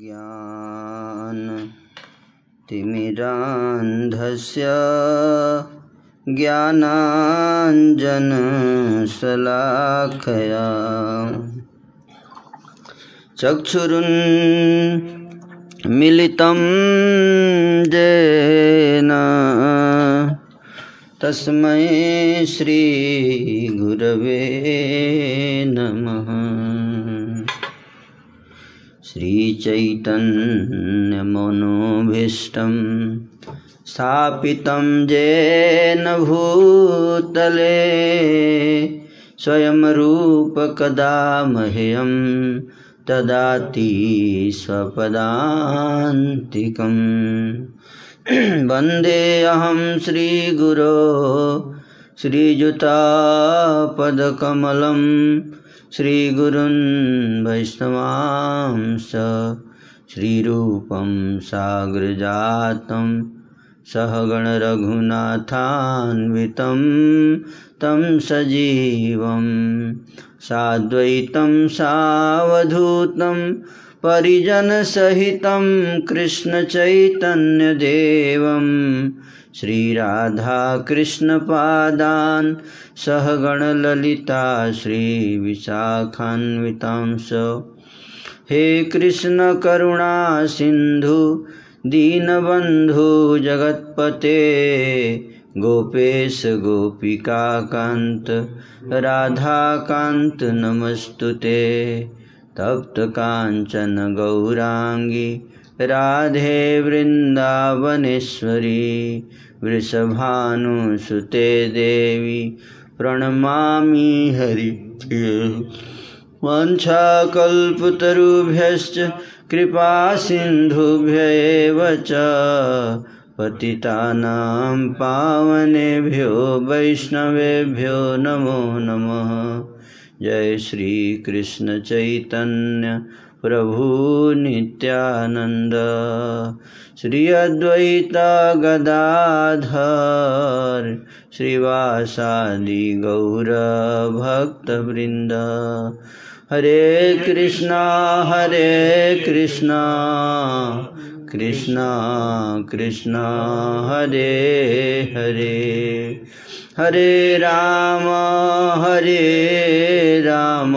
ज्ञानतिमिरान्धस्य ज्ञानाञ्जनशलाखया चक्षुरुन्मिलितं येन तस्मै श्रीगुरवे नमः। श्रीचैतन्यमनोभीष्टं स्थापितं येन भूतले स्वयं रूपकदा मह्यं ददाति स्वपदान्तिकम् वन्देऽहं श्रीगुरो श्रीयुतापदकमलं श्रीगुरुन् वैष्णवांस श्रीरूपं साग्रजातं सहगणरघुनाथान्वितं तं सजीवं साद्वैतं सावधूतं परिजनसहितं कृष्णचैतन्यदेवं श्रीराधाकृष्णपादान् सहगणललिता श्रीविशाखान्वितांश। हे कृष्णकरुणा सिन्धु, दीनबन्धु जगत्पते, गोपेश गोपिकान्त राधाकान्त नमस्तु ते तप्तकाञ्चन गौराङ्गी, राधे वृन्दावनेश्वरी। वृषभानुसुते देवी, प्रणमामि हरिप्रिये वाञ्छाकल्पतरुभ्यश्च कृपासिन्धुभ्य च। पतितानां पावनेभ्यो वैष्णवेभ्यो नमो नमः। जय श्री कृष्ण चैतन्य। प्रभु नित्यानंद श्री अद्वैत गदाधर, श्रीवासादि गौर भक्तवृंद हरे कृष्णा हरे कृष्णा कृष्णा कृष्णा, हरे हरे। हरे राम हरे राम।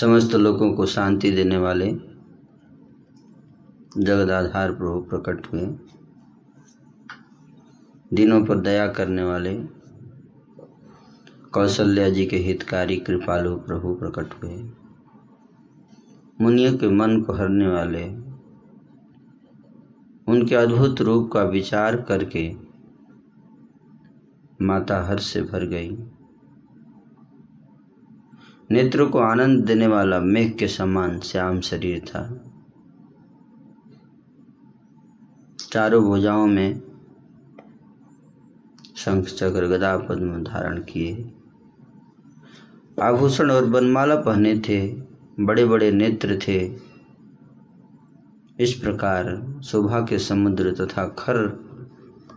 समस्त लोगों को शांति देने वाले जगदाधार प्रभु प्रकट हुए। दिनों पर दया करने वाले कौशल्या जी के हितकारी कृपालु प्रभु प्रकट हुए। मुनियों के मन को हरने वाले, उनके अद्भुत रूप का विचार करके माता हर्ष से भर गई। नेत्रों को आनंद देने वाला मेघ के समान श्याम शरीर था। चारों भुजाओं में शंख, चक्र, गदा, पद्म धारण किए। आभूषण और बनमाला पहने थे बड़े बड़े नेत्र थे। इस प्रकार शोभा के समुद्र तथा खर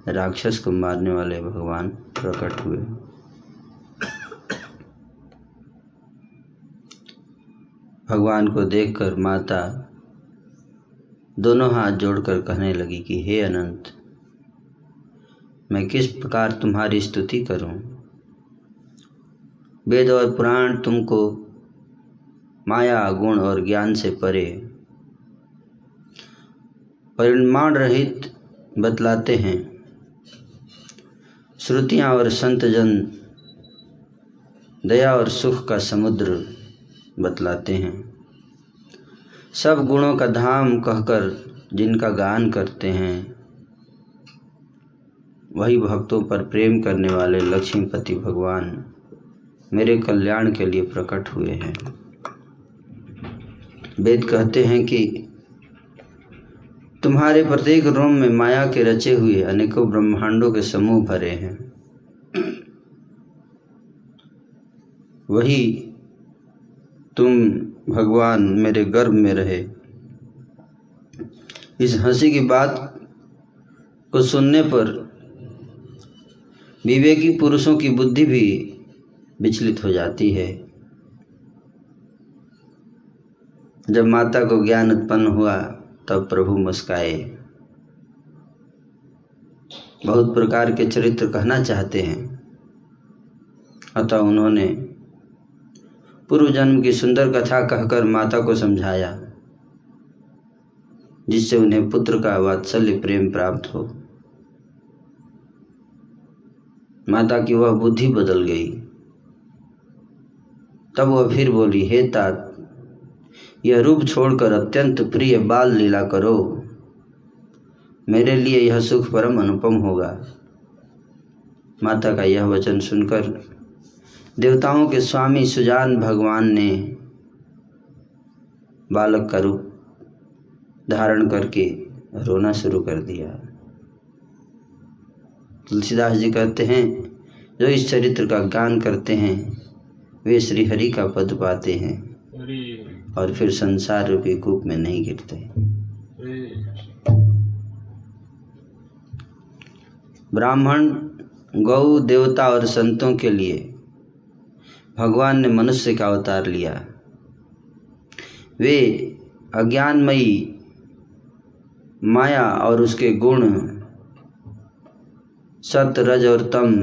राक्षस को मारने वाले भगवान प्रकट हुए। भगवान को देखकर माता दोनों हाथ जोड़कर कहने लगी कि, हे अनंत, मैं किस प्रकार तुम्हारी स्तुति करूँ? वेद और पुराण तुमको माया, गुण और ज्ञान से परे, परिमाण रहित बतलाते हैं। श्रुतियाँ और संतजन, दया और सुख का समुद्र बतलाते हैं। सब गुणों का धाम कहकर जिनका गान करते हैं, वही भक्तों पर प्रेम करने वाले लक्ष्मीपति भगवान मेरे कल्याण के लिए प्रकट हुए हैं। वेद कहते हैं कि तुम्हारे प्रत्येक रोम में माया के रचे हुए अनेकों ब्रह्मांडों के समूह भरे हैं। वही तुम भगवान मेरे गर्भ में रहे। इस हँसी की बात को सुनने पर विवेकी पुरुषों की बुद्धि भी विचलित हो जाती है। जब माता को ज्ञान उत्पन्न हुआ, तब प्रभु मुस्काए। बहुत प्रकार के चरित्र कहना चाहते हैं। अतः उन्होंने पूर्व जन्म की सुंदर कथा कहकर माता को समझाया, जिससे उन्हें पुत्र का वात्सल्य प्रेम प्राप्त हो। माता की वह बुद्धि बदल गई। तब वह फिर बोली, हे तात, यह रूप छोड़कर अत्यंत प्रिय बाल लीला करो। मेरे लिए यह सुख परम अनुपम होगा। माता का यह वचन सुनकर देवताओं के स्वामी सुजान भगवान ने बालक का रूप धारण करके रोना शुरू कर दिया। तुलसीदास जी कहते हैं, जो इस चरित्र का गान करते हैं, वे श्री हरि का पद पाते हैं और फिर संसार रूपी कूप में नहीं गिरते। ब्राह्मण, गौ, देवता और संतों के लिए भगवान ने मनुष्य का अवतार लिया। वे अज्ञानमयी माया और उसके गुण सत रज और तम,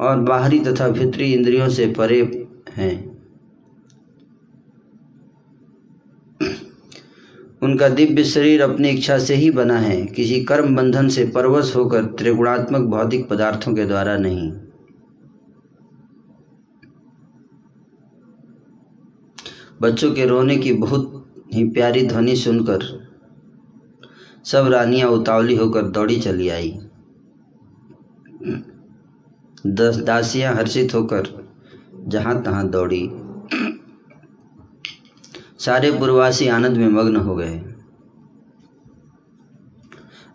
और बाहरी तथा भीतरी इंद्रियों से परे हैं। उनका दिव्य शरीर अपनी इच्छा से ही बना है, किसी कर्म बंधन से परवश होकर त्रिगुणात्मक भौतिक पदार्थों के द्वारा नहीं। बच्चों के रोने की बहुत ही प्यारी ध्वनि सुनकर सब रानियाँ उतावली होकर दौड़ी चली आई। दस दासियाँ हर्षित होकर जहाँ तहां दौड़ी। सारे पूर्वासी आनंद में मग्न हो गए।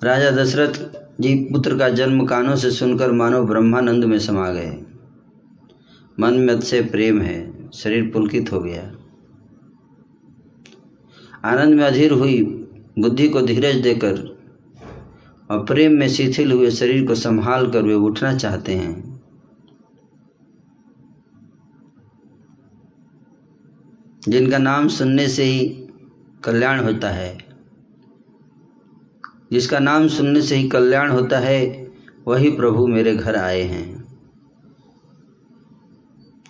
राजा दशरथ जी पुत्र का जन्म कानों से सुनकर मानो ब्रह्मानंद में समा गए। मन में से प्रेम है, शरीर पुलकित हो गया। आनंद में अधीर हुई, बुद्धि को धीरज देकर और प्रेम में शिथिल हुए शरीर को संभाल कर वे उठना चाहते हैं। जिनका नाम सुनने से ही कल्याण होता है। जिसका नाम सुनने से ही कल्याण होता है, वही प्रभु मेरे घर आए हैं।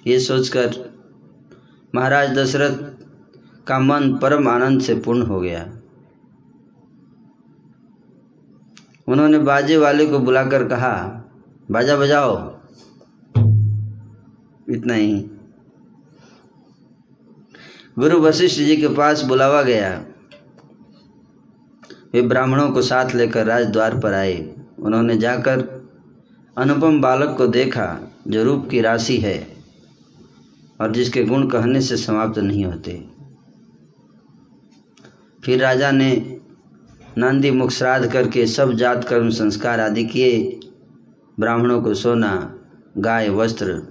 ये सोचकर महाराज दशरथ का मन परम आनंद से पूर्ण हो गया। उन्होंने बाजे वाले को बुलाकर कहा, बाजा बजाओ। इतना ही। गुरु वशिष्ठ जी के पास बुलावा गया। वे ब्राह्मणों को साथ लेकर राजद्वार पर आए। उन्होंने जाकर अनुपम बालक को देखा, जो रूप की राशि है और जिसके गुण कहने से समाप्त नहीं होते। फिर राजा ने नंदी मुख श्राद्ध करके सब जात, कर्म, संस्कार आदि किए। ब्राह्मणों को सोना, गाय, वस्त्र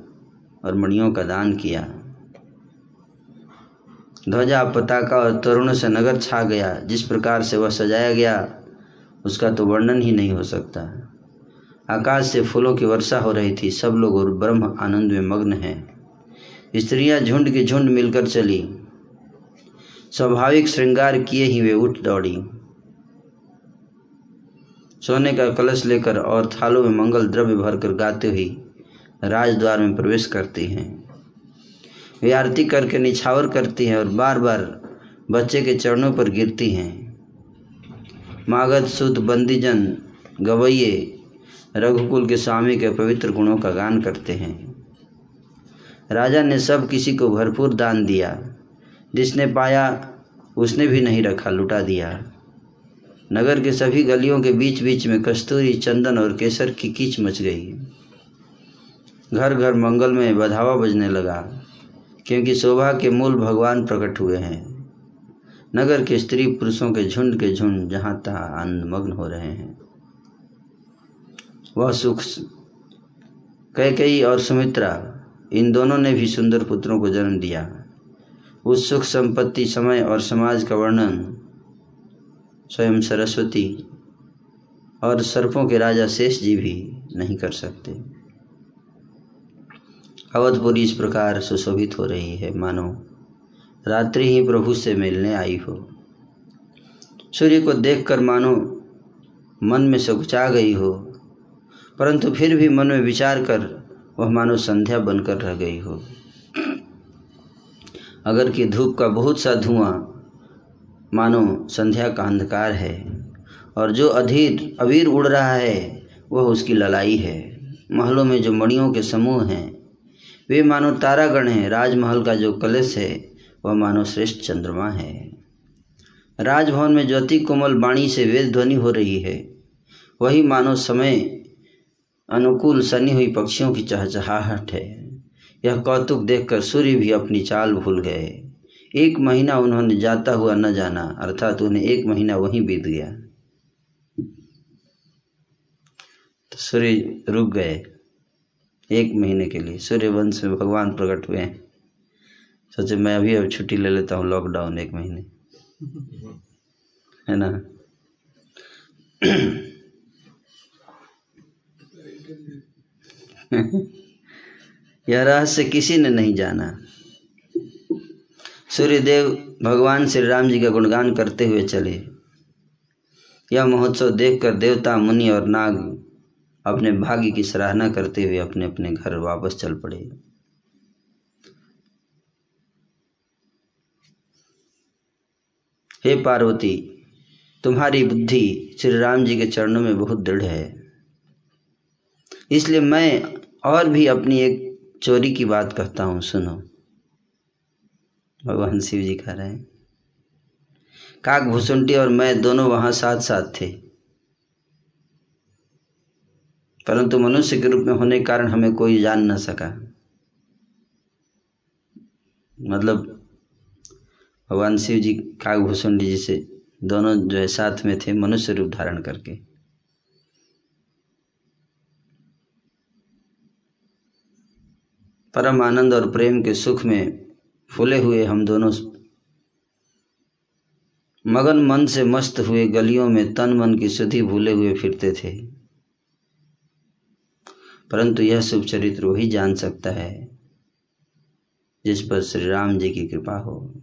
और मणियों का दान किया। ध्वजा, पताका और तरुण से नगर छा गया। जिस प्रकार से वह सजाया गया, उसका तो वर्णन ही नहीं हो सकता। आकाश से फूलों की वर्षा हो रही थी। सब लोग और ब्रह्म आनंद में मग्न हैं। स्त्रियाँ झुंड की झुंड मिलकर चली। स्वाभाविक श्रृंगार किए ही वे उठ दौड़ी। सोने का कलश लेकर और थालों में मंगल द्रव्य भरकर गाते हुई राजद्वार में प्रवेश करती हैं। वे आरती करके निछावर करती हैं और बार बार बच्चे के चरणों पर गिरती हैं। मागध सुत बंदीजन, गवैये, रघुकुल के स्वामी के पवित्र गुणों का गान करते हैं। राजा ने सब किसी को भरपूर दान दिया। जिसने पाया, उसने भी नहीं रखा, लुटा दिया। नगर के सभी गलियों के बीच बीच में कस्तूरी, चंदन और केसर की कीच मच गई। घर घर मंगल में बधावा बजने लगा, क्योंकि शोभा के मूल भगवान प्रकट हुए हैं। नगर के स्त्री पुरुषों के झुंड के झुंड जहाँ तहाँ आनंदमग्न हो रहे हैं। वह सुख कैकई और सुमित्रा, इन दोनों ने भी सुंदर पुत्रों को जन्म दिया। उस सुख संपत्ति, समय और समाज का वर्णन। स्वयं सरस्वती और सर्पों के राजा शेष जी भी नहीं कर सकते। अवधपुरी इस प्रकार सुशोभित हो रही है, मानो। रात्रि ही प्रभु से मिलने आई हो। सूर्य को देखकर मानो मन में सुखचा गई हो, परंतु फिर भी मन में विचार कर वह मानो संध्या बनकर रह गई हो। अगर कि धूप का बहुत सा धुआँ, मानो संध्या का अंधकार है, और जो अधीर, अबीर उड़ रहा है, वह उसकी ललाई है। महलों में जो मणियों के समूह हैं, वे मानो तारागण हैं, राजमहल का जो कलश है, वह मानो श्रेष्ठ चंद्रमा है। राजभवन में ज्योति कोमल वाणी से वेद ध्वनि हो रही है, वही मानो समय अनुकूल सनी हुई पक्षियों की चहचहाहट है। यह कौतुक देखकर सूर्य भी अपनी चाल भूल गए। एक महीना उन्होंने जाता हुआ न जाना अर्थात उन्हें एक महीना वहीं बीत गया। तो सूर्य रुक गए एक महीने के लिए। सूर्य वंश में भगवान प्रकट हुए। हैं सोचे मैं अभी अब छुट्टी ले लेता हूँ लॉकडाउन एक महीने। है ना? यह रहस्य किसी ने नहीं जाना। सूर्यदेव भगवान श्री राम जी का गुणगान करते हुए चले। यह महोत्सव देखकर देवता, मुनि और नाग अपने भाग्य की सराहना करते हुए अपने अपने घर वापस चल पड़े। हे पार्वती, तुम्हारी बुद्धि श्री राम जी के चरणों में बहुत दृढ़ है। इसलिए मैं और भी अपनी एक चोरी की बात कहता हूँ, सुनो। भगवान शिव जी कह रहे हैं काक भूसुंटी और मैं दोनों वहाँ साथ साथ थे। परंतु मनुष्य के रूप में होने के कारण हमें कोई जान न सका। मतलब भगवान शिव जी काक भूसुंडी जी से दोनों जो है साथ में थे, मनुष्य रूप धारण करके। परम आनंद और प्रेम के सुख में फूले हुए हम दोनों। मगन मन से मस्त हुए गलियों में तन मन की सुधि भूले हुए फिरते थे। परंतु यह शुभ चरित्र वही जान सकता है, जिस पर श्री राम जी की कृपा हो।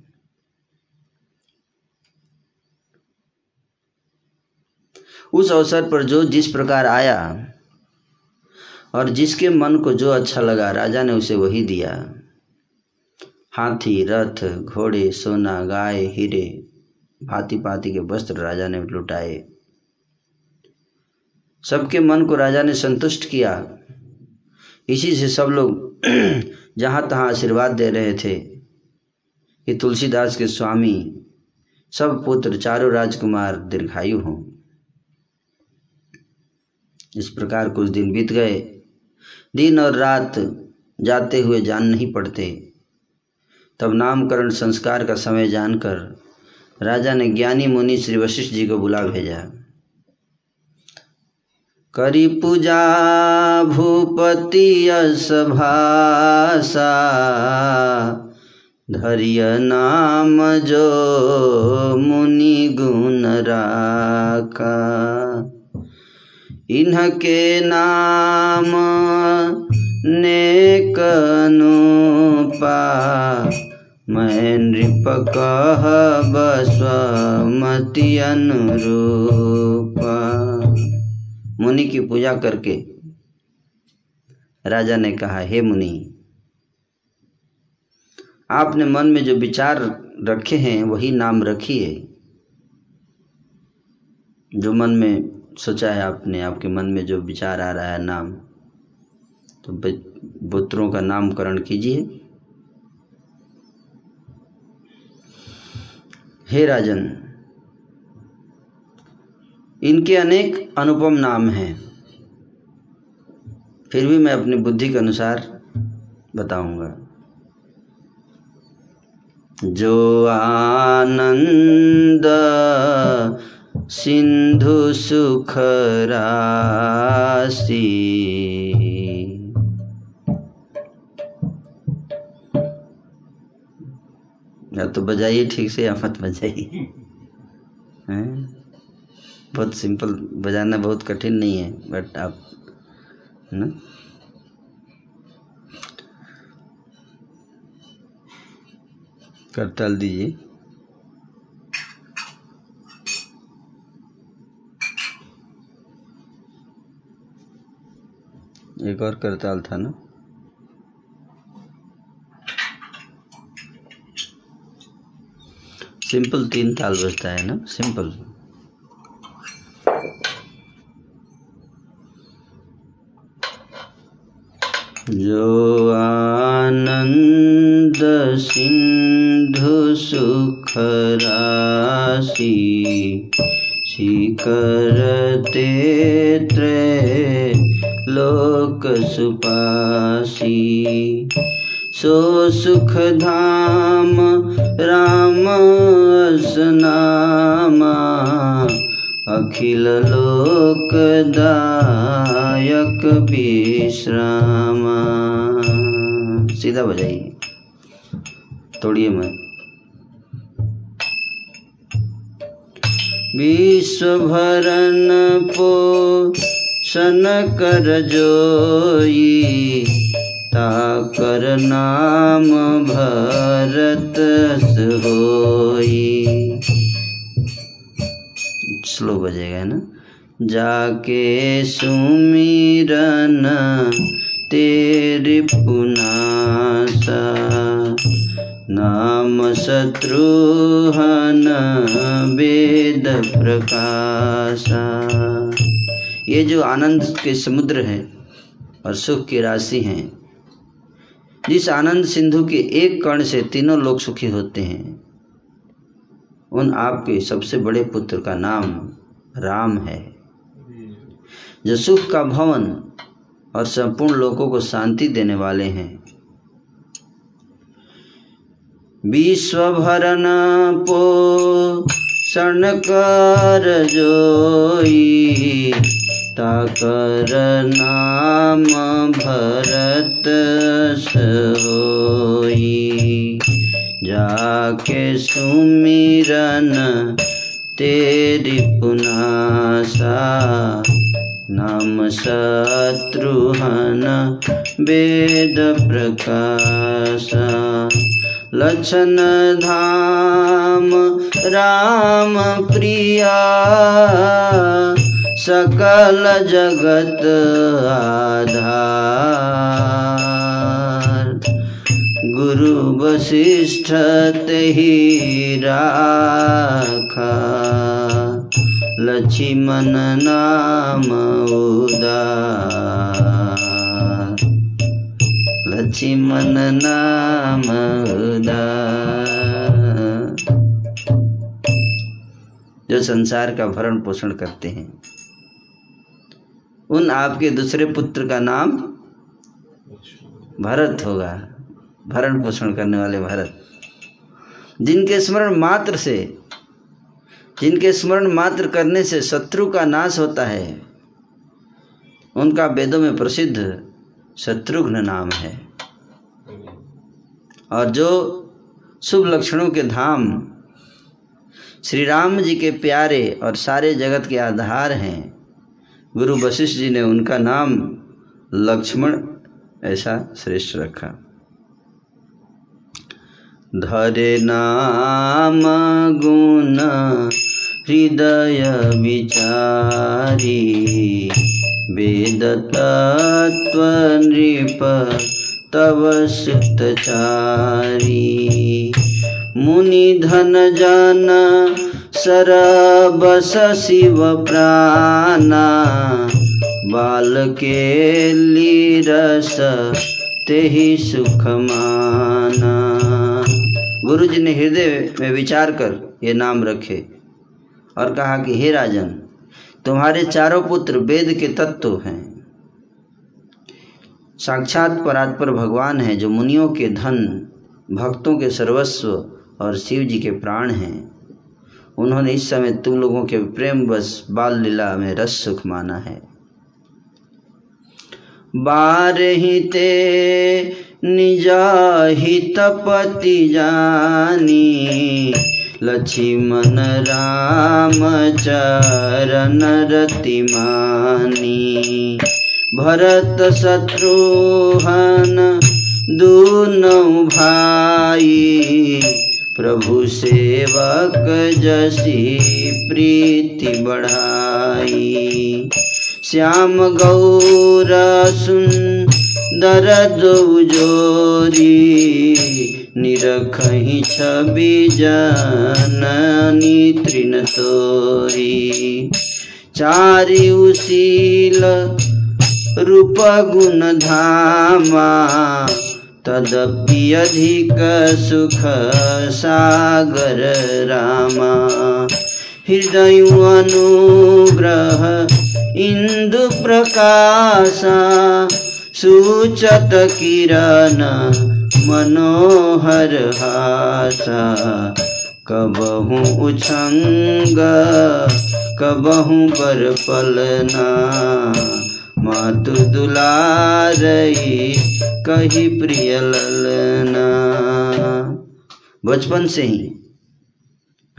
उस अवसर पर जो जिस प्रकार आया और जिसके मन को जो अच्छा लगा, राजा ने उसे वही दिया। हाथी, रथ, घोड़े, सोना, गाय, हीरे भांति भांति के वस्त्र राजा ने लुटाए। सबके मन को राजा ने संतुष्ट किया। इसी से सब लोग जहाँ तहाँ आशीर्वाद दे रहे थे कि तुलसीदास के स्वामी, सब पुत्र, चारों राजकुमार दीर्घायु हों। इस प्रकार कुछ दिन बीत गए। दिन और रात जाते हुए जान नहीं पड़ते। तब नामकरण संस्कार का समय जानकर राजा ने ज्ञानी मुनि श्री वशिष्ठ जी को बुला भेजा। करी पूजा भूपति सभासा धैर्य नाम जो मुनि गुण राका इनके नाम नेकनुपा मैं नृप कह अनुरूपा। मुनि की पूजा करके राजा ने कहा, हे मुनि, आपने मन में जो विचार रखे हैं, वही नाम रखिए। जो मन में सोचा है आपने, आपके मन में जो विचार आ रहा है नाम। तो पुत्रों का नामकरण कीजिए। हे राजन, इनके अनेक अनुपम नाम हैं। फिर भी मैं अपनी बुद्धि के अनुसार बताऊँगा। जो आनंद सिंधु सुख राशि। या तो बजाइए ठीक से या मत बजाइए। बहुत सिंपल बजाना बहुत कठिन नहीं है बट आप ना? करताल दीजिए। एक और करताल था ना? सिंपल तीन ताल बजता है ना? सिंपल। जो आनंद सिंधु सुख राशि करते त्रय लोक सुपासी। सो सुख धाम राम असनामा अखिल लोक दायक विश्राम। सीधा बजाइए। तोड़िए मैं विश्व भरन पो सन कर जोई, ताकर नाम भरत होई स्लो बजेगा ना? जाके सुमिरन, तेरे पुनासा। नाम शत्रुहन, वेद प्रकाशा। ये जो आनंद के समुद्र हैं और सुख की राशि हैं, जिस आनंद सिंधु के एक कण से तीनों लोग सुखी होते हैं, उन आपके सबसे बड़े पुत्र का नाम राम है। जो सुख का भवन और संपूर्ण लोगों को शांति देने वाले हैं। विश्व भरन पो शरण कर जोई। ताकर नाम भरत सोई जाके सुमिरन तेरी पुनासा। नाम शत्रुहन वेद प्रकाशा। लक्षण धाम राम प्रिया। सकल जगत आधार। गुरु वशिष्ठ ही राखा। लक्ष्मण नाम उदार। लक्ष्मण नाम उदार। जो संसार का भरण पोषण करते हैं उन आपके दूसरे पुत्र का नाम भरत होगा। भरण पोषण करने वाले भरत। जिनके स्मरण मात्र से, जिनके स्मरण मात्र करने से शत्रु का नाश होता है, उनका वेदों में प्रसिद्ध शत्रुघ्न नाम है। और जो शुभ लक्षणों के धाम श्री राम जी के प्यारे और सारे जगत के आधार हैं गुरु वशिष्ठ जी ने उनका नाम लक्ष्मण ऐसा श्रेष्ठ रखा। धरे नाम गुण हृदय विचारी, वेद तत्व नृप तव सुतचारी। मुनि धन जन सरबस शिव प्राणा बाल के लीरस, तेहि सुख माना गुरु जी ने हृदय में विचार कर ये नाम रखे और कहा कि, हे राजन, तुम्हारे चारों पुत्र वेद के तत्व हैं। साक्षात परात्पर भगवान है, जो मुनियों के धन, भक्तों के सर्वस्व और शिव जी के प्राण हैं। उन्होंने इस समय तुम लोगों के प्रेम बस बाल लीला में रस सुख माना है। बार ही ते निजा हितपति जानी, लक्ष्मण राम चरण रतिमानी भरत शत्रुहन दूनौ भाई प्रभु सेवक जसी प्रीति बढ़ाई। श्याम गौर सुंदर दो जोरी जननी तृण तोरी। चारि गुण धामा तदप्यधिक सुख रामा। हृदय इन्दुप्रकाशा इन्दुप्रकाश सुचत किरण मनोहरसा कबहु उसङ्ग कबहु बरपलना। मातु दुलारई कही प्रिय ललना। बचपन से ही,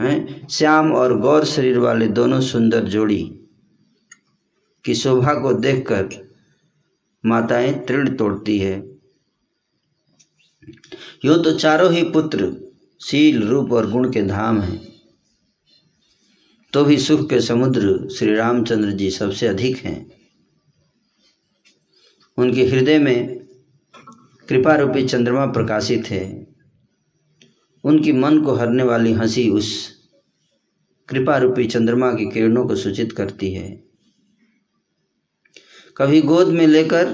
हैं? श्याम और गौर शरीर वाले दोनों सुंदर जोड़ी की शोभा को देखकर माताएँ तृण तोड़ती है। यो तो चारों ही पुत्र शील, रूप और गुण के धाम हैं। तो भी सुख के समुद्र श्री रामचंद्र जी सबसे अधिक हैं। उनके हृदय में कृपा रूपी चंद्रमा प्रकाशित है। उनकी मन को हरने वाली हँसी उस कृपा रूपी चंद्रमा की किरणों को सूचित करती है। कभी गोद में लेकर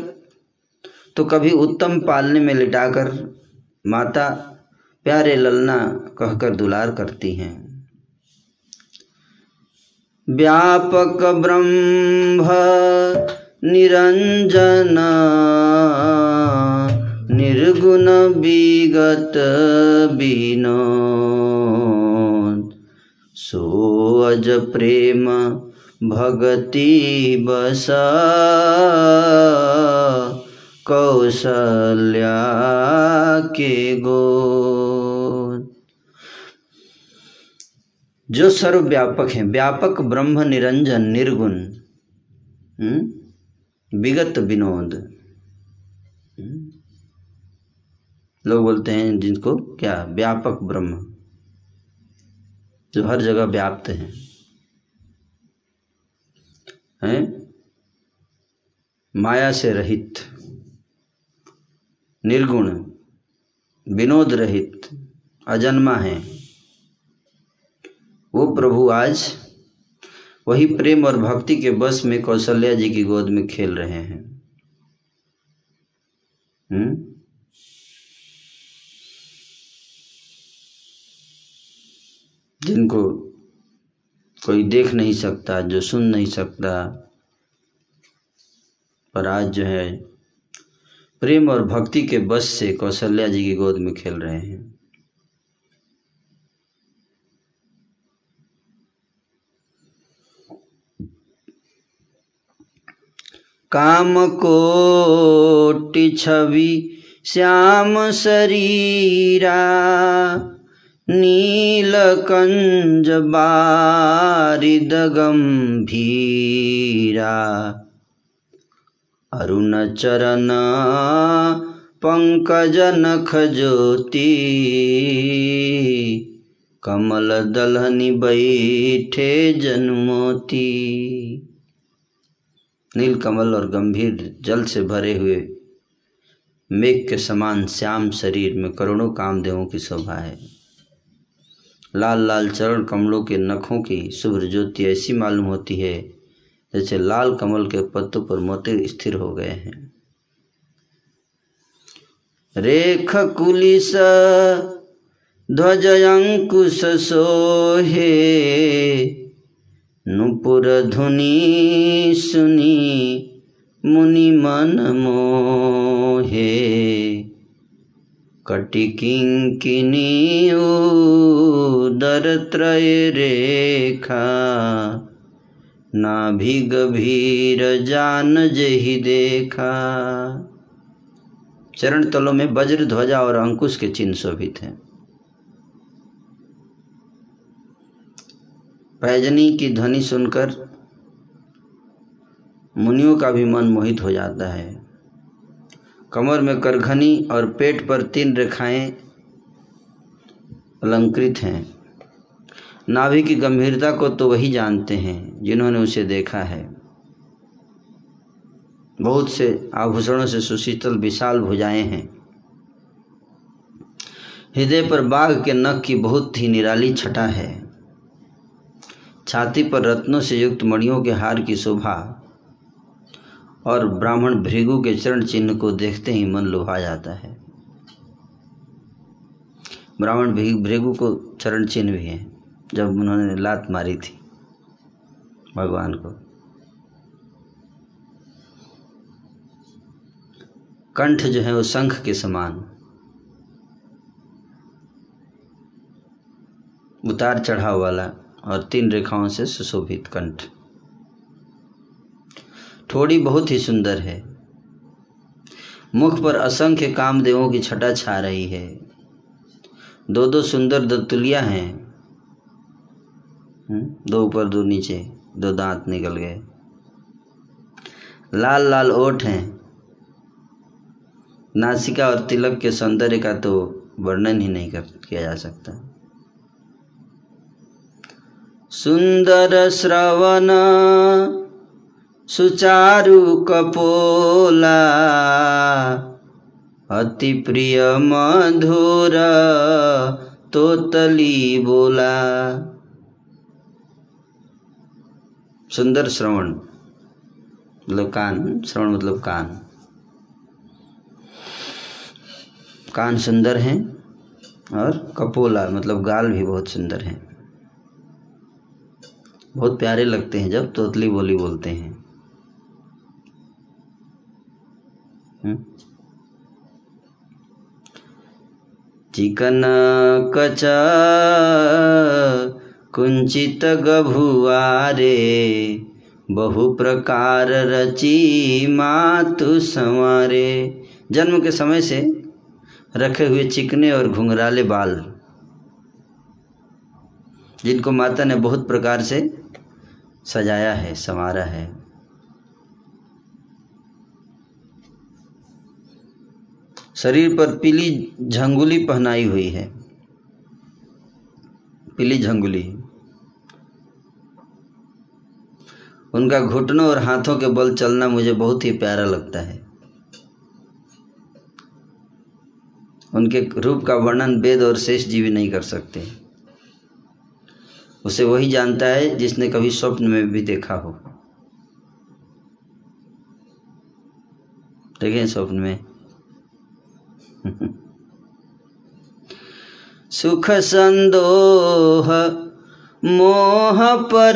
तो कभी उत्तम पालने में लिटाकर माता प्यारे ललना कहकर दुलार करती हैं। व्यापक ब्रह्म निरंजन, निर्गुण विगत बिनो सो अज प्रेम भगति बस कौशल्या के गो जो सर्वव्यापक है, व्यापक ब्रह्म, निरंजन, निर्गुण विगत विनोद। लोग बोलते हैं जिनको क्या व्यापक ब्रह्म, जो हर जगह व्याप्त है। हैं? माया से रहित, निर्गुण, विनोद रहित, अजन्मा है। वो प्रभु आज वही प्रेम और भक्ति के बस में कौशल्या जी की गोद में खेल रहे हैं हुँ? जिनको कोई देख नहीं सकता, जो सुन नहीं सकता, पर आज जो है, प्रेम और भक्ति के बस से कौशल्या जी की गोद में खेल रहे हैं काम कोटि छवि श्याम शरीरा नीलकंज बारिद गंभीरा। अरुण चरण पंकज नख ज्योति कमल दलहनी बैठे जनमोती। नील कमल और गंभीर जल से भरे हुए मेघ के समान श्याम शरीर में करोड़ों कामदेवों की शोभा है। लाल लाल चरण कमलों के नखों की शुभ्र ज्योति ऐसी मालूम होती है, जैसे लाल कमल के पत्तों पर मोती स्थिर हो गए हैं। रेख कुलिस ध्वज अंकुश सोहे नुपुर धुनी सुनी, मुनि मन मोहे। कटिकिंकिनी उदर त्रय रेखा, नाभि गभीर जान जही देखा। चरण तलों में वज्र, ध्वजा और अंकुश के चिन्ह शोभित हैं। पैजनी की ध्वनि सुनकर मुनियों का भी मन मोहित हो जाता है। कमर में करघनी और पेट पर तीन रेखाएँ अलंकृत हैं। नाभि की गंभीरता को तो वही जानते हैं जिन्होंने उसे देखा है। बहुत से आभूषणों से सुशीतल विशाल भुजाएँ हैं। हृदय पर बाघ के नख की बहुत ही निराली छटा है। छाती पर रत्नों से युक्त मणियों के हार की शोभा और ब्राह्मण भृगु के चरण चिन्ह को देखते ही मन लुभा जाता है। ब्राह्मण भृगु को चरण चिन्ह भी है, जब उन्होंने लात मारी थी भगवान को। कंठ जो है वो शंख के समान। उतार चढ़ाव वाला और तीन रेखाओं से सुशोभित कंठ। थोड़ी बहुत ही सुंदर है। मुख पर असंख्य कामदेवों की छटा छा रही है। दो दो सुंदर दत्तुलिया हैं। हम्म, दो ऊपर दो नीचे दो दांत निकल गए। लाल लाल ओठ हैं। नासिका और तिलक के सौंदर्य का तो वर्णन ही नहीं कर किया जा सकता। सुंदर श्रवण, सुचारु कपोला, अति प्रिय मधुर तोतली बोला। सुंदर श्रवण मतलब कान, श्रवण मतलब कान। कान सुंदर हैं और कपोला मतलब गाल भी बहुत सुंदर हैं। बहुत प्यारे लगते हैं जब तोतली बोली बोलते हैं। हम्म? चिकन कच कुंचित गभुआरे बहु प्रकार रची मातु संवारे। जन्म के समय से रखे हुए चिकने और घुंघराले बाल। जिनको माता ने बहुत प्रकार से सजाया है, संवारा है। शरीर पर पीली झंगुली पहनाई हुई है। पीली झंगुली। उनका घुटनों और हाथों के बल चलना मुझे बहुत ही प्यारा लगता है। उनके रूप का वर्णन वेद और शेष जीवी नहीं कर सकते। उसे वही जानता है जिसने कभी स्वप्न में भी देखा हो। देखें स्वप्न में। सुख संदोह, मोह पर,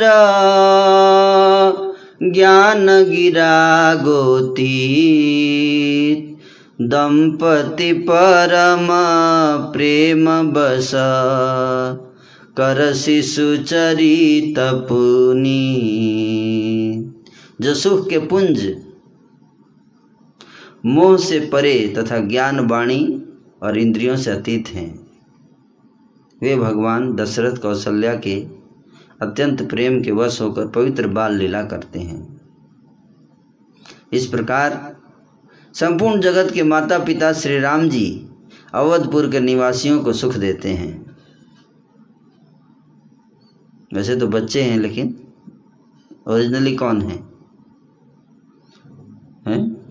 ज्ञान गिरा गोती, दंपति परम प्रेम बस। कर शिशु चरित पुनी। जो सुख के पुंज, मोह से परे तथा ज्ञान वाणी और इंद्रियों से अतीत हैं। वे भगवान दशरथ कौशल्या के अत्यंत प्रेम के वश होकर पवित्र बाल लीला करते हैं। इस प्रकार संपूर्ण जगत के माता पिता श्री राम जी अवधपुर के निवासियों को सुख देते हैं। वैसे तो बच्चे हैं, लेकिन ओरिजिनली कौन है? हैं?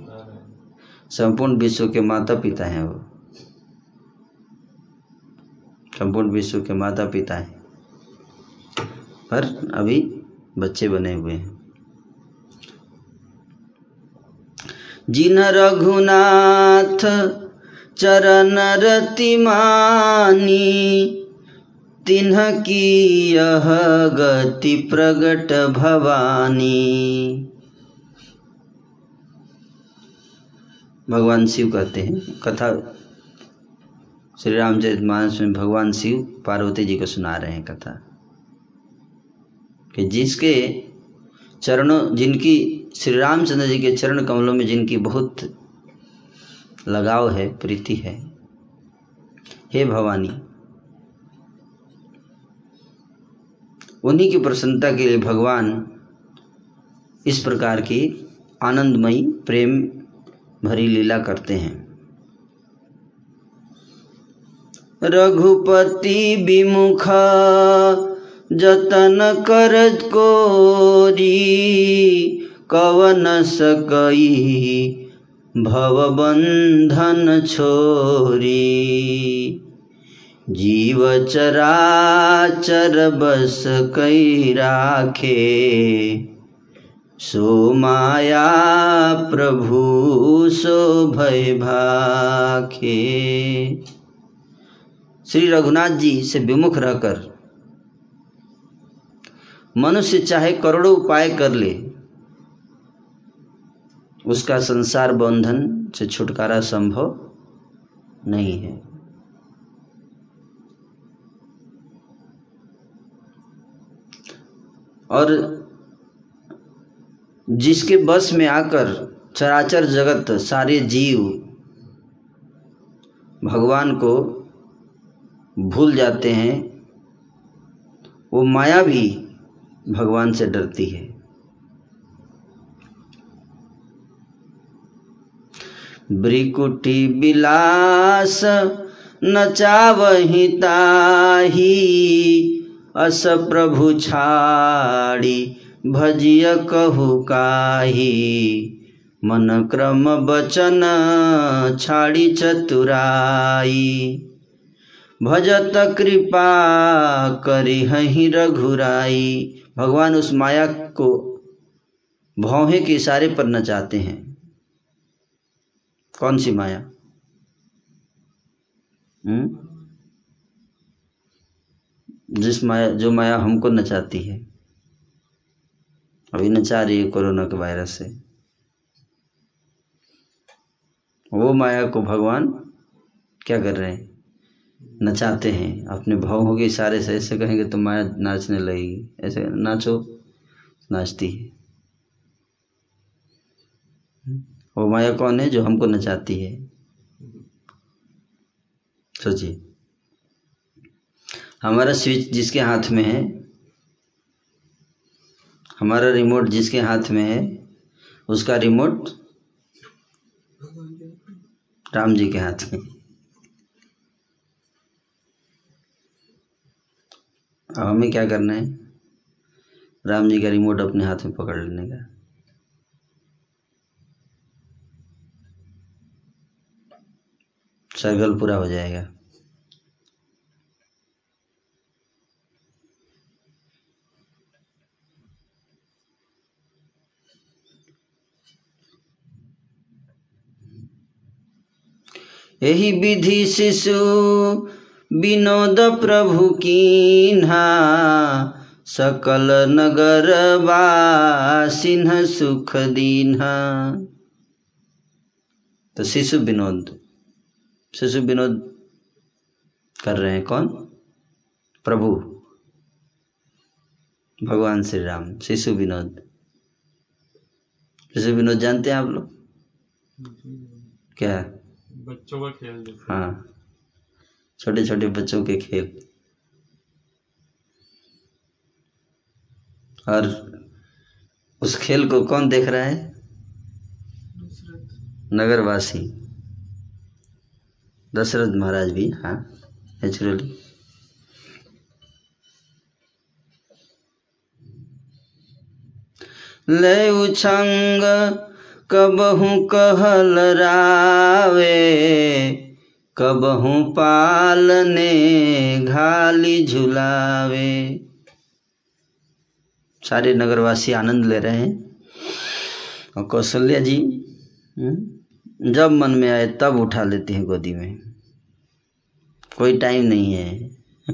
संपूर्ण विश्व के माता पिता हैं वो। संपूर्ण विश्व के माता पिता हैं। पर अभी बच्चे बने हुए हैं। जिन रघुनाथ चरण रति मानी तिन्ह की यह गति प्रगट भवानी। भगवान शिव कहते हैं, कथा श्री रामचरित मानस में भगवान शिव पार्वती जी को सुना रहे हैं कथा। कि जिसके चरणों, जिनकी, श्री रामचंद्र जी के चरण कमलों में जिनकी बहुत लगाव है, प्रीति है, हे भवानी उन्हीं की प्रसन्नता के लिए भगवान इस प्रकार की आनंदमयी, प्रेम भरी लीला करते हैं। रघुपति विमुख, जतन कर कोरी, कवन सकई भव बंधन छोरी। जीव चरा चर बस कई राखे, सो माया प्रभु सो भय भाखे। श्री रघुनाथ जी से विमुख रहकर, मनुष्य चाहे करोड़ों उपाय कर ले, उसका संसार बंधन से छुटकारा संभव नहीं है। और जिसके बस में आकर चराचर जगत सारे जीव भगवान को भूल जाते हैं, वो माया भी भगवान से डरती है। ब्रिकुटी बिलास नचावही ताही अस प्रभु छाड़ी भजिय कहु काही। मन क्रम बचन छाड़ी चतुराई। भजत कृपा करी हही रघुराई। भगवान उस माया को भौहे के इशारे पर नचाते हैं। कौन सी माया? हम्म? जिस माया, जो माया हमको नचाती है। अभी नचा रही है कोरोना के वायरस से। वो माया को भगवान क्या कर रहे हैं? नचाते हैं। अपने भावों के इशारे से, ऐसे कहेंगे तो माया नाचने लगेगी। ऐसे नाचो, नाचती है। वो माया कौन है जो हमको नचाती है? सोचिए। हमारा स्विच जिसके हाथ में है, हमारा रिमोट जिसके हाथ में है, उसका रिमोट राम जी के हाथ में। अब हमें क्या करना है? राम जी का रिमोट अपने हाथ में पकड़ लेने का। सर्कल पूरा हो जाएगा। यही विधि शिशु विनोद प्रभु कीन्हा, सकल नगर सिन्ह सुख दीन्हा। तो शिशु विनोद शिशु विनोद कर रहे हैं कौन? प्रभु। भगवान श्री राम, शिशु विनोद। शिशु विनोद जानते हैं आप लोग? क्या? बच्चों का खेल हाँ। छोटे छोटे बच्चों के खेल। और उस खेल को कौन देख रहा है? नगरवासी। दशरथ महाराज भी हाँ नेचुरली ले उछंग कबहू कहल रावे कबहू पालने घाली झुलावे। सारे नगरवासी आनंद ले रहे हैं। और कौशल्या जी हम्म, जब मन में आए तब उठा लेती हैं गोदी में। कोई टाइम नहीं है।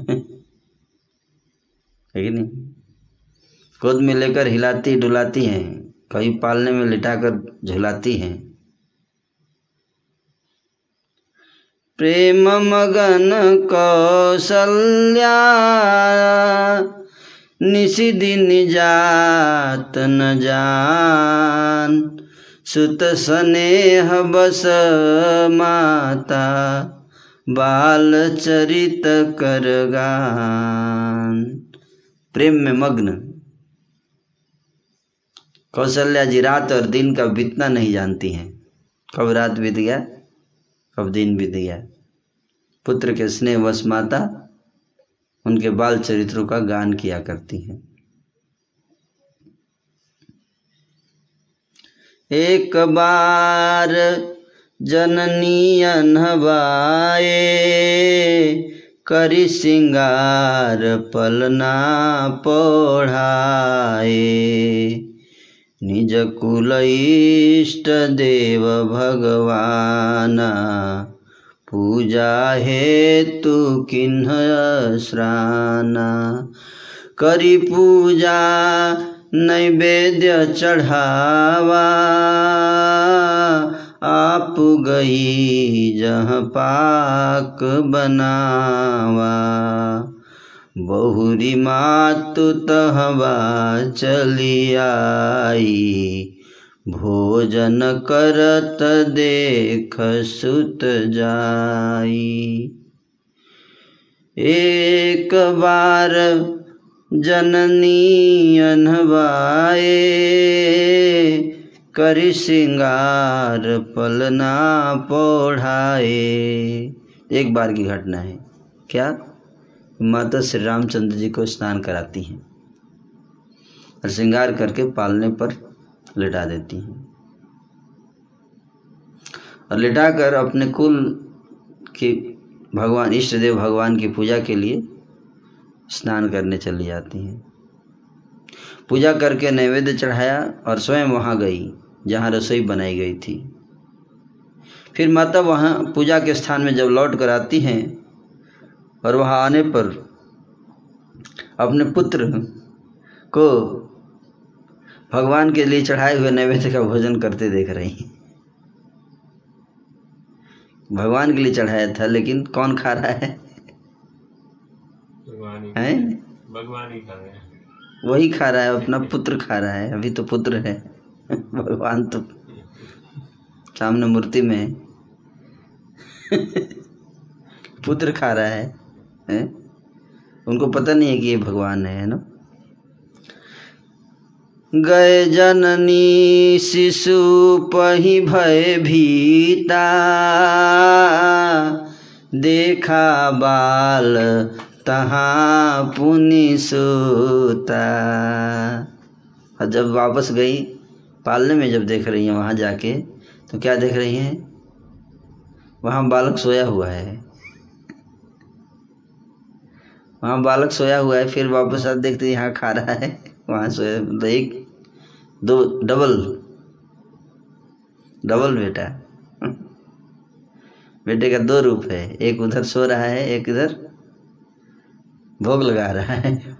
है कि नहीं? गोद में लेकर हिलाती डुलाती हैं। कभी पालने में लिटाकर झुलाती हैं। प्रेम मगन कौशल्या निशि दिन जात न जान। सुत स्नेह बस माता, बाल चरित कर गान। प्रेम में मग्न। कौशल्या जी रात और दिन का बीतना नहीं जानती हैं। कब रात बीत गया, कब दिन बीत गया। पुत्र के स्नेह वश माता उनके बाल चरित्रों का गान किया करती हैं। एक बार जननी अनहवाए करी सिंगार पलना पढ़ाए। निज कुल इष्ट देव भगवाना पूजा हेतु किन्ह श्राना करी पूजा, नैवेद्य चढ़ावा। आप गई जहाँ पाक बनावा। बहुरी मातु तहवा चली आई। भोजन करत देख सुत जाई। एक बार जननी अनवाए, करी सिंगार पलना पोढ़ाए। एक बार की घटना है। क्या? माता श्री रामचंद्र जी को स्नान कराती हैं और श्रृंगार करके पालने पर लिटा देती हैं। और लिटाकर अपने कुल की भगवान इष्ट देव भगवान की पूजा के लिए स्नान करने चली जाती हैं। पूजा करके नैवेद्य चढ़ाया और स्वयं वहाँ गई, जहाँ रसोई बनाई गई थी। फिर माता वहाँ पूजा के स्थान में जब लौट कर आती हैं और वहाँ आने पर अपने पुत्र को भगवान के लिए चढ़ाए हुए नैवेद्य का भोजन करते देख रही हैं। भगवान के लिए चढ़ाया था लेकिन कौन खा रहा है? भगवान ही हैं? भगवान ही खा रहे हैं। वही खा रहा है अपना पुत्र खा रहा है अभी तो पुत्र है। भगवान तो सामने मूर्ति में पुत्र खा रहा है, है? उनको पता नहीं है कि ये भगवान है, ना? गए जननी शिशु पही भय भीता देखा बाल तहाँ पुनि सूता। और जब वापस गई पालने में जब देख रही हैं वहाँ जाके तो क्या देख रही हैं? वहाँ बालक सोया हुआ है। वहाँ बालक सोया हुआ है, फिर वापस आप देखते यहाँ खा रहा है। वहाँ सोया मतलब एक, दो, डबल। डबल बेटा। बेटे का दो रूप है, एक उधर सो रहा है, एक इधर भोग लगा रहा है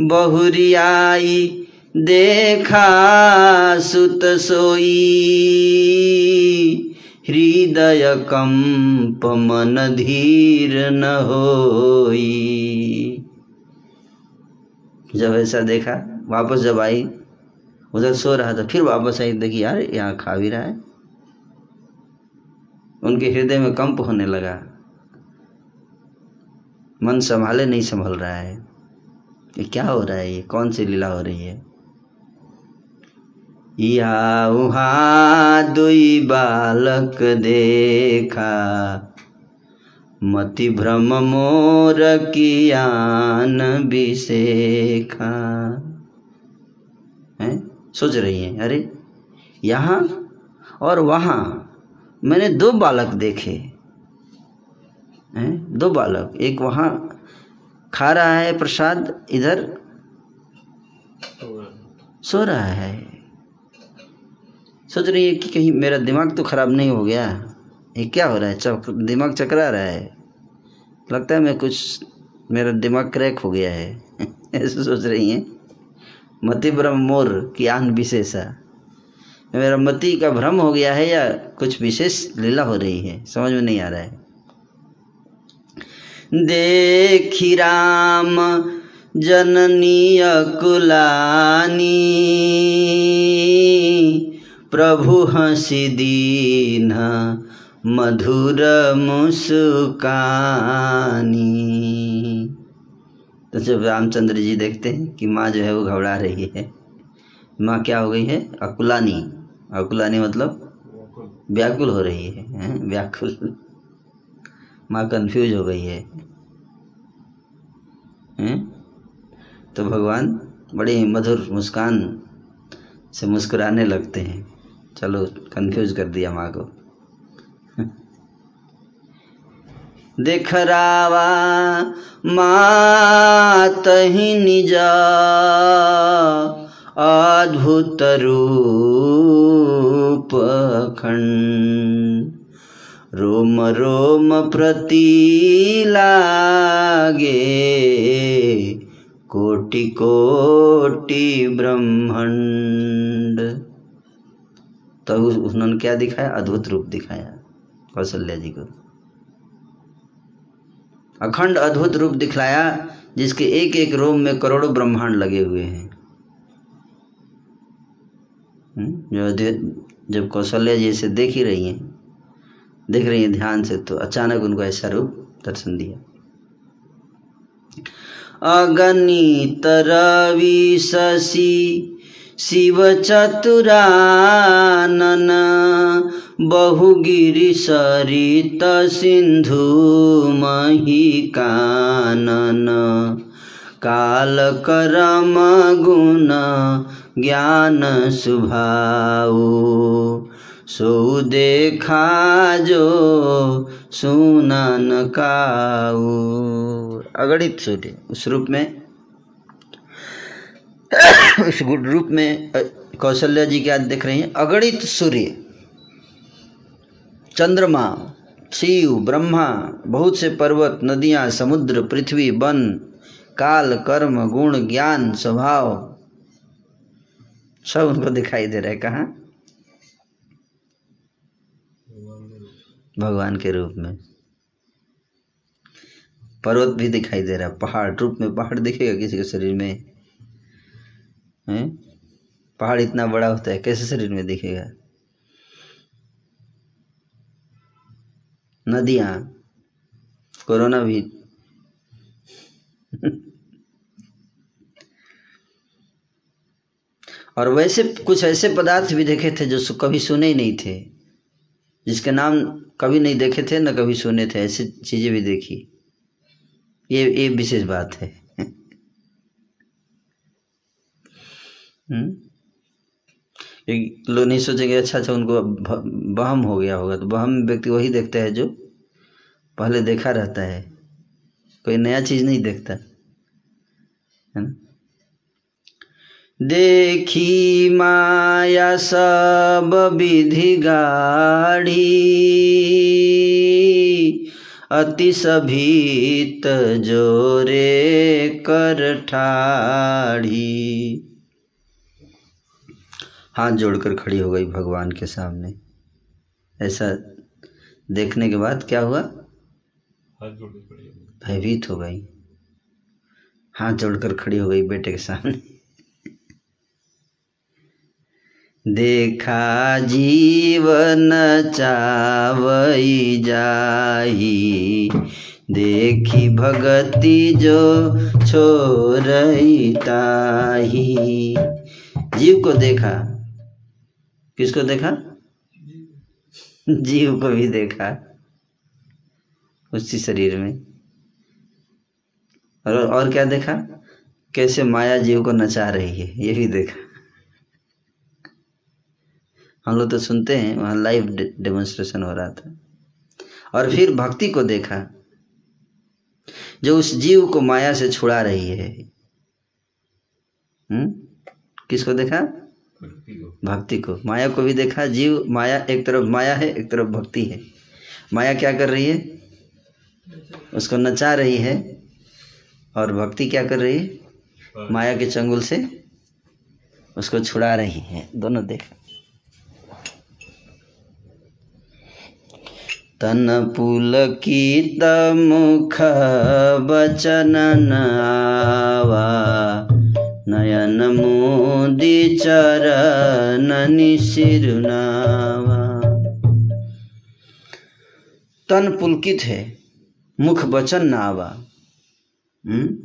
बहुरियाई देखा, सुत सोई। हृदय कंप मन धीर न होई। जब ऐसा देखा, वापस जब आई, उधर सो रहा था, फिर वापस आई, देखी, यार, यहाँ खा भी रहा है। उनके हृदय में कंप होने लगा। मन संभाले, नहीं संभल रहा है। ये क्या हो रहा है? ये कौन सी लीला हो रही है? या उहाँ दुई बालक देखा। मति भ्रम मोर कियान बिसेखा। हैं? सोच रही हैं? अरे यहाँ और वहाँ मैंने दो बालक देखे। हैं? दो बालक एक वहाँ खा रहा है प्रसाद इधर सो रहा है। सोच रही है कि कहीं मेरा दिमाग तो खराब नहीं हो गया। ये क्या हो रहा है? चक, दिमाग चकरा रहा है। लगता है मैं कुछ, मेरा दिमाग क्रैक हो गया है। ऐसे सोच रही हैं। मति ब्रह्म मोर की आन विशेषा। मेरा मति का भ्रम हो गया है या कुछ विशेष लीला हो रही है? समझ में नहीं आ रहा है। देखी राम, जननी अकुलानी। प्रभु हँसी दीन, मधुर मुस्कानी। तो जब रामचंद्र जी देखते हैं कि माँ जो है वो घबरा रही है, माँ क्या हो गई है? अकुलानी। अकुलानी मतलब व्याकुल हो रही है? व्याकुल। माँ कंफ्यूज हो गई है, हैं? तो भगवान बड़ी मधुर मुस्कान से मुस्कुराने लगते हैं। चलो कंफ्यूज कर दिया माँ को। देख रावा, मात ही निजा, अद्भुत रूप खंड। रोम रोम प्रति लागे, कोटि कोटि ब्रह्मांड। तो उन्होंने क्या दिखाया? अद्भुत रूप दिखाया, कौशल्या जी को। अखंड अद्भुत रूप दिखलाया, जिसके एक एक रोम में करोड़ों ब्रह्मांड लगे हुए हैं। जो जब कौशल्या जी से देख ही रही हैं, देख रही हैं ध्यान से तो अचानक उनको ऐसा रूप दर्शन दिया। अगणित रवि शशि शिव चतुरानन बहुगिरि सरित मही कानन काल करम गुण ज्ञान सुभाऊ सो देखा जो सुनन काऊ अगणित सूर्य, उस रूप में गुड रूप में कौशल्या जी क्या देख रही हैं, अगणित सूर्य, चंद्रमा, शिव, ब्रह्मा, बहुत से पर्वत, नदियाँ, समुद्र, पृथ्वी, वन, काल, कर्म, गुण, ज्ञान, स्वभाव, सब उनको दिखाई दे रहा है, कहाँ? भगवान के रूप में। पर्वत भी दिखाई दे रहा है, पहाड़, रूप में पहाड़ दिखेगा किसी के शरीर में। हैं? पहाड़ इतना बड़ा होता है, कैसे शरीर में दिखेगा? नदियाँ, कोरोना भी। और वैसे कुछ ऐसे पदार्थ भी देखे थे जो कभी सुने ही नहीं थे, जिसके नाम कभी नहीं देखे थे, न कभी सुने थे, ऐसी चीज़ें भी देखी। ये ये विशेष बात है। लोग नहीं सोचेंगे अच्छा अच्छा उनको बहम हो गया होगा। तो बहम व्यक्ति वही देखता है जो पहले देखा रहता है। कोई नया चीज़ नहीं देखता। है देखी माया सब विधि गाड़ी, अति सभीत जोरे कर ठाड़ी। हाथ जोड़कर खड़ी हो गई भगवान के सामने। ऐसा देखने के बाद क्या हुआ? भयभीत हो गई। हाथ जोड़कर खड़ी हो गई बेटे के सामने। देखा जीवन चावई जाही देखी भगति जो छोरई ताही। जीव को देखा किसको देखा? जीव को भी देखा। उसी शरीर में। और और क्या देखा? कैसे माया जीव को नचा रही है, ये भी देखा। हम लोग तो सुनते हैं, वहाँ लाइव डेमोन्स्ट्रेशन हो रहा था। और फिर भक्ति को देखा, जो उस जीव को माया से छुड़ा रही है। हुँ? किसको देखा? भक्ति को। माया को भी देखा, जीव, माया एक तरफ़ माया है, एक तरफ़ भक्ति है। माया क्या कर रही है? उसको नचा रही है। और भक्ति क्या कर रही है? माया के चंगुल से उसको छुड़ा रही है। दोनों देखा। तन पुलकित मुख बचन आवा। नयन मोदी चरण सिरुनावा तन पुलकित है, मुख बचन न आवा हम्म?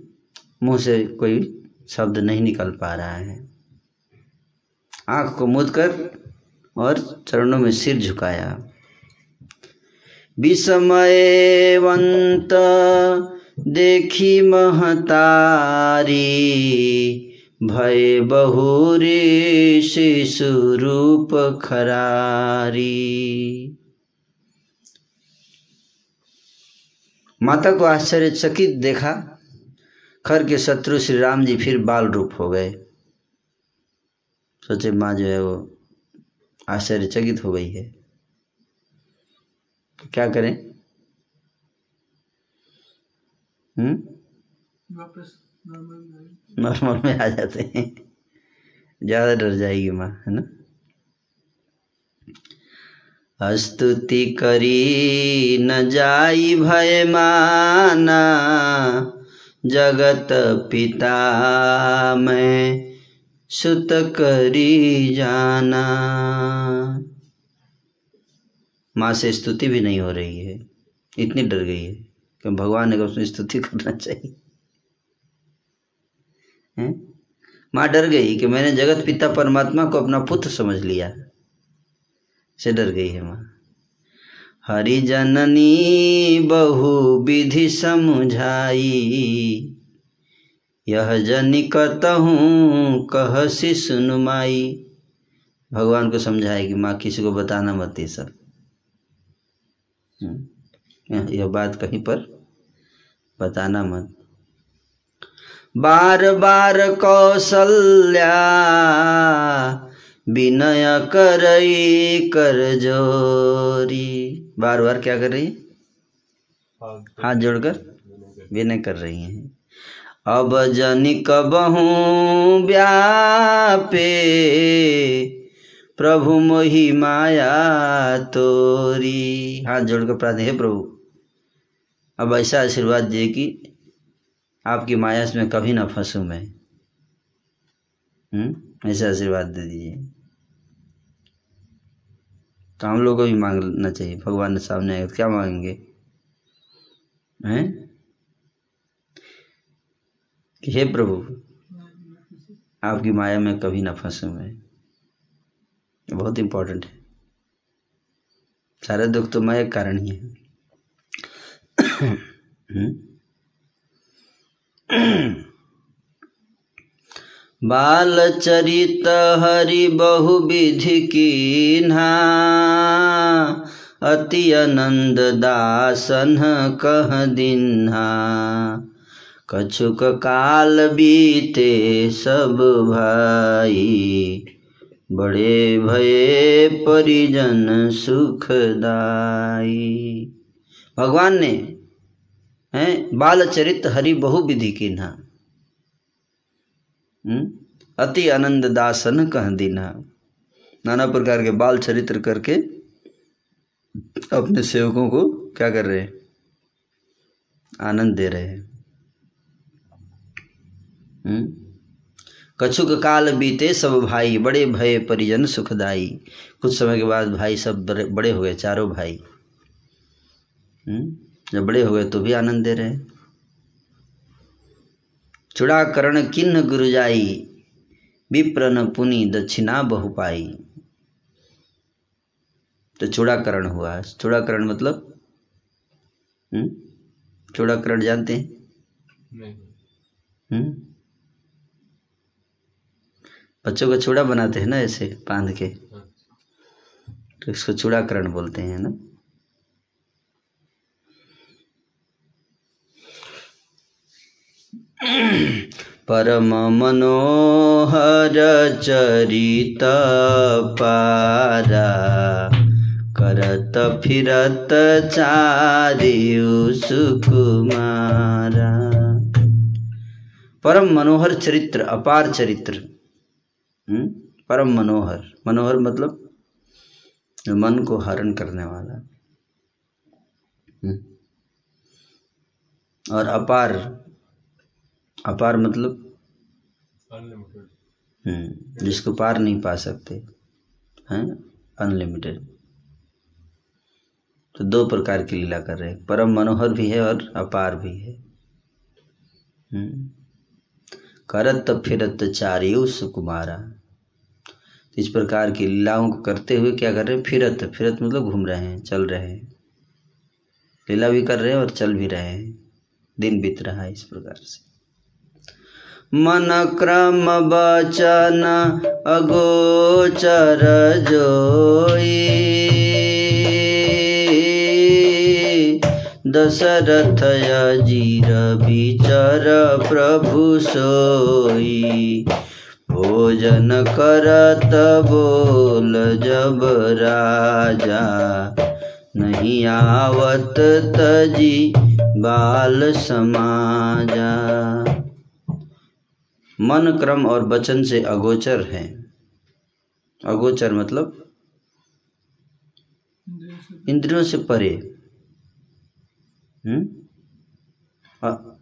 मुँह से कोई शब्द नहीं निकल पा रहा है। आँख को मुद कर और चरणों में सिर झुकाया। विस्मयवंत देखी महतारी भय बहुरी शिशुरूप खरारी। माता को आश्चर्यचकित देखा, खर के शत्रु श्री राम जी फिर बाल रूप हो गए। सोचे, माँ जो है वो आश्चर्यचकित हो गई है। तो क्या करें? हम्म? नॉर्मल में आ जाते हैं। ज़्यादा डर जाएगी माँ, है ना? स्तुति करी न जाई भय माना, जगत पिता मैं सुत करी जाना। माँ से स्तुति भी नहीं हो रही है। इतनी डर गई है कि भगवान ने उसमें स्तुति करना चाहिए? माँ डर गई कि मैंने जगत पिता परमात्मा को अपना पुत्र समझ लिया। से डर गई है माँ। हरि जननी बहु विधि समझाई। यह जनि कतहूँ कहसी सुनुमाई। भगवान को समझाएगी माँ किसी को बताना मत ये सब। हम्म, यह बात कहीं पर बताना मत। बार बार कौशल्या विनय कर जोरी बार बार क्या कर रही है? हाथ जोड़कर विनय कर रही है। अब जनिक बहु व्यापे, प्रभु मोहि माया तोरी। हाथ जोड़कर प्रार्थना, है प्रभु। अब ऐसा आशीर्वाद दिए कि आपकी माया में कभी ना फंसूं मैं। हम्म? ऐसा आशीर्वाद दे दीजिए। तो हम लोग को भी मांगना चाहिए। भगवान ने सामने आएगा क्या मांगेंगे? हैं? कि हे प्रभु, आपकी माया में कभी ना फंसूं मैं। बहुत इम्पोर्टेंट है। सारे दुख तो माया के कारण ही है। बाल चरित हरि बहु विधि कीन्हा। अति आनंद दासन कह दिन्हा। कछुक काल बीते सब भाई, बड़े भये परिजन सुखदाई भगवान ने हैं? बाल चरित हरि बहु विधि कीन्हा हम्म? अति आनंद दासन कह दीना। नाना प्रकार के बाल चरित्र करके अपने सेवकों को क्या कर रहे हैं? आनंद दे रहे हैं। हम्म? कछुक काल बीते सब भाई, बड़े भय परिजन सुखदाई। कुछ समय के बाद भाई सब बड़े हो गए, चारों भाई। हम्म? जब बड़े हो गए तो भी आनंद दे रहे हैं। चूड़ाकरण किन्न गुरुजाई विप्रन पुनि दक्षिणा बहुपाई। तो चूड़ाकरण हुआ। चूड़ाकरण मतलब? हम्म? चूड़ाकरण जानते हैं? हम्म? बच्चों का चूड़ा बनाते हैं ना ऐसे बाँध के? तो इसको चूड़ाकरण बोलते हैं ना? परम मनोहर चरित पारा, करत फिरत चारियु सुकुमारा परम मनोहर चरित्र, अपार चरित्र हम्म? परम मनोहर मनोहर मतलब मन को हरण करने वाला हम्म? और अपार अपार मतलब? हम्म, जिसको पार नहीं पा सकते हैं? अनलिमिटेड तो दो प्रकार की लीला कर रहे हैं परम मनोहर भी है और अपार भी है। हम्म। करत फिरत चारियो सुकुमारा। इस प्रकार की लीलाओं को करते हुए क्या कर रहे हैं? फिरत फिरत मतलब घूम रहे हैं चल रहे हैं। लीला भी कर रहे हैं और चल भी रहे हैं। दिन बीत रहा है इस प्रकार से। मन क्रम बचन अगोचर जोई। दशरथ अजीर विचर प्रभु सोई। भोजन करत बोल जब राजा। नहीं आवत तजी बाल समाजा। मन, क्रम और वचन से अगोचर है। अगोचर मतलब इंद्रियों से परे। हम्म? अ-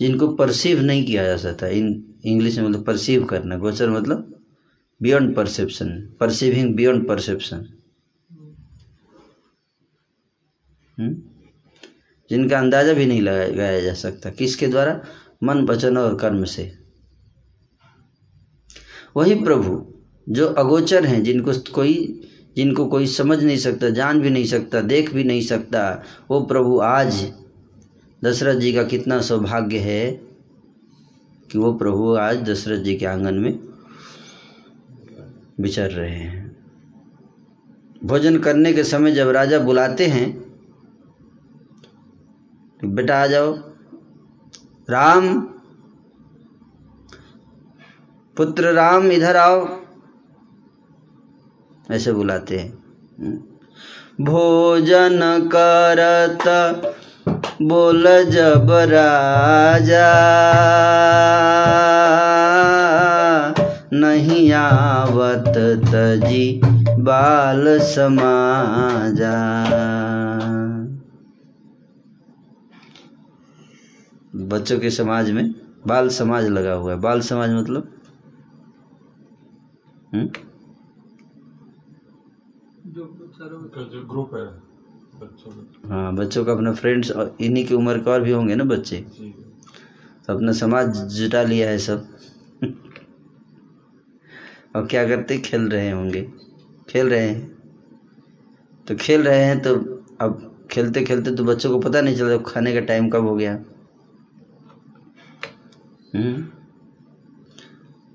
जिनको परसीव नहीं किया जा सकता। इन, इंग्लिश में मतलब परसीव करना। गोचर मतलब beyond perception perceiving beyond perception जिनका अंदाज़ा भी नहीं लगाया जा सकता। किसके द्वारा? मन, वचन और कर्म से। वही प्रभु, जो अगोचर हैं, जिनको कोई जिनको कोई समझ नहीं सकता, जान भी नहीं सकता, देख भी नहीं सकता, वो प्रभु आज दशरथ जी का कितना सौभाग्य है कि वो प्रभु आज दशरथ जी के आँगन में विचर रहे हैं। भोजन करने के समय जब राजा बुलाते हैं कि बेटा आ जाओ, राम पुत्र राम, इधर आओ। ऐसे बुलाते हैं। भोजन करत बोल जब राजा, नहीं आवत तजी बाल समाजा। बच्चों के समाज में बाल समाज लगा हुआ है। बाल समाज मतलब? जो ग्रुप है बच्चों हाँ बच्चों का अपना फ्रेंड्स और इन्हीं की उम्र के और भी होंगे ना बच्चे? तो अपना समाज जुटा लिया है सब। और क्या करते? खेल रहे होंगे। खेल रहे हैं। तो खेल रहे हैं तो अब खेलते खेलते तो बच्चों को पता नहीं चलता खाने का टाइम कब हो गया। हम्म?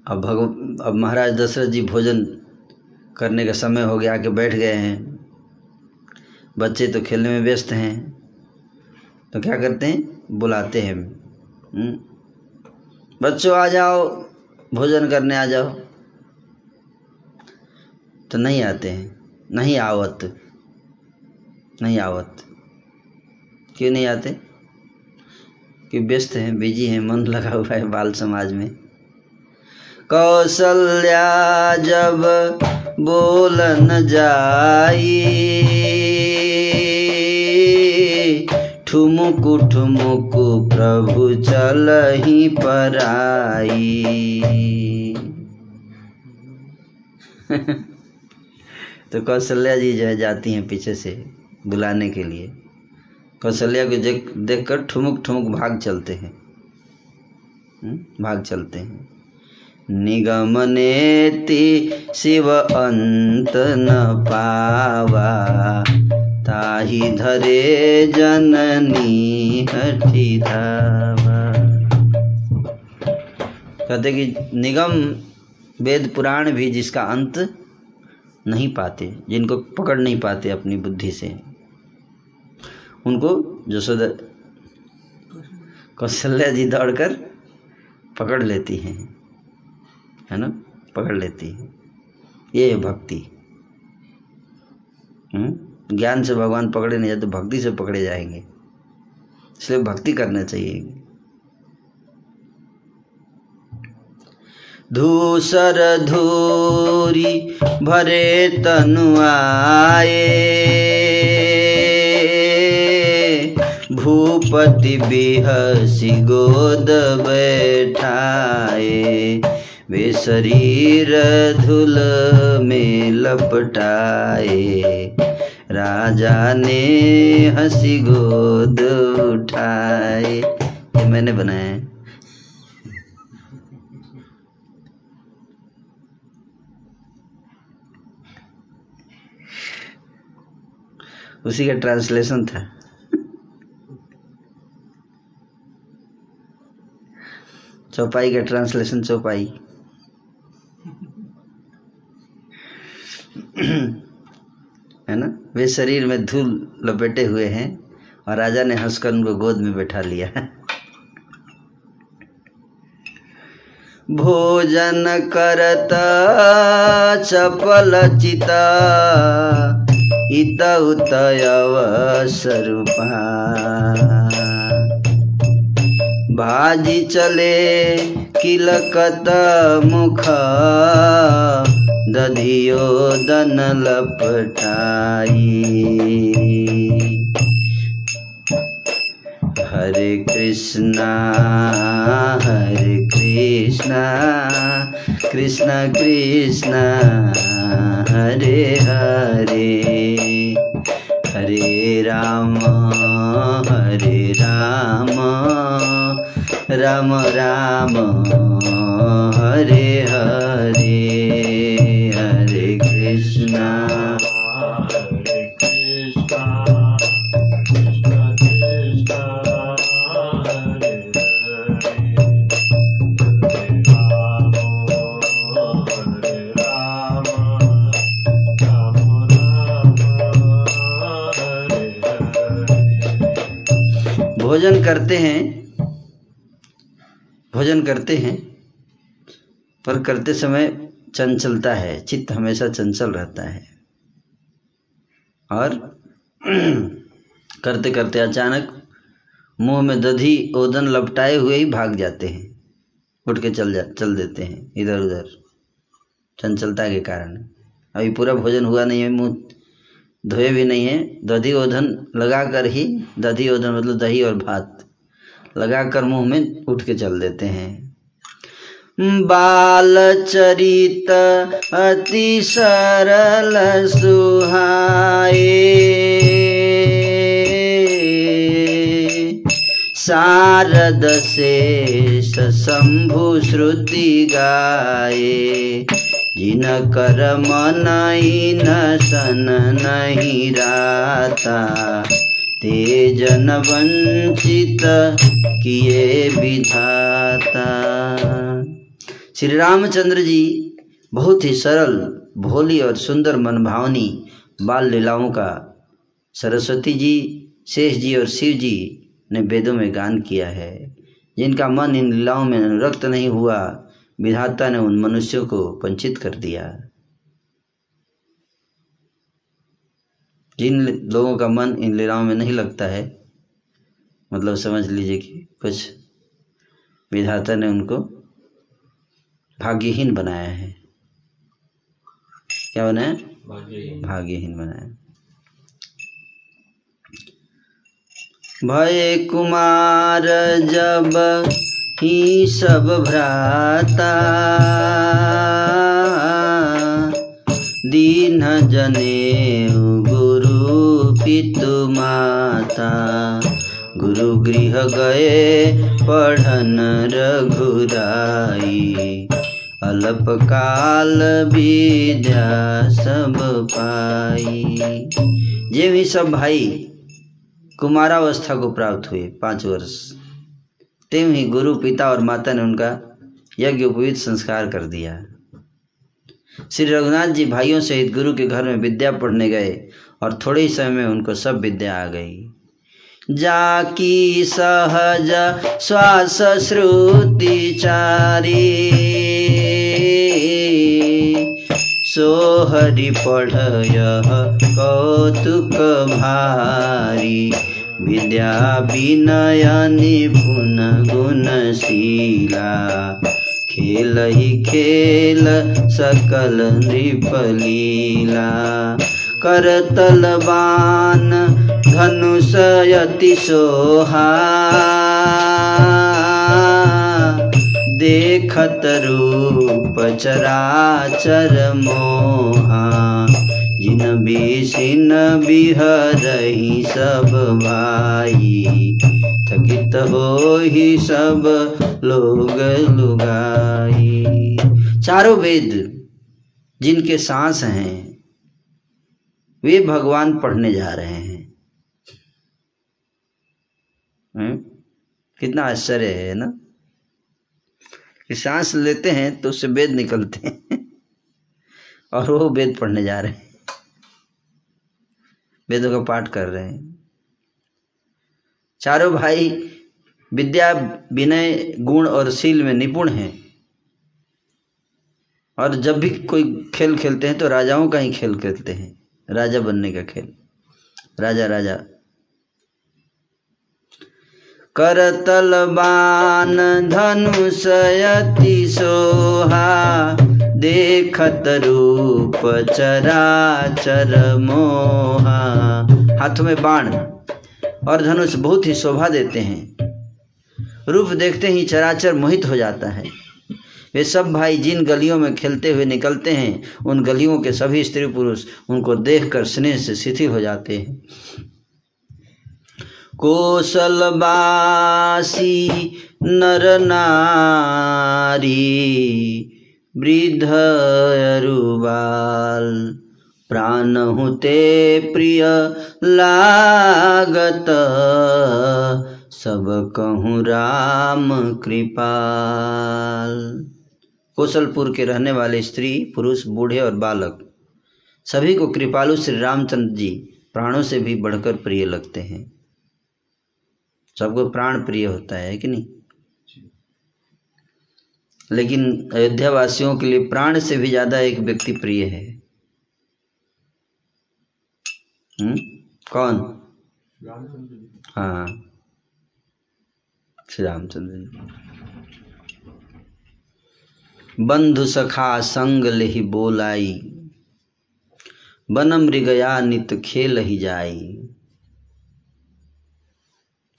अब भगव अब महाराज दशरथ जी भोजन करने का समय हो गया आके बैठ गए हैं। बच्चे तो खेलने में व्यस्त हैं। तो क्या करते हैं? बुलाते हैं। हम्म, बच्चों आ जाओ। भोजन करने आ जाओ। तो नहीं आते हैं। नहीं आवत। नहीं आवत। क्यों नहीं आते? कि व्यस्त हैं बिज़ी हैं मन लगा हुआ है बाल समाज में। कौशल्या जब बोलन जाई। ठुमुकु ठुमुकु प्रभु चलही पराई। तो कौशल्या जी जो है जाती हैं पीछे से बुलाने के लिए। कौशल्या को देख देख कर ठुमुक ठुमुक भाग चलते हैं। हम्म, भाग चलते हैं। निगमनेति शिव अंत न पावा। ताहि धरे जननी हठी धावा। कहते कि निगम वेद पुराण भी जिसका अंत नहीं पाते, जिनको पकड़ नहीं पाते अपनी बुद्धि से, उनको जसोदा कौशल्या जी दौड़कर पकड़ लेती हैं। है ना? पकड़ लेती है। ये है भक्ति। हम्म? ज्ञान से भगवान पकड़े नहीं जाते, भक्ति से पकड़े जाएँगे। इसलिए भक्ति करना चाहिए। धूसर धूरी भरे तनु आए, भूपति बिहसी गोद बैठाए। वे शरीर धूल में लपटाए। राजा ने हँसी गोद उठाए। ये मैंने बनाया। है उसी का ट्रांसलेशन था। चौपाई का ट्रांसलेशन चौपाई। है ना? वे शरीर में धूल लपेटे हुए हैं और राजा ने हंसकर उनको गोद में बैठा लिया। भोजन करता, चपल चिता, इत अवसरूपा भाजी चले, किलकत मुख दधियो दन लपटाई। हरे कृष्णा हरे कृष्णा कृष्ण कृष्ण हरे हरे। हरे राम हरे राम राम राम हरे हरे। हरे भोजन करते हैं, भोजन करते हैं, पर करते समय चंचलता है, चित्त हमेशा चंचल रहता है। और करते करते अचानक मुँह में दधी ओदन लपटाए हुए ही भाग जाते हैं, उठ के चल जा, चल देते हैं इधर उधर चंचलता के कारण। अभी पूरा भोजन हुआ नहीं है, मुँह धोए भी नहीं है, दधी ओधन लगा कर ही, दधी ओधन मतलब दही और भात लगा कर मुँह में उठ के चल देते हैं। बाल चरित अति सरल सुहाए। शारद शेष शंभु श्रुति गाए। जिन कर मन न सन नहीं राता। ते जन वंचित किए विधाता। श्री रामचंद्र जी बहुत ही सरल, भोली और सुंदर मनभावनी बाल लीलाओं का सरस्वती जी, शेष जी और शिव जी ने वेदों में गान किया है, जिनका मन इन लीलाओं में अनुरक्त नहीं हुआ। विधाता ने उन मनुष्यों को वंचित कर दिया। जिन लोगों का मन इन लीलाओं में नहीं लगता है मतलब समझ लीजिए कि कुछ विधाता ने उनको भाग्यहीन बनाया है। क्या बनाया? भाग्यहीन बनाया। भय कुमार जब ही सब भ्राता। दीन जने गुरु पितु माता। गुरु गृह गए पढ़न रघुराई। अल्प काल विद्या सब पाई। ये भी सब भाई कुमारावस्था को प्राप्त हुए पाँच वर्ष। तेम ही गुरु, पिता और माता ने उनका यज्ञ उपवित संस्कार कर दिया। श्री रघुनाथ जी भाइयों सहित गुरु के घर में विद्या पढ़ने गए और थोड़े ही समय में उनको सब विद्या आ गई। जाकी सहज श्वास श्रुति चारी सो हरि पढ़ कौतुक भारी। विद्या विनय निपुण गुणशीला खेल खेल सकल नृपलीला। करतलबान धनुष यति सोहा। देखत रूप चराचर मोहा जिन बिसिन बिहरही सब भाई, थकित हो ही सब लोग लुगाई। चारों वेद जिनके सांस हैं, वे भगवान पढ़ने जा रहे हैं। हैं? कितना आश्चर्य है ना? कि सांस लेते हैं तो उससे वेद निकलते हैं और वो वेद पढ़ने जा रहे हैं। वेदों का पाठ कर रहे हैं। चारों भाई विद्या, विनय, गुण और शील में निपुण हैं। और जब भी कोई खेल खेलते हैं तो राजाओं का ही खेल खेलते हैं। राजा बनने का खेल। राजा राजा। करतल बान धनुषयति सोहा। देखत रूप चराचर मोहा। हाथों में बाण और धनुष बहुत ही शोभा देते हैं। रूप देखते ही चराचर मोहित हो जाता है। वे सब भाई जिन गलियों में खेलते हुए निकलते हैं, उन गलियों के सभी स्त्री पुरुष उनको देखकर स्नेह से शिथिल हो जाते हैं। कौशलवासी नर नारी वृद्ध प्राण हुते प्रिय लागत। सब कहूँ राम कृपाल। कौशलपुर के रहने वाले स्त्री, पुरुष, बूढ़े और बालक, सभी को कृपालु श्री रामचंद्र जी प्राणों से भी बढ़कर प्रिय लगते हैं। सबको प्राण प्रिय होता है कि नहीं? लेकिन अयोध्या वासियों के लिए प्राण से भी ज़्यादा एक व्यक्ति प्रिय है। हुँ? कौन? हाँ। श्री रामचंद्र जी। बंधु सखा संग लेहि बोलाई, बनम मृगया नित खेल ही जाई।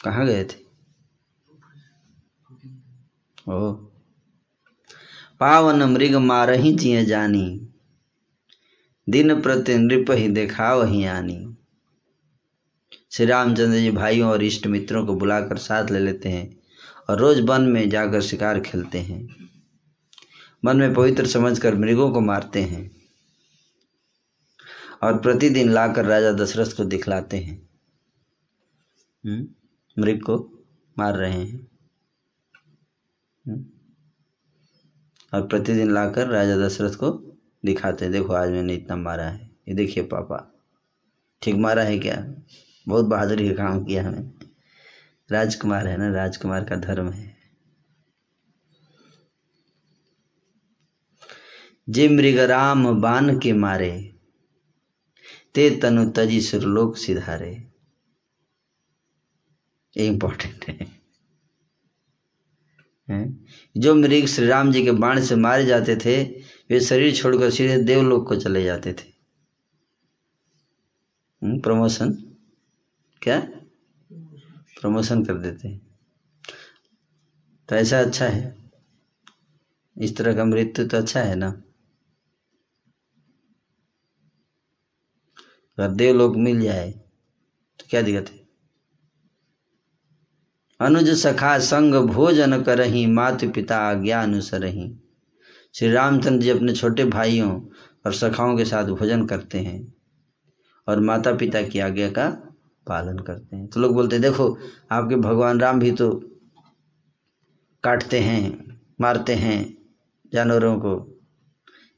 कहाँ गए थे? ओ। पावन मृग मारही जिय जानी। दिन प्रति नृप ही देखा वही आनी। श्री रामचंद्र जी भाइयों और इष्ट मित्रों को बुलाकर साथ ले लेते हैं और रोज वन में जाकर शिकार खेलते हैं। मन में पवित्र समझकर मृगों को मारते हैं और प्रतिदिन लाकर राजा दशरथ को दिखलाते हैं। हम्म, मृग को मार रहे हैं। और प्रतिदिन लाकर राजा दशरथ को दिखाते हैं। देखो, आज मैंने इतना मारा है। ये देखिए पापा, ठीक मारा है क्या? बहुत बहादुरी का काम किया हमें राजकुमार है ना? राजकुमार का धर्म है। जे मृगराम बान के मारे, ते तनु तजी सुरलोक सिधारे। ये इंपॉर्टेंट है। हैं? जो मृग श्री राम जी के बाण से मारे जाते थे वे शरीर छोड़कर सीधे देवलोक को चले जाते थे। हम्म, प्रमोशन? क्या? प्रमोशन कर देते तो ऐसा अच्छा है? इस तरह का मृत्यु तो अच्छा है ना? अगर देवलोक मिल जाए तो क्या दिक्कत है? अनुज सखा संग भोजन करही, मातु पिता आज्ञा अनुसरही श्री रामचंद्र जी अपने छोटे भाइयों और सखाओं के साथ भोजन करते हैं और माता पिता की आज्ञा का पालन करते हैं। तो लोग बोलते हैं, देखो, आपके भगवान राम भी तो काटते हैं, मारते हैं जानवरों को,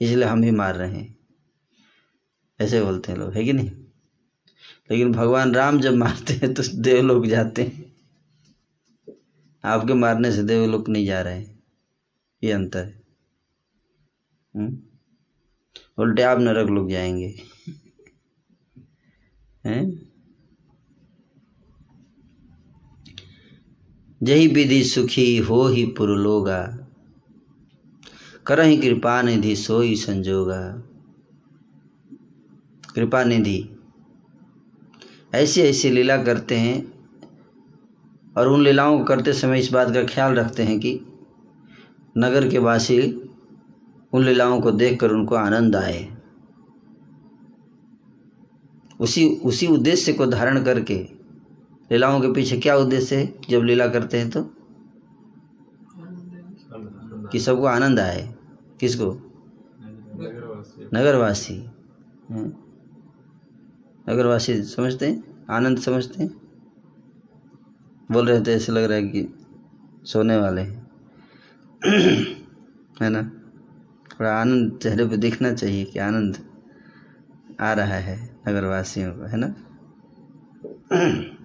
इसलिए हम भी मार रहे हैं। ऐसे बोलते हैं लोग, है कि नहीं? लेकिन भगवान राम जब मारते हैं तो देव लोग जाते हैं। आपके मारने से देवलोक नहीं जा रहे हैं। ये अंतर है। हम्म? उल्टे आप नरक लोग जाएँगे। हैं? जही विधि सुखी हो ही पुरलोगा। करही कृपा निधि, सोई संजोगा। कृपा निधि। ऐसी ऐसी लीला करते हैं और उन लीलाओं को करते समय इस बात का ख्याल रखते हैं कि नगर के वासी उन लीलाओं को देखकर उनको आनंद आए। उसी उसी उद्देश्य को धारण करके लीलाओं के पीछे क्या उद्देश्य है? जब लीला करते हैं तो कि सबको आनंद आए। किसको? नगरवासी। नगरवासी। नगरवासी समझते हैं? आनंद समझते हैं? बोल रहे थे, ऐसे लग रहा है कि सोने वाले हैं। है ना? थोड़ा आनंद चेहरे पे दिखना चाहिए कि आनंद आ रहा है नगरवासियों को, है ना?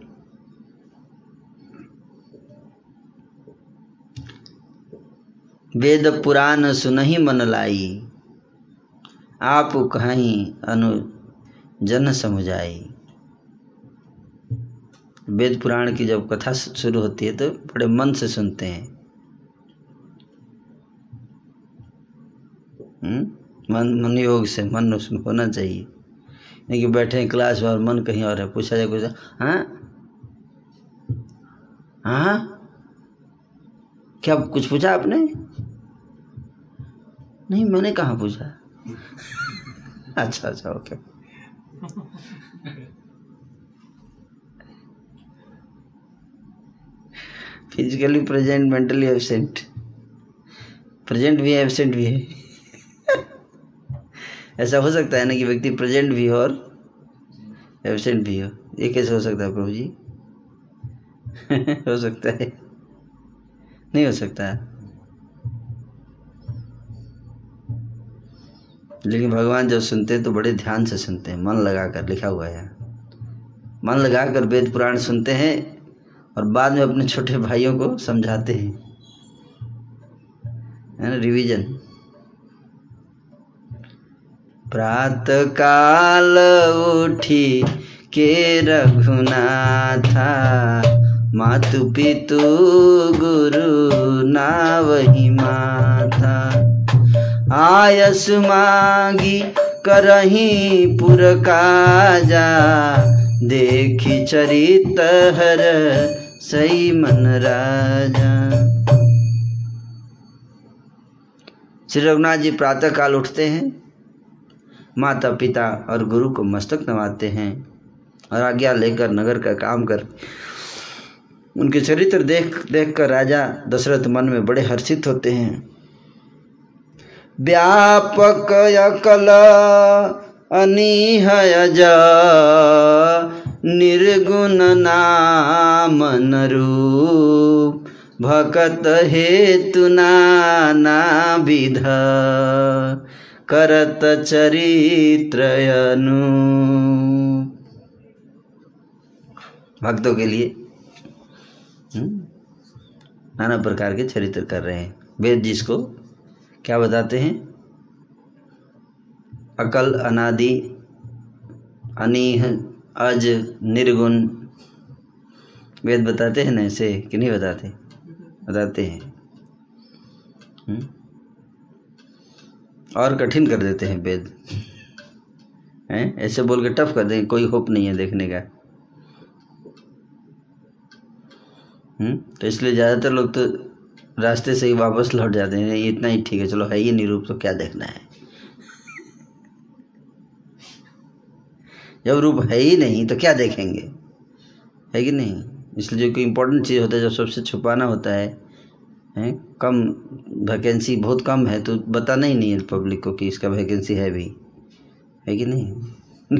वेद पुराण सुनहि मन लाई, आप कहीं अनु जन समुझाई वेद पुराण की जब कथा शुरू होती है तो बड़े मन से सुनते हैं। हम्म? मन मन योग से, मन उसमें होना चाहिए। नहीं कि बैठे क्लास में और मन कहीं और है, पूछा जाए कुछ हाँ? हाँ? क्या कुछ पूछा आपने? नहीं, मैंने कहाँ पूछा? अच्छा अच्छा okay. Physically present mentally absent present भी है एबसेंट भी है. ऐसा हो सकता है ना कि व्यक्ति प्रेजेंट भी हो और एबसेंट भी हो. ये कैसे हो सकता है प्रभु जी हो सकता है. नहीं हो सकता. है लेकिन भगवान जब सुनते हैं तो बड़े ध्यान से सुनते हैं. मन लगाकर, लिखा हुआ है. मन लगाकर वेद पुराण सुनते हैं और बाद में अपने छोटे भाइयों को समझाते हैं। है ना रिवीजन प्रातः काल उठी के रघुनाथा मातु पितु गुरु ना वही माथा। आयस मागी करही पुर काजा देखी चरित हर सही मन राजा। श्री रघुनाथ जी प्रातः काल उठते हैं। माता पिता और गुरु को मस्तक नवाते हैं और आज्ञा लेकर नगर का काम कर उनके चरित्र देख देख कर राजा दशरथ मन में बड़े हर्षित होते हैं। व्यापक अकल अनिहयज निर्गुण नाम रूप भकत हेतु नाना विध। करत चरित्रयनु भक्तों के लिए हम्म, नाना प्रकार के चरित्र कर रहे हैं। वेद जिसको क्या बताते हैं? अकल अनादि अनीह अज निर्गुण वेद बताते हैं ना ऐसे कि नहीं बताते? बताते हैं। हम्म? और कठिन कर देते हैं वेद। हैं? ऐसे बोल के टफ कर देंगे कोई होप नहीं है देखने का। हम्म? तो इसलिए ज़्यादातर लोग तो रास्ते से ही वापस लौट जाते हैं। इतना ही ठीक है, चलो है ही निरूप तो क्या देखना है? जब रूप है ही नहीं तो क्या देखेंगे? है कि नहीं? इसलिए जो कोई इम्पोर्टेंट चीज़ होता है जब सबसे छुपाना होता है हैं? कम वैकेंसी बहुत कम है तो बताना ही नहीं है पब्लिक को कि इसका वैकेंसी है भी। है कि नहीं?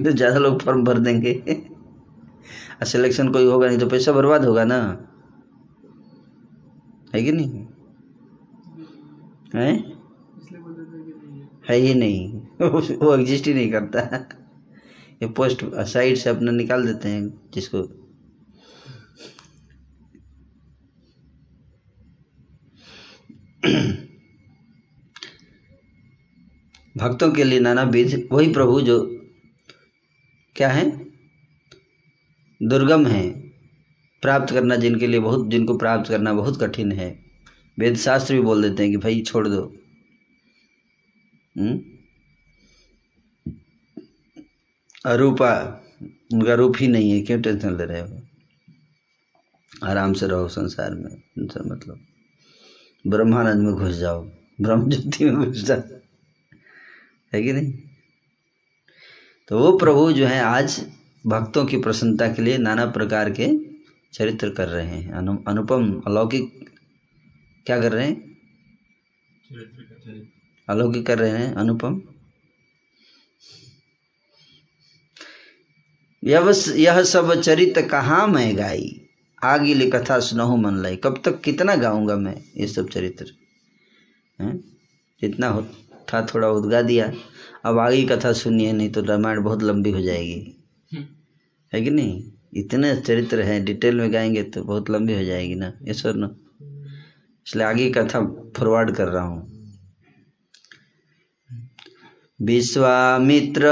तो ज़्यादा लोग फॉर्म भर देंगे। और सिलेक्शन कोई होगा नहीं तो पैसा बर्बाद होगा ना। है है? हैं कि नहीं है। है ही नहीं। वो एग्जिस्ट ही नहीं करता। ये पोस्ट साइड से अपना निकाल देते हैं जिसको। भक्तों के लिए नाना विध वही प्रभु जो क्या है? दुर्गम है, प्राप्त करना जिनके लिए बहुत, जिनको प्राप्त करना बहुत कठिन है। वेद शास्त्र भी बोल देते हैं कि भाई छोड़ दो। हम्म? अरूपा उनका रूप ही नहीं है क्यों टेंशन ले रहे हो? आराम से रहो संसार में टेंशन मतलब। ब्रह्मानंद में घुस जाओ ब्रह्म ज्योति में घुस जाओ। है कि नहीं? तो वो प्रभु जो है आज भक्तों की प्रसन्नता के लिए नाना प्रकार के चरित्र कर रहे हैं। अनु, अनुपम अलौकिक क्या कर रहे हैं? अलौकिक कर रहे हैं अनुपम। यह सब चरित्र कहाँ मैं गाई? आगे आगिल कथा सुनहु मन लाई। कब तक कितना गाऊँगा मैं ये सब चरित्र? हैं? जितना हो था थोड़ा उद्गा दिया। अब आगे कथा सुनिए नहीं तो रामायण बहुत लंबी हो जाएगी। है कि नहीं? इतने चरित्र हैं डिटेल में गाएँगे तो बहुत लंबी हो जाएगी ना। ये और नो। इसलिए आगे कथा फॉरवर्ड कर रहा हूँ। विश्वामित्र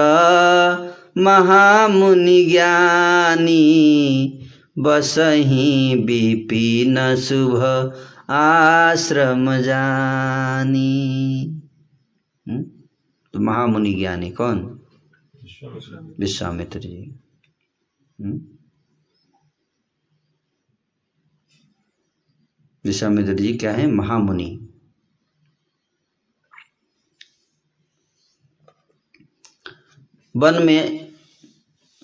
महामुनि ज्ञानी, बसही विपिन शुभ आश्रम जानी। हम्म? तो महामुनि ज्ञानी कौन? विश्वामित्र विश्वामित्र जी। हम्म? विश्वामित्र जी क्या है? महामुनि। वन में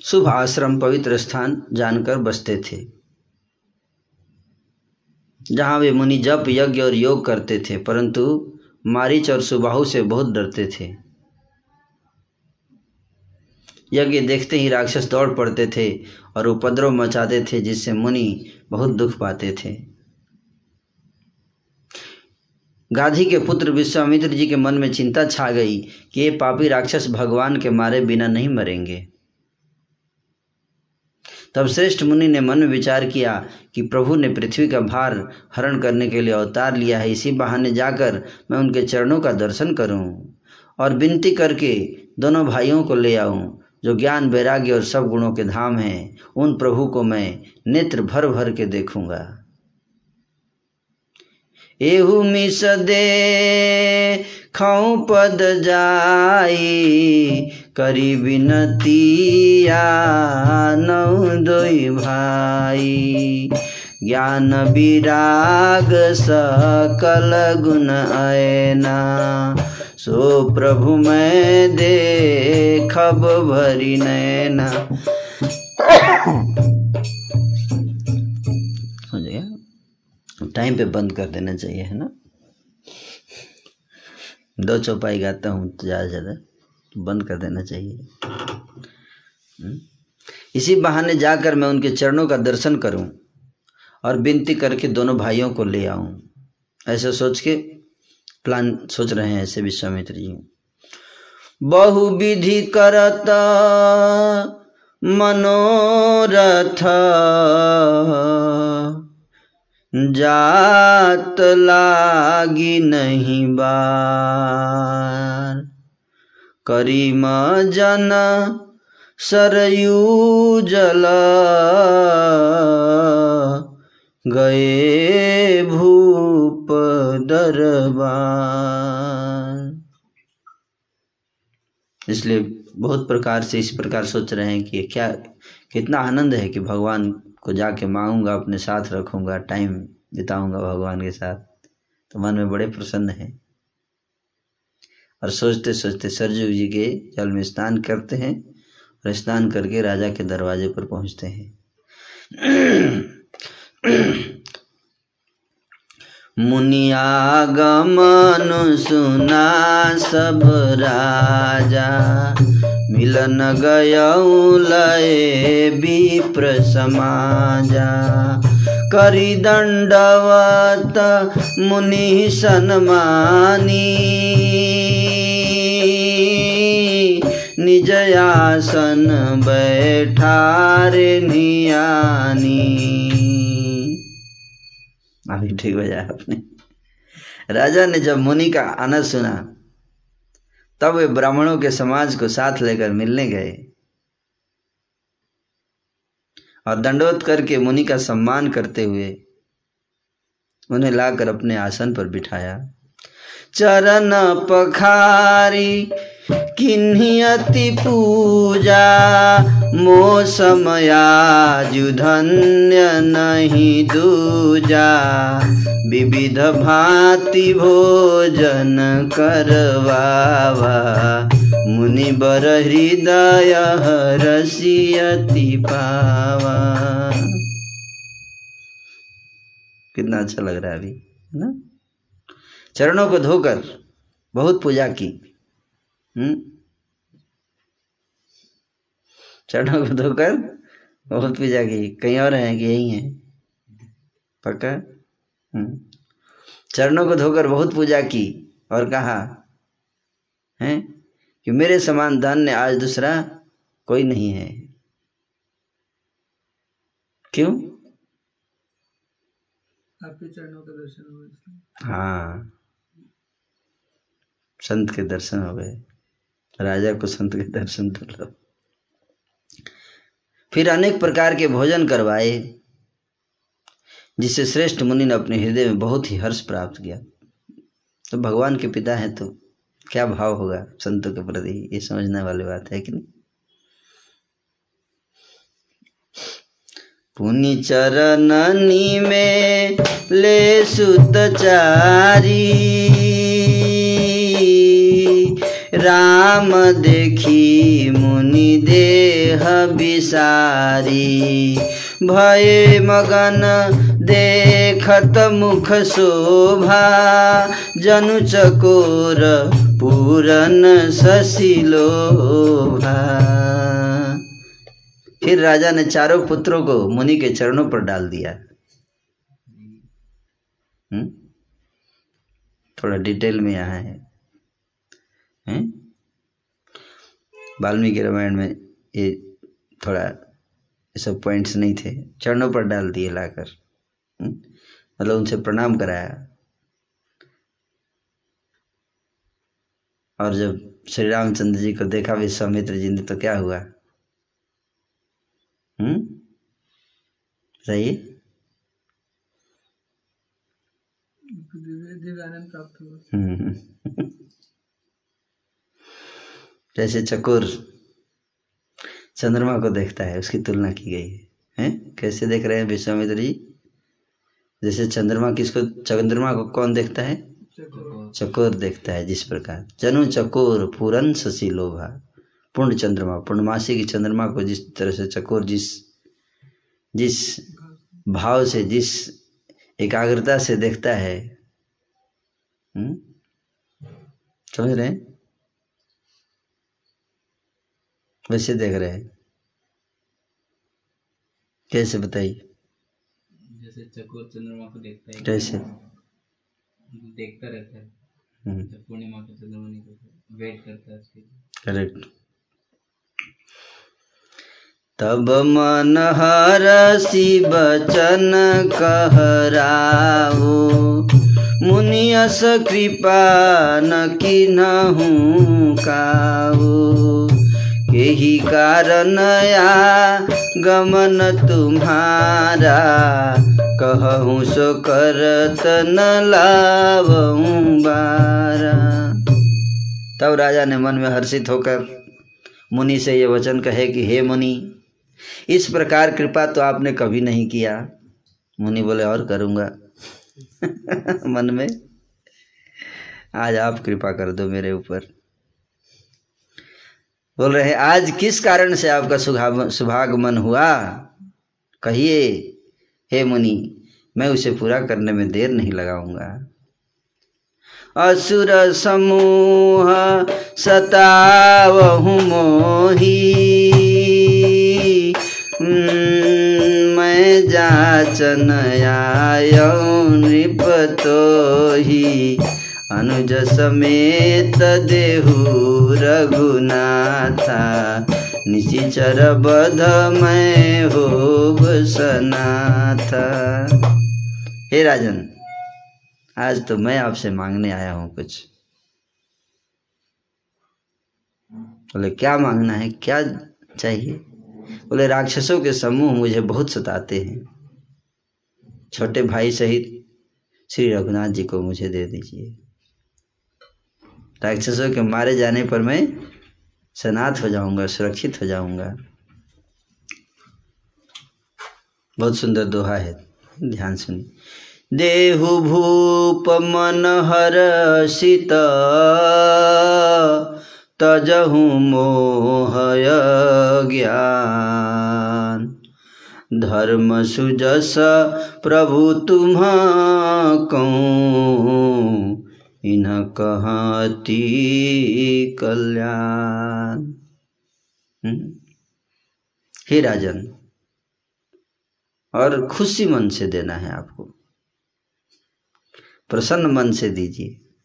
शुभ आश्रम पवित्र स्थान जानकर बसते थे। जहाँ वे मुनि जप, यज्ञ और योग करते थे, परंतु मारीच और सुबाहु से बहुत डरते थे। यज्ञ देखते ही राक्षस दौड़ पड़ते थे और उपद्रव मचाते थे, जिससे मुनि बहुत दुख पाते थे। गाधी के पुत्र विश्वामित्र जी के मन में चिंता छा गई कि ये पापी राक्षस भगवान के मारे बिना नहीं मरेंगे। तब श्रेष्ठ मुनि ने मन में विचार किया कि प्रभु ने पृथ्वी का भार हरण करने के लिए अवतार लिया है। इसी बहाने जाकर मैं उनके चरणों का दर्शन करूँ और विनती करके दोनों भाइयों को ले आऊँ, जो ज्ञान, वैराग्य और सब गुणों के धाम हैं। उन प्रभु को मैं नेत्र भर भर के देखूँगा। एहू मिस दे खौ पद जाई करी विनतिया नौ दोई भाई। ज्ञान विराग सकल गुण ऐना। सो प्रभु मैं देखब भरी नैना। हो जाएगा टाइम पे बंद कर देना चाहिए, है ना? दो चौपाई गाता हूँ तो ज़्यादा ज़्यादा। बंद कर देना चाहिए। हम्म? इसी बहाने जाकर मैं उनके चरणों का दर्शन करूँ और विनती करके दोनों भाइयों को ले आऊँ। ऐसा सोच के प्लान सोच रहे हैं ऐसे विश्वामित्र जी। बहु विधि करत मनोरथ जात लागी नहीं बार करीम जन, सरयू जला। गए भूप दरबार। इसलिए बहुत प्रकार से इस प्रकार सोच रहे हैं कि क्या, कितना आनंद है कि भगवान को जाके मांगूँगा, अपने साथ रखूँगा टाइम बिताऊँगा भगवान के साथ। तो मन में बड़े प्रसन्न है। और सोचते सोचते सरजू जी के जल में स्नान करते हैं और स्नान करके राजा के दरवाजे पर पहुँचते हैं। मुनियागमन सुना सब राजा। मिलन गयऊ लय विप्र समाजा। करी दंडवत मुनि सन्मानी निज आसन बैठारे नियानी। अभी ठीक बजाया आपने राजा ने जब मुनि का आनंद सुना, तब वे ब्राह्मणों के समाज को साथ लेकर मिलने गए। और दंडोत करके मुनि का सम्मान करते हुए उन्हें लाकर अपने आसन पर बिठाया। चरण पखारी किन्हीं अति पूजा मो समयाजु धन्य नहीं दूजा। विविध भांति भोजन करवावा। मुनि बर हृदय रसियति पावा। कितना अच्छा लग रहा है अभी ना? चरणों को धोकर बहुत पूजा की। चरणों को धोकर बहुत पूजा की कहीं और हैं कि यही है? पक्का? हम्म। चरणों को धोकर बहुत पूजा की और कहा है? कि मेरे समान धन्य आज दूसरा कोई नहीं है। क्यों? आपके चरणों का दर्शन हुआ हाँ। संत के दर्शन हो गए। राजा को संत के दर्शन दुर्लभ फिर अनेक प्रकार के भोजन करवाए, जिससे श्रेष्ठ मुनि ने अपने हृदय में बहुत ही हर्ष प्राप्त किया। तो भगवान के पिता हैं तो क्या भाव होगा संतों के प्रति? ये समझने वाली बात है कि नहीं? पुनि चरणनी में ले सुत चारी राम देखी मुनि देह विसारी। भय मगन देखत मुख शोभा। जनु चकोर पूरन ससिलोभा फिर राजा ने चारों पुत्रों को मुनि के चरणों पर डाल दिया। हम्म? थोड़ा डिटेल में यहाँ है। हैं? वाल्मीकि रामायण में ये थोड़ा ये सब पॉइंट्स नहीं थे। चरणों पर डाल दिए लाकर। हम्म? मतलब उनसे प्रणाम कराया। और जब श्री रामचंद्र जी को देखा विश्वामित्र जी ने तो क्या हुआ? हम्म? बताइए। उनको दिव्य दिव्य प्राप्त हुआ। हम्म। जैसे चकोर चंद्रमा को देखता है, उसकी तुलना की गई है, हैं? कैसे देख रहे हैं विश्वामित्र जी? जैसे चंद्रमा किसको, चंद्रमा को कौन देखता है? चकोर देखता है, जिस प्रकार। जनु चकोर पूरन शशि लोभा। पूर्ण चंद्रमा पूर्णमासी की चंद्रमा को जिस तरह से चकोर, जिस जिस भाव से, जिस एकाग्रता से देखता है हम्म? समझ रहे हैं? वैसे देख रहे हैं। कैसे बताइए? जैसे चकोर चंद्रमा को देखता है। कैसे? देखता रहता है। हम्म, पूर्णिमा का चंद्रमा निकलता वेट करता है करेक्ट तब मन हरसी बचन कहराओ मुनियस कृपा न किन्हु काओ यही कारण या गमन तुम्हारा। कहूँ सो करत न बारा। तब राजा ने मन में हर्षित होकर मुनि से ये वचन कहे कि, हे मुनि, इस प्रकार कृपा तो आपने कभी नहीं किया। मुनि बोले, और करूँगा। मन में, आज आप कृपा कर दो मेरे ऊपर। बोल रहे हैं, आज किस कारण से आपका सुभाग सुभागमन हुआ? कहिए, हे मुनि, मैं उसे पूरा करने में देर नहीं लगाऊँगा। असुर समूह सतावहु मोही। मैं जाचन आयो नृपतो ही अनुज समेत देहु रघुनाथा। निशिचर बध मैं हो सनाथा। हे राजन, आज तो मैं आपसे मांगने आया हूँ कुछ। बोले, क्या मांगना है? क्या चाहिए? बोले, राक्षसों के समूह मुझे बहुत सताते हैं। छोटे भाई सहित श्री रघुनाथ जी को मुझे दे दीजिए। राक्षसों के मारे जाने पर मैं सनाथ हो जाऊँगा, सुरक्षित हो जाऊँगा। बहुत सुंदर दोहा है, ध्यान सुनिए। देहु भूप मन हर सित, तजहु मोहय ज्ञान। धर्म सुजस प्रभु तुम कहूँ इन्ह कहती कल्याण। हम्म? हे राजन, और खुशी मन से देना है आपको। प्रसन्न मन से दीजिए।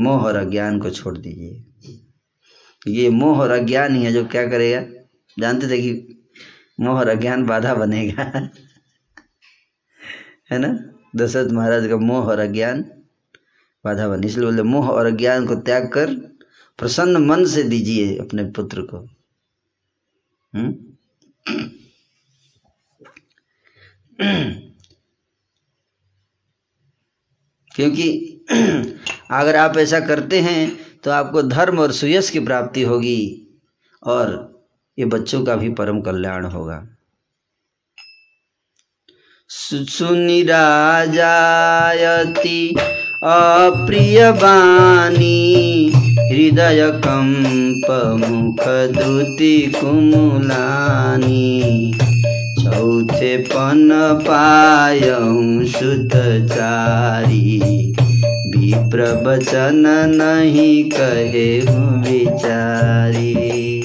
मोह और अज्ञान को छोड़ दीजिए। ये मोह और अज्ञान ही है जो क्या करेगा? जानते थे कि मोह और अज्ञान बाधा बनेगा। है ना? दशरथ महाराज का मोह और अज्ञान बाधा बने इसलिए बोले, मोह और अज्ञान को त्याग कर, प्रसन्न मन से दीजिए अपने पुत्र को। हम्म? क्योंकि अगर आप ऐसा करते हैं तो आपको धर्म और सुयश की प्राप्ति होगी और ये बच्चों का भी परम कल्याण होगा। सु- सुनि राजायति अप्रिय बानी हृदय कंप मुख द्रुति कुमुलानी चौथे पन पायऊँ सुत चारी विप्र नहीं कहे विचारी।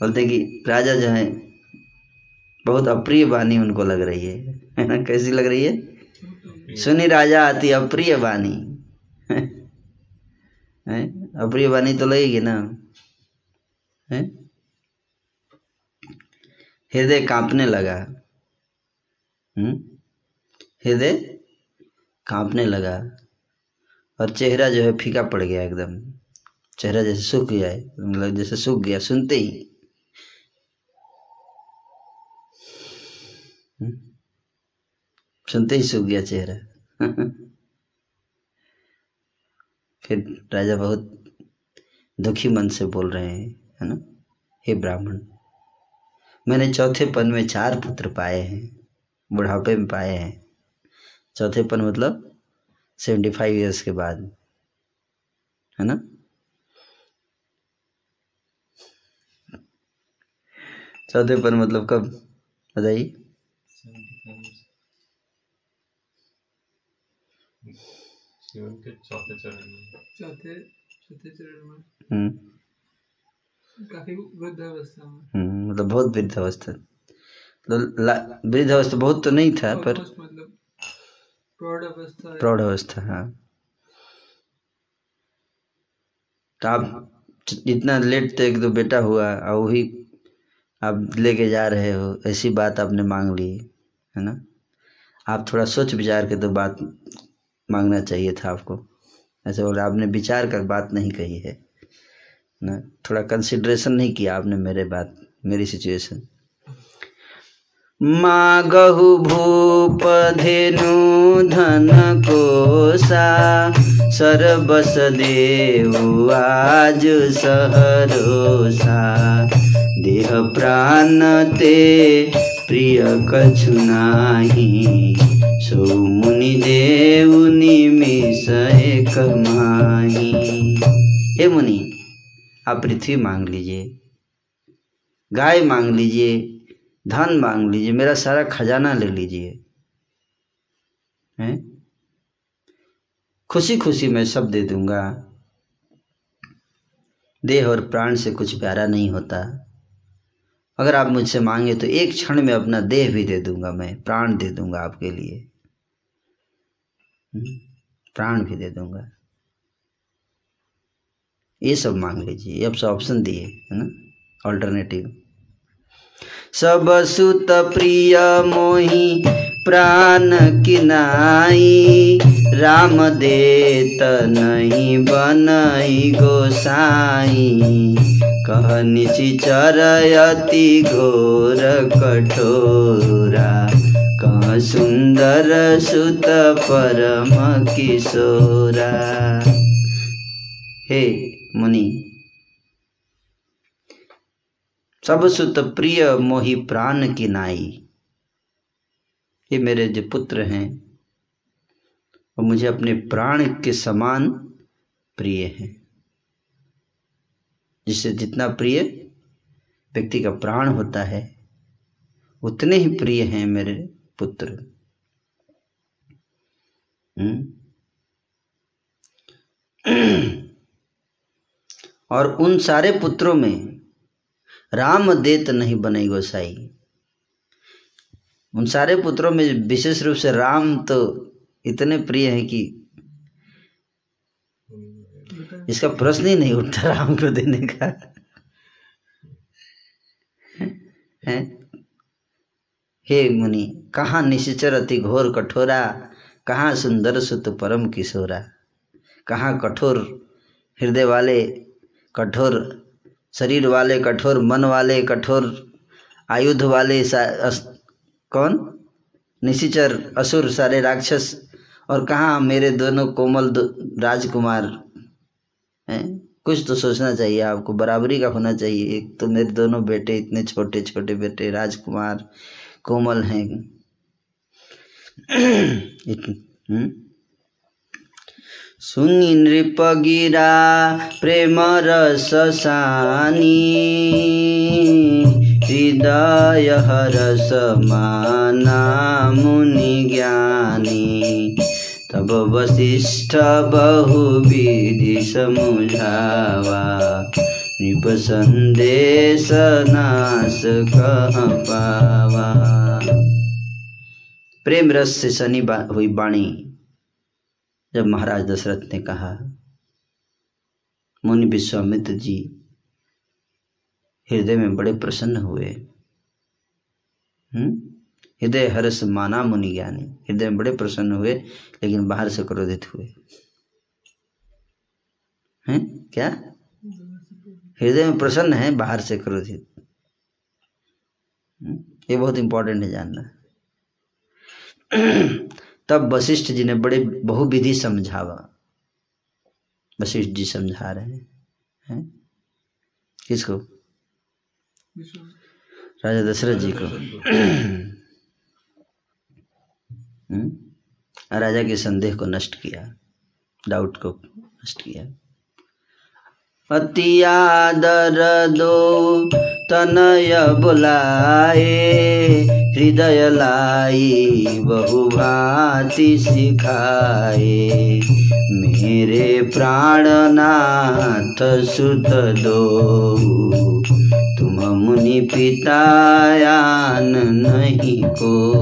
बोलते कि राजा जो है, बहुत अप्रिय वाणी उनको लग रही है। कैसी लग रही है? सुनी राजा आती अप्रिय वाणी। अप्रिय वाणी तो लगेगी ना? हृदय कांपने लगा। हम्म? हृदय कांपने लगा और चेहरा जो है फीका पड़ गया एकदम। चेहरा जैसे सूख गया है मतलब जैसे सूख गया सुनते ही। हम्म? सुनते ही सूख गया चेहरा। फिर राजा बहुत दुखी मन से बोल रहे हैं, है ना? हे ब्राह्मण, मैंने चौथे पन में चार पुत्र पाए हैं, बुढ़ापे में पाए हैं। चौथे पन मतलब सेवेंटी फाइव ईयर्स के बाद, है ना? चौथे पन मतलब कब? बताइए। शिवन के चौथे चरण में चौथे चौथे चरण में। हम्म। काफ़ी वृद्ध अवस्था में। हम्म, मतलब बहुत वृद्ध अवस्था मतलब ला- बहुत तो नहीं था पर मतलब प्रौढ़ अवस्था प्रौढ़ अवस्था हाँ। तो आप इतना लेट तो एक दो बेटा हुआ और वही आप लेके जा रहे हो ऐसी बात आपने मांग ली है ना? आप थोड़ा सोच विचार के तो बात मांगना चाहिए था आपको। ऐसे बोले आपने विचार कर बात नहीं कही है, ना? थोड़ा कंसिडरेशन नहीं किया आपने मेरे बात, मेरी सिचुएशन मागहु भूप धेनु धन कोसा सरबस देव आज सहरोसा। देह प्राण ते प्रिय कछु नाही। सो मुनि देव निमिष एक माही हे मुनि, आप पृथ्वी मांग लीजिए, गाय मांग लीजिए, धन मांग लीजिए, मेरा सारा खजाना ले लीजिए। हैं? खुशी खुशी मैं सब दे दूँगा। देह और प्राण से कुछ प्यारा नहीं होता। अगर आप मुझसे मांगे तो एक क्षण में अपना देह भी दे दूँगा मैं, प्राण दे दूँगा आपके लिए। प्राण भी दे दूँगा। ये सब मांग लीजिए, ये सब ऑप्शन दिए, है ना? ऑल्टरनेटिव सब सुत प्रिय मोही, प्राण किनाई, राम देत नहीं बनई गोसाई। कह निशिचर अति घोर कठोरा। सुंदर सुत परम किशोरा। हे मुनि, सब सुत प्रिय मोहि प्राण की नाई। ये मेरे जो पुत्र हैं, वो मुझे अपने प्राण के समान प्रिय हैं। जिससे जितना प्रिय व्यक्ति का प्राण होता है, उतने ही प्रिय हैं मेरे पुत्र। हम्म? और उन सारे पुत्रों में राम देत नहीं बने गोसाई। उन सारे पुत्रों में विशेष रूप से राम तो इतने प्रिय हैं कि इसका प्रश्न ही नहीं उठता राम को देने का। है? हे मुनि कहाँ निशिचर अति घोर कठोरा कहाँ सुंदर सुत परम किशोरा? कहाँ कठोर हृदय वाले कठोर शरीर वाले कठोर मन वाले कठोर आयुध वाले अस, कौन? निशिचर असुर सारे राक्षस और कहाँ मेरे दोनों कोमल दो, राजकुमार? हैं? कुछ तो सोचना चाहिए आपको बराबरी का होना चाहिए। एक तो मेरे दोनों बेटे इतने छोटे छोटे बेटे राजकुमार कोमल हैं। सुनी नृप गिरा, प्रेम रस सानी, हृदय हरस माना मुनि ज्ञानी। तब वशिष्ठ बहु विधि समुझावा नृप संदेश नाश पावा प्रेम रस से सनी बा, हुई बाणी जब महाराज दशरथ ने कहा मुनि विश्वामित्र जी हृदय में बड़े प्रसन्न हुए। हृदय हर्ष माना मुनि ज्ञानी। हृदय में बड़े प्रसन्न हुए लेकिन बाहर से क्रोधित हुए। हैं? क्या? हृदय में प्रसन्न है, बाहर से क्रोधित। ये बहुत इंपॉर्टेंट है जानना। तब वशिष्ठ जी ने बड़े बहुविधि समझावा। वशिष्ठ जी समझा रहे हैं। है? किसको? राजा दशरथ जी को। राजा के संदेह को नष्ट किया डाउट को नष्ट किया। अति आदर दो तनय बुलाए, हृदय लाई बहु भांति सिखाए। मेरे प्राणनाथ सुत दो, तुम मुनि पितायान नहीं को।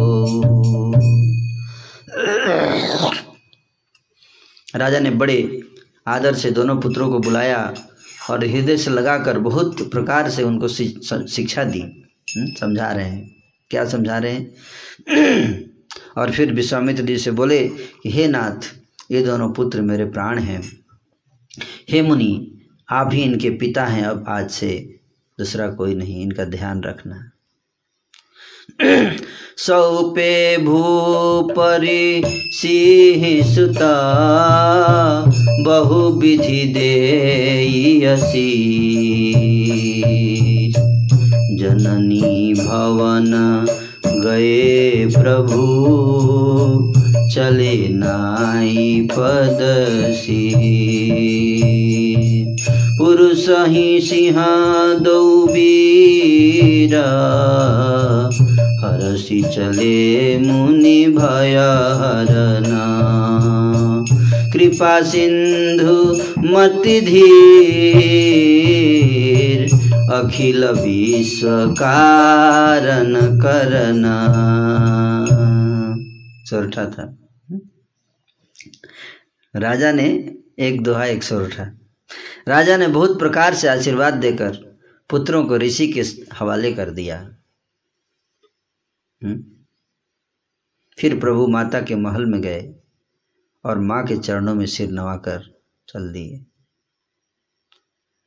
राजा ने बड़े आदर से दोनों पुत्रों को बुलाया। और हृदय से लगाकर बहुत प्रकार से उनको शिक्षा दी। समझा रहे हैं। क्या समझा रहे हैं? और फिर विश्वामित्र जी से बोले कि, हे नाथ, ये दोनों पुत्र मेरे प्राण हैं। हे मुनि, आप ही इनके पिता हैं, अब आज से दूसरा कोई नहीं। इनका ध्यान रखना। सौपे भूपरि सिंह सुता बहु विधि देयसी। जननी भवन गए प्रभु, चले नाई पदसी। पुरुष ही सिंह दौ वीरा, हरसी चले मुनि भया हरना कृपा सिंधु मति धीर, अखिल विश्व कारण करना। चौथा था। राजा ने एक दोहा, एक सौ उठा। राजा ने बहुत प्रकार से आशीर्वाद देकर पुत्रों को ऋषि के हवाले कर दिया। हम्म? फिर प्रभु माता के महल में गए। और माँ के चरणों में सिर नवाकर चल दिए।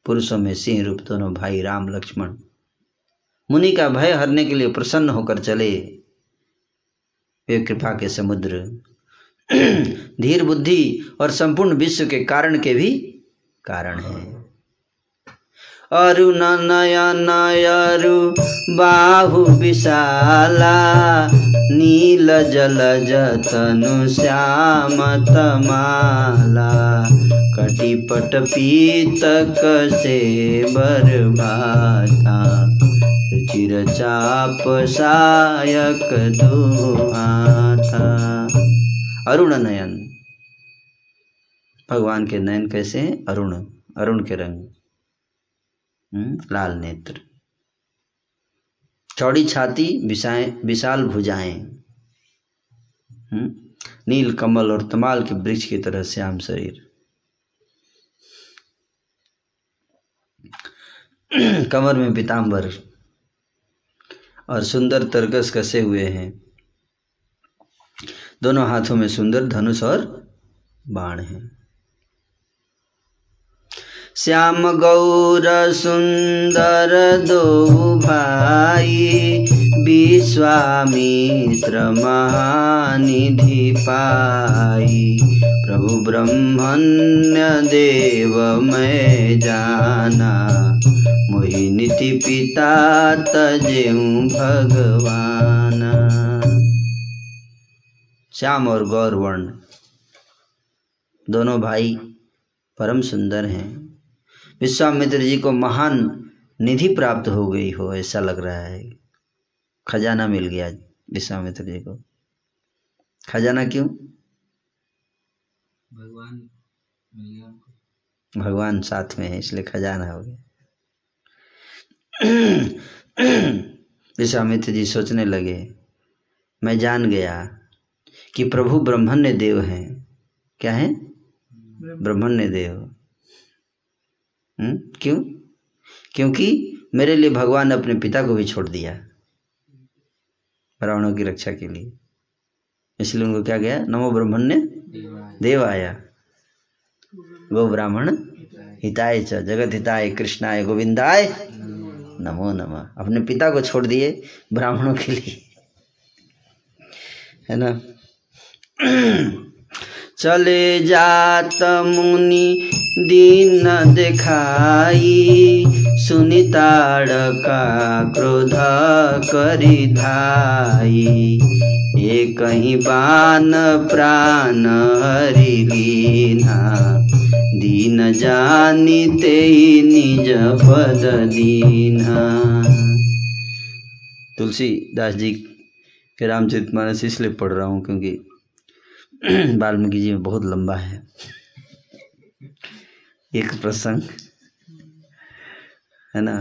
पुरुषों में सिंह रूप दोनों भाई राम, लक्ष्मण। मुनि का भय हरने के लिए प्रसन्न होकर चले। वे कृपा के समुद्र, धीर बुद्धि और संपूर्ण विश्व के कारण के भी कारण है। अरुण नयन अरु बाहु विशाला नील जल जतनु श्याम तमाला कटिपट पीतक से बरभाता चिर चाप सायक दुहाथा अरुण नयन भगवान के नयन कैसे? अरुण अरुण के रंग। हम्म, लाल नेत्र। चौड़ी छाती विशाए विशाल भुजाएँ। हम्म, नील कमल और तमाल के वृक्ष की तरह श्याम शरीर। कमर में पीताम्बर और सुंदर तरकस कसे हुए हैं। दोनों हाथों में सुंदर धनुष और बाण है। श्याम गौर सुंदर दो भाई, विश्वामित्र महानिधि पाई। प्रभु ब्रह्मण्य देव मैं जाना, मोहि नीति पिता तजेऊ भगवान। श्याम और गौरवर्ण, दोनों भाई परम सुंदर हैं। विश्वामित्र जी को महान निधि प्राप्त हो गई हो ऐसा लग रहा है। खजाना मिल गया विश्वामित्र जी को। खजाना क्यों? भगवान मिल गया भगवान साथ में है इसलिए खजाना हो गया। विश्वामित्र जी सोचने लगे मैं जान गया कि प्रभु ब्रह्मण्य देव हैं। क्या है? ब्रह्मण्य देव? क्यों? क्योंकि मेरे लिए भगवान ने अपने पिता को भी छोड़ दिया रावणों की रक्षा के लिए। इसलिए उनको क्या गया? नमो ब्रह्मण्य ने देव आया। गो ब्राह्मण हिताय च, जगत हिताय, कृष्णाय, गोविंदाय, नमो नमः। अपने पिता को छोड़ दिए ब्राह्मणों के लिए। है ना? चले जात मुनि दीन दिखाई। सुनिताड़ का क्रोध करी धाई। ये कहीं बान प्राण हरि लीना दीन जानी ते निज पद दीना तुलसीदास जी के रामचरित मानस इसलिए पढ़ रहा हूँ क्योंकि वाल्मीकि जी में बहुत लंबा है। एक प्रसंग, है ना?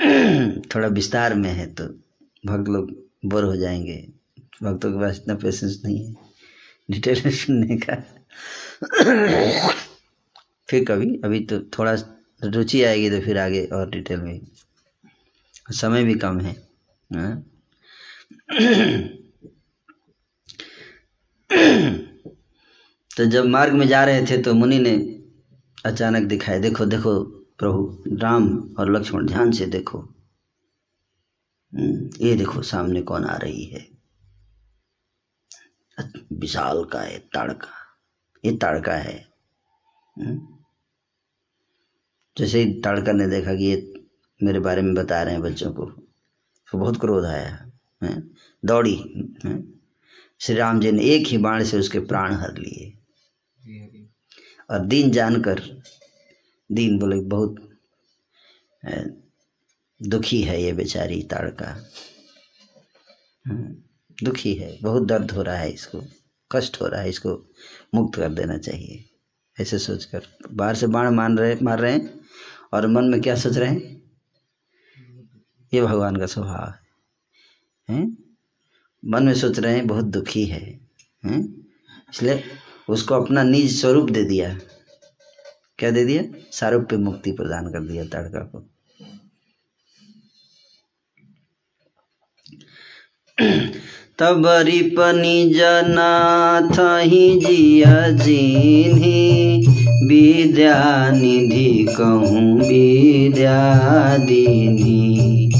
थोड़ा विस्तार में है तो भक्त लोग बोर हो जाएँगे। भक्तों के पास इतना पेशेंस नहीं है। डिटेल में सुनने का। फिर कभी, अभी तो थोड़ा रुचि आएगी तो फिर आगे और डिटेल में। समय भी कम है हाँ? तो जब मार्ग में जा रहे थे तो मुनि ने अचानक दिखाए देखो देखो प्रभु राम और लक्ष्मण ध्यान से देखो हम्म, ये देखो सामने कौन आ रही है विशाल का है ताड़का ये ताड़का है हम्म। जैसे ही ताड़का ने देखा कि ये मेरे बारे में बता रहे हैं बच्चों को तो बहुत क्रोध आया है दौड़ी? श्री राम जी ने एक ही बाण से उसके प्राण हर लिए। हरि और दीन जानकर दीन बोले बहुत दुखी है ये बेचारी ताड़का। हम्म, दुखी है बहुत दर्द हो रहा है इसको कष्ट हो रहा है इसको मुक्त कर देना चाहिए। ऐसे सोचकर बाहर से बाण मान रहे मार रहे हैं और मन में क्या सोच रहे हैं? ये भगवान का स्वभाव है। हैं? मन में सोच रहे हैं, बहुत दुखी है? इसलिए उसको अपना निज स्वरूप दे दिया। क्या दे दिया? सारूप्य मुक्ति प्रदान कर दिया ताड़का को। तब रिपनि जनाथ ही जिया जिन्ही विद्या निधि कहूँ विद्या दीनी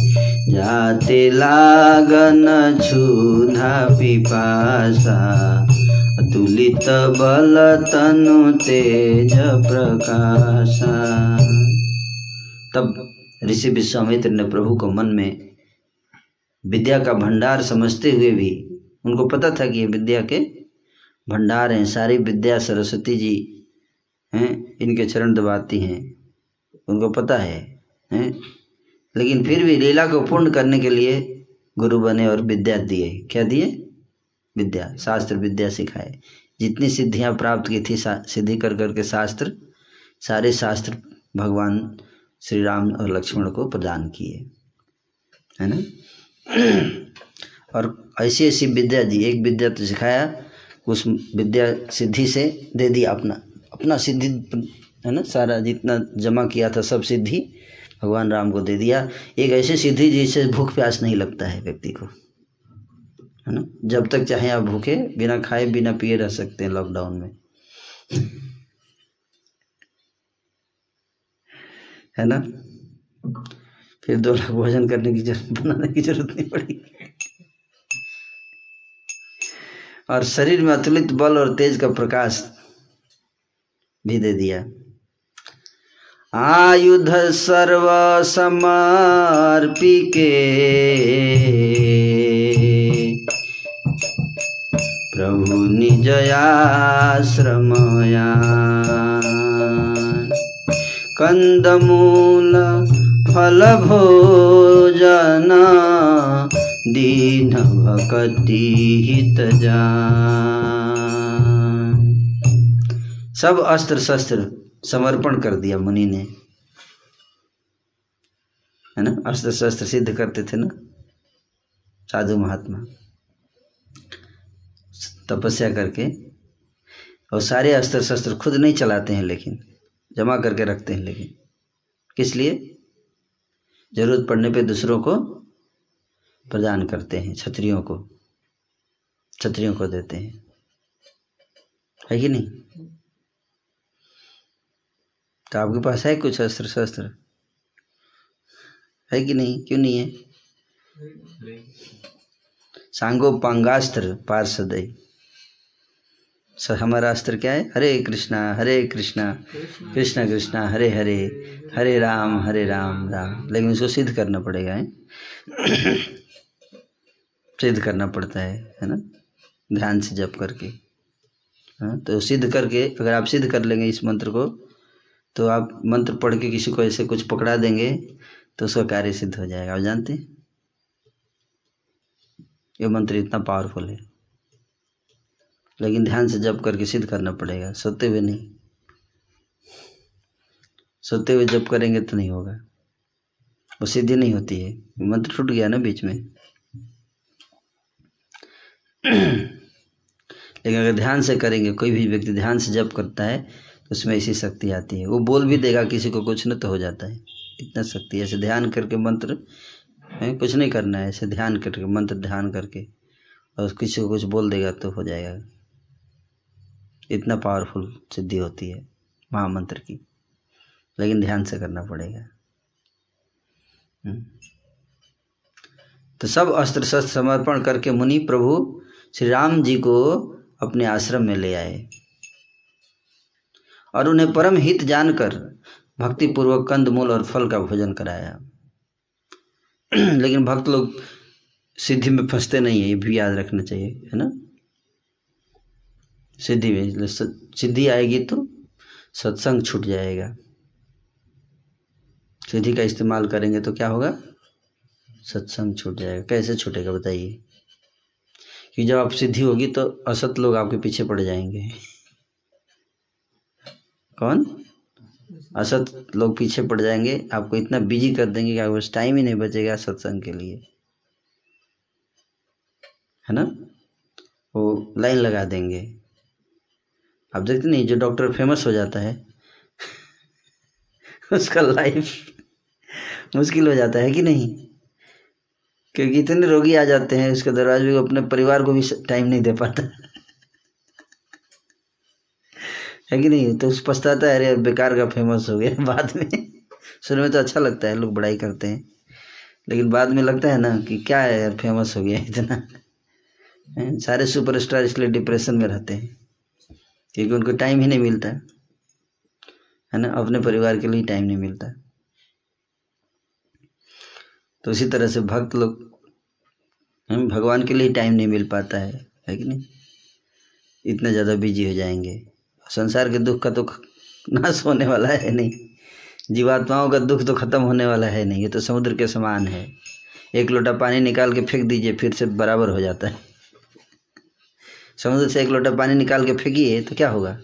जाते लागन क्षुधा पिपासा, अतुलित बल तनु तेज प्रकाशा। तब ऋषि विश्वामित्र ने प्रभु को मन में विद्या का भंडार समझते हुए भी उनको पता था कि ये विद्या के भंडार हैं, सारी विद्या सरस्वती जी, हैं, इनके चरण दबाती हैं। उनको पता है, हैं लेकिन फिर भी लीला को पूर्ण करने के लिए गुरु बने और विद्या दिए। क्या दिए? विद्या, शास्त्र विद्या सिखाए। जितनी सिद्धियाँ प्राप्त की थी सिद्धि कर करके शास्त्र, सारे शास्त्र भगवान श्री राम और लक्ष्मण को प्रदान किए। है ना? और ऐसी ऐसी विद्या दी। एक विद्या तो सिखाया, उस विद्या सिद्धि से दे दिया अपना अपना सिद्धि, है ना? सारा जितना जमा किया था सब सिद्धि भगवान राम को दे दिया। एक ऐसी सिद्धि जिससे भूख प्यास नहीं लगता है व्यक्ति को, है ना? जब तक चाहे आप भूखे, बिना खाए, बिना पिए रह सकते हैं लॉकडाउन में। है ना? फिर दो लाख भोजन करने की ज़रूरत, बनाने की ज़रूरत नहीं पड़ी। और शरीर में अतुलित बल और तेज का प्रकाश भी दे दिया। आयुध सर्व समर्पिके प्रभु निजयाश्रमया कंदमूल फल भोजन दीन भक्ति हित जान। सब अस्त्र शस्त्र समर्पण कर दिया मुनि ने। है ना? अस्त्र शस्त्र सिद्ध करते थे ना? साधु महात्मा। तपस्या करके। और सारे अस्त्र शस्त्र खुद नहीं चलाते हैं लेकिन, जमा करके रखते हैं लेकिन। किस लिए? ज़रूरत पड़ने पे दूसरों को प्रदान करते हैं, क्षत्रियों को। क्षत्रियों को देते हैं। है कि नहीं? तो आपके पास है कुछ अस्त्र शस्त्र? है कि नहीं? क्यों नहीं है? सांगो पांगास्त्र पार्षद हमारा अस्त्र क्या है? हरे कृष्णा हरे कृष्णा कृष्णा कृष्णा, हरे हरे हरे राम हरे राम राम। लेकिन उसको सिद्ध करना पड़ेगा, है? सिद्ध करना पड़ता है है ना? ध्यान से जप करके। हाँ तो सिद्ध करके, अगर आप सिद्ध कर लेंगे इस मंत्र को तो आप मंत्र पढ़ के किसी को ऐसे कुछ पकड़ा देंगे तो उसका कार्य सिद्ध हो जाएगा। आप जानते ये मंत्र इतना पावरफुल है। लेकिन ध्यान से जप करके सिद्ध करना पड़ेगा। सोते हुए नहीं। सोते हुए जप करेंगे तो नहीं होगा। वो सिद्धि नहीं होती है। मंत्र टूट गया ना बीच में। लेकिन अगर ध्यान से करेंगे, कोई भी व्यक्ति ध्यान से जप करता है उसमें ऐसी शक्ति आती है। वो बोल भी देगा किसी को, कुछ न तो हो जाता है। इतना शक्ति ऐसे ध्यान करके मंत्र, है, कुछ नहीं करना है। ऐसे ध्यान करके, मंत्र ध्यान करके, और किसी को कुछ बोल देगा तो हो जाएगा। इतना पावरफुल सिद्धि होती है महामंत्र की। लेकिन ध्यान से करना पड़ेगा। तो सब अस्त्र शस्त्र समर्पण करके मुनि प्रभु श्री राम जी को अपने आश्रम में ले आए। और उन्हें परम हित जानकर भक्ति पूर्वक कंद मूल और फल का भोजन कराया। लेकिन भक्त लोग सिद्धि में फंसते नहीं है, ये भी याद रखना चाहिए, है ना? सिद्धि में सिद्धि आएगी तो सत्संग छूट जाएगा। सिद्धि का इस्तेमाल करेंगे तो क्या होगा? सत्संग छूट जाएगा। कैसे छूटेगा बताइए? कि जब आप सिद्धि होगी तो असत लोग आपके पीछे पड़ जाएँगे। कौन? असत लोग पीछे पड़ जाएँगे, आपको इतना बिज़ी कर देंगे कि आपको टाइम ही नहीं बचेगा सत्संग के लिए। है ना? वो लाइन लगा देंगे। आप देखते नहीं, जो डॉक्टर फ़ेमस हो जाता है, उसका लाइफ मुश्किल हो जाता है कि नहीं? क्योंकि इतने रोगी आ जाते हैं, उसके दरवाजे को अपने परिवार को भी टाइम नहीं दे पाता। है कि नहीं? तो उस पछताता है, अरे बेकार का फ़ेमस हो गया बाद में। शुरू में तो अच्छा लगता है, लोग बड़ाई करते हैं। लेकिन बाद में लगता है ना कि क्या है यार फ़ेमस हो गया इतना? सारे सुपरस्टार इसलिए डिप्रेशन में रहते हैं, क्योंकि उनको टाइम ही नहीं मिलता। है ना? अपने परिवार के लिए टाइम नहीं मिलता। तो उसी तरह से भक्त लोग भगवान के लिए टाइम नहीं मिल पाता है है कि नहीं? इतना ज़्यादा बिज़ी हो जाएँगे। संसार के दुख का तो नाश होने वाला है नहीं। जीवात्माओं का दुख तो खत्म होने वाला है नहीं। ये तो समुद्र के समान है। एक लोटा पानी निकाल के फेंक दीजिए, फिर से बराबर हो जाता है। समुद्र से एक लोटा पानी निकाल के फेंकिए तो क्या होगा?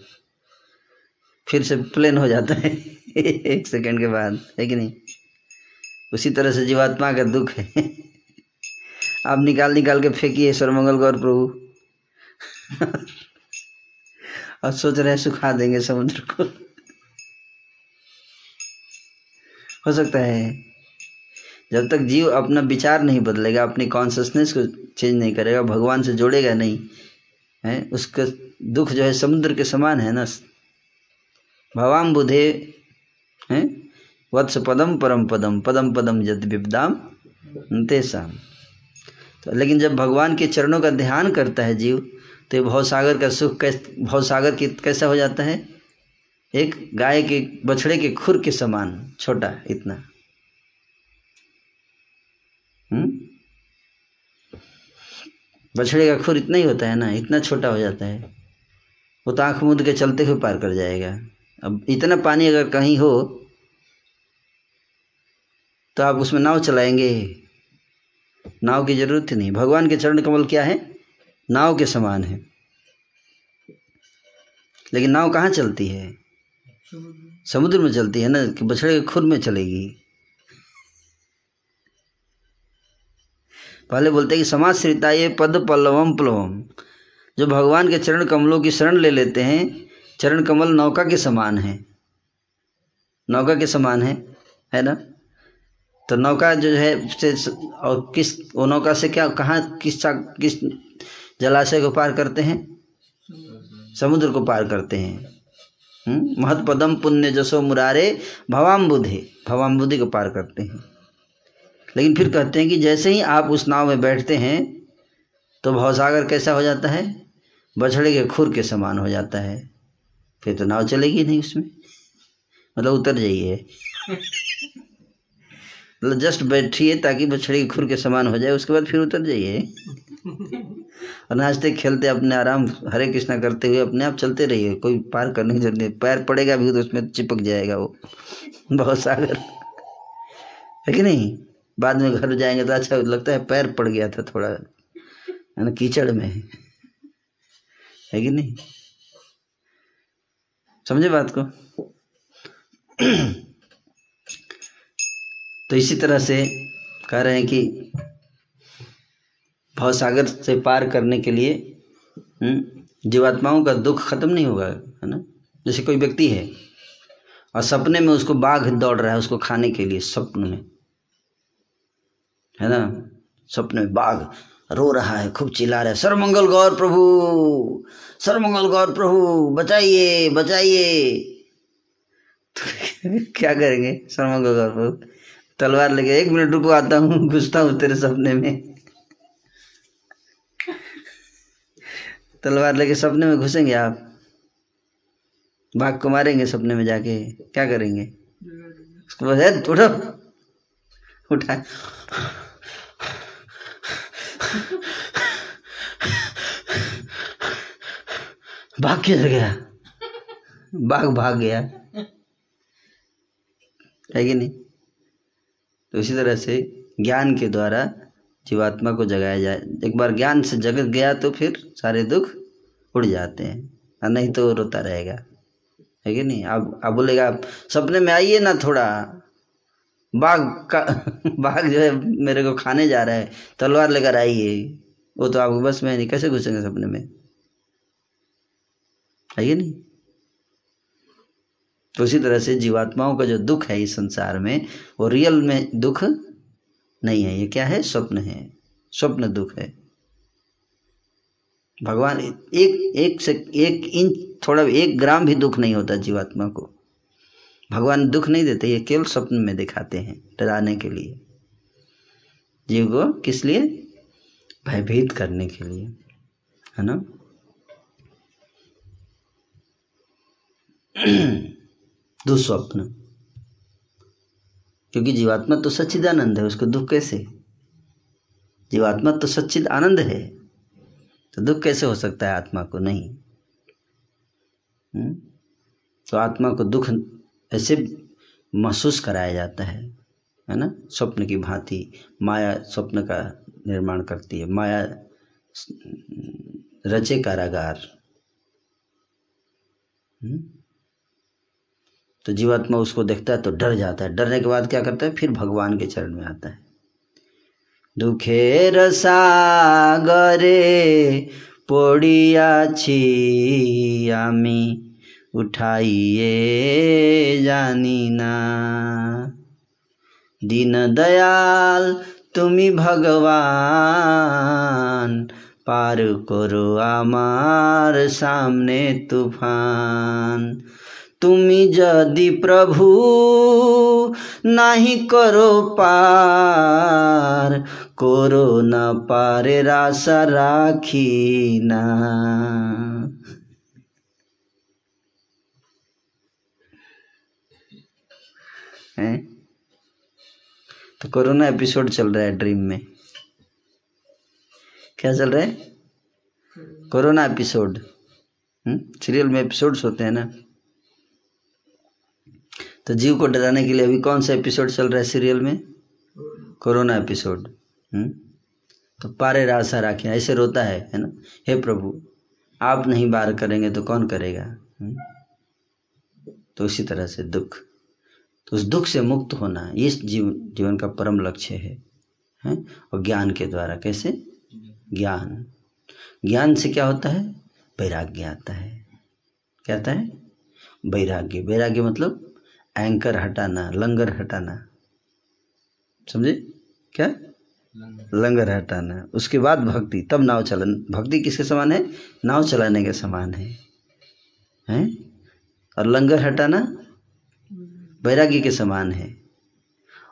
फिर से प्लेन हो जाता है। एक सेकंड के बाद, है कि नहीं? उसी तरह से जीवात्मा का दुख है। आप निकाल निकाल के फेंकिए, सर्वमंगल गौर प्रभु। और सोच रहे सुखा देंगे समुद्र को। हो सकता है, जब तक जीव अपना विचार नहीं बदलेगा, अपनी कॉन्सियसनेस को चेंज नहीं करेगा, भगवान से जोड़ेगा नहीं, है, उसका दुख जो है समुद्र के समान है ना। भवाम बुधे, हैं, वत्स पदम परम पदम पदम पदम यद विपदाम तेसाम तो लेकिन जब भगवान के चरणों का ध्यान करता है जीव तो ये भवसागर का सुख कैस, भवसागर की कैसा हो जाता है? एक गाय के, बछड़े के खुर के समान, छोटा, इतना। हम्म? बछड़े का खुर इतना ही होता है ना, इतना छोटा हो जाता है। वो तो आँख मूंद के चलते हुए पार कर जाएगा। अब इतना पानी अगर कहीं हो तो आप उसमें नाव चलाएँगे। नाव की ज़रूरत ही नहीं। भगवान के चरण कमल क्या है? नाव के समान है। लेकिन नाव कहाँ चलती है? समुद्र में चलती है ना, कि बछड़े के खुर में चलेगी। पहले बोलते हैं कि समाज श्रिता ये पद पल्लवम प्लवम। जो भगवान के चरण कमलों की शरण ले लेते हैं, चरण कमल नौका के समान है। नौका के समान है है ना? तो नौका जो है से और किस वो नौका से क्या कहाँ किस किस जलाशय को पार करते हैं, समुद्र को पार करते हैं। महत पदम पुण्य जसो मुरारे भवाम बुधे भवाम बुद्धि को पार करते हैं। लेकिन फिर कहते हैं कि जैसे ही आप उस नाव में बैठते हैं तो भवसागर कैसा हो जाता है? बछड़े के खुर के समान हो जाता है। फिर तो नाव चलेगी नहीं उसमें। मतलब उतर जाइए। मतलब जस्ट बैठिए ताकि बछड़े के खुर के समान हो जाए, उसके बाद फिर उतर जाइए। और नाचते, खेलते, अपने आराम, हरे कृष्णा करते हुए अपने आप चलते रहिए। कोई पार करने की ज़रूरत नहीं, पैर पड़ेगा भी तो उसमें चिपक जाएगा वो। बहुत सागर। है कि नहीं? बाद में घर जाएँगे तो अच्छा लगता है, पैर पड़ गया था थोड़ा। है ना, कीचड़ में। है कि नहीं? समझे बात को? तो इसी तरह से कह रहे हैं कि भवसागर से पार करने के लिए जीवात्माओं का दुख खत्म नहीं होगा, है ना? जैसे कोई व्यक्ति है और सपने में उसको बाघ दौड़ रहा है उसको खाने के लिए स्वप्न में, है ना? सपने में बाघ रो रहा है, खूब चिल्ला रहा है, सर्वमंगल गौर प्रभु, सर्वमंगल गौर प्रभु, बचाइए बचाइए। तो क्या करेंगे, सर्वमंगल गौर प्रभु? तलवार लेके एक मिनट रुको आता हूँ, घुसता हूँ तेरे सपने में। तलवार लेके सपने में घुसेंगे आप? बाघ को मारेंगे सपने में जाके। क्या करेंगे? उसको बस उठो। उठा। भाग किधर गया? बाघ भाग गया। है कि नहीं? तो इसी तरह से ज्ञान के द्वारा जीवात्मा को जगाया जाए। एक बार ज्ञान से जगत गया तो फिर सारे दुख उड़ जाते हैं, और नहीं तो रोता रहेगा। है कि नहीं? आप आप बोलेगा, आप सपने में आइए ना थोड़ा। बाघ का, बाघ जो है मेरे को खाने जा रहा है, तलवार लेकर आइए। वो तो आपको बस में नहीं, कैसे घुसेंगे सपने में? है कि नहीं? तो उसी तरह से जीवात्माओं का जो दुख है इस संसार में, वो रियल में दुख नहीं है, ये क्या है? स्वप्न है। स्वप्न दुख है। भगवान एक एक से, एक इंच, थोड़ा एक ग्राम भी दुख नहीं होता जीवात्मा को। भगवान दुख नहीं देते, ये केवल स्वप्न में दिखाते हैं, डराने के लिए। जीव को किस लिए? भयभीत करने के लिए, है ना? दुस्वप्न। क्योंकि जीवात्मा तो सच्चिदानंद है, उसको दुख कैसे? जीवात्मा तो सच्चिद आनंद है तो दुख कैसे हो सकता है आत्मा को? नहीं। हम्म? तो आत्मा को दुख ऐसे महसूस कराया जाता है है ना? स्वप्न की भांति, माया स्वप्न का निर्माण करती है, माया रचे कारागार। हम्म? तो जीवात्मा उसको देखता है तो डर जाता है डरने के बाद क्या करता है फिर भगवान के चरण में आता है दुखेर सागरे পড়িয়াছি আমি উঠাইয়ে জানি না দীন দয়াল তুমি ভগবান পার করো আমার সামনে তুফান তুমি যদি প্রভু নাহি করো পার করো না পারের আশা রাখি না हैं तो कोरोना एपिसोड चल रहा है ड्रीम में क्या चल रहा है कोरोना एपिसोड सीरियल में एपिसोड्स होते हैं ना तो जीव को डराने के लिए अभी कौन सा एपिसोड चल रहा है सीरियल में? कोरोना एपिसोड हम्म? तो पारे रासा राखिया ऐसे रोता है है ना? हे प्रभु, आप नहीं बार करेंगे तो कौन करेगा? हम्म? तो इसी तरह से दुख। तो उस दुख से मुक्त होना, ये जीव, जीवन का परम लक्ष्य है। हैं? और ज्ञान के द्वारा कैसे? ज्ञान। ज्ञान से क्या होता है? वैराग्य आता है। क्या आता है? वैराग्य। वैराग्य मतलब एंकर हटाना लंगर हटाना। समझे? क्या? लंगर। हटाना। उसके बाद भक्ति तब नाव चलन। भक्ति किसके समान है? नाव चलाने के समान है। हैं? और लंगर हटाना वैराग्य के समान है।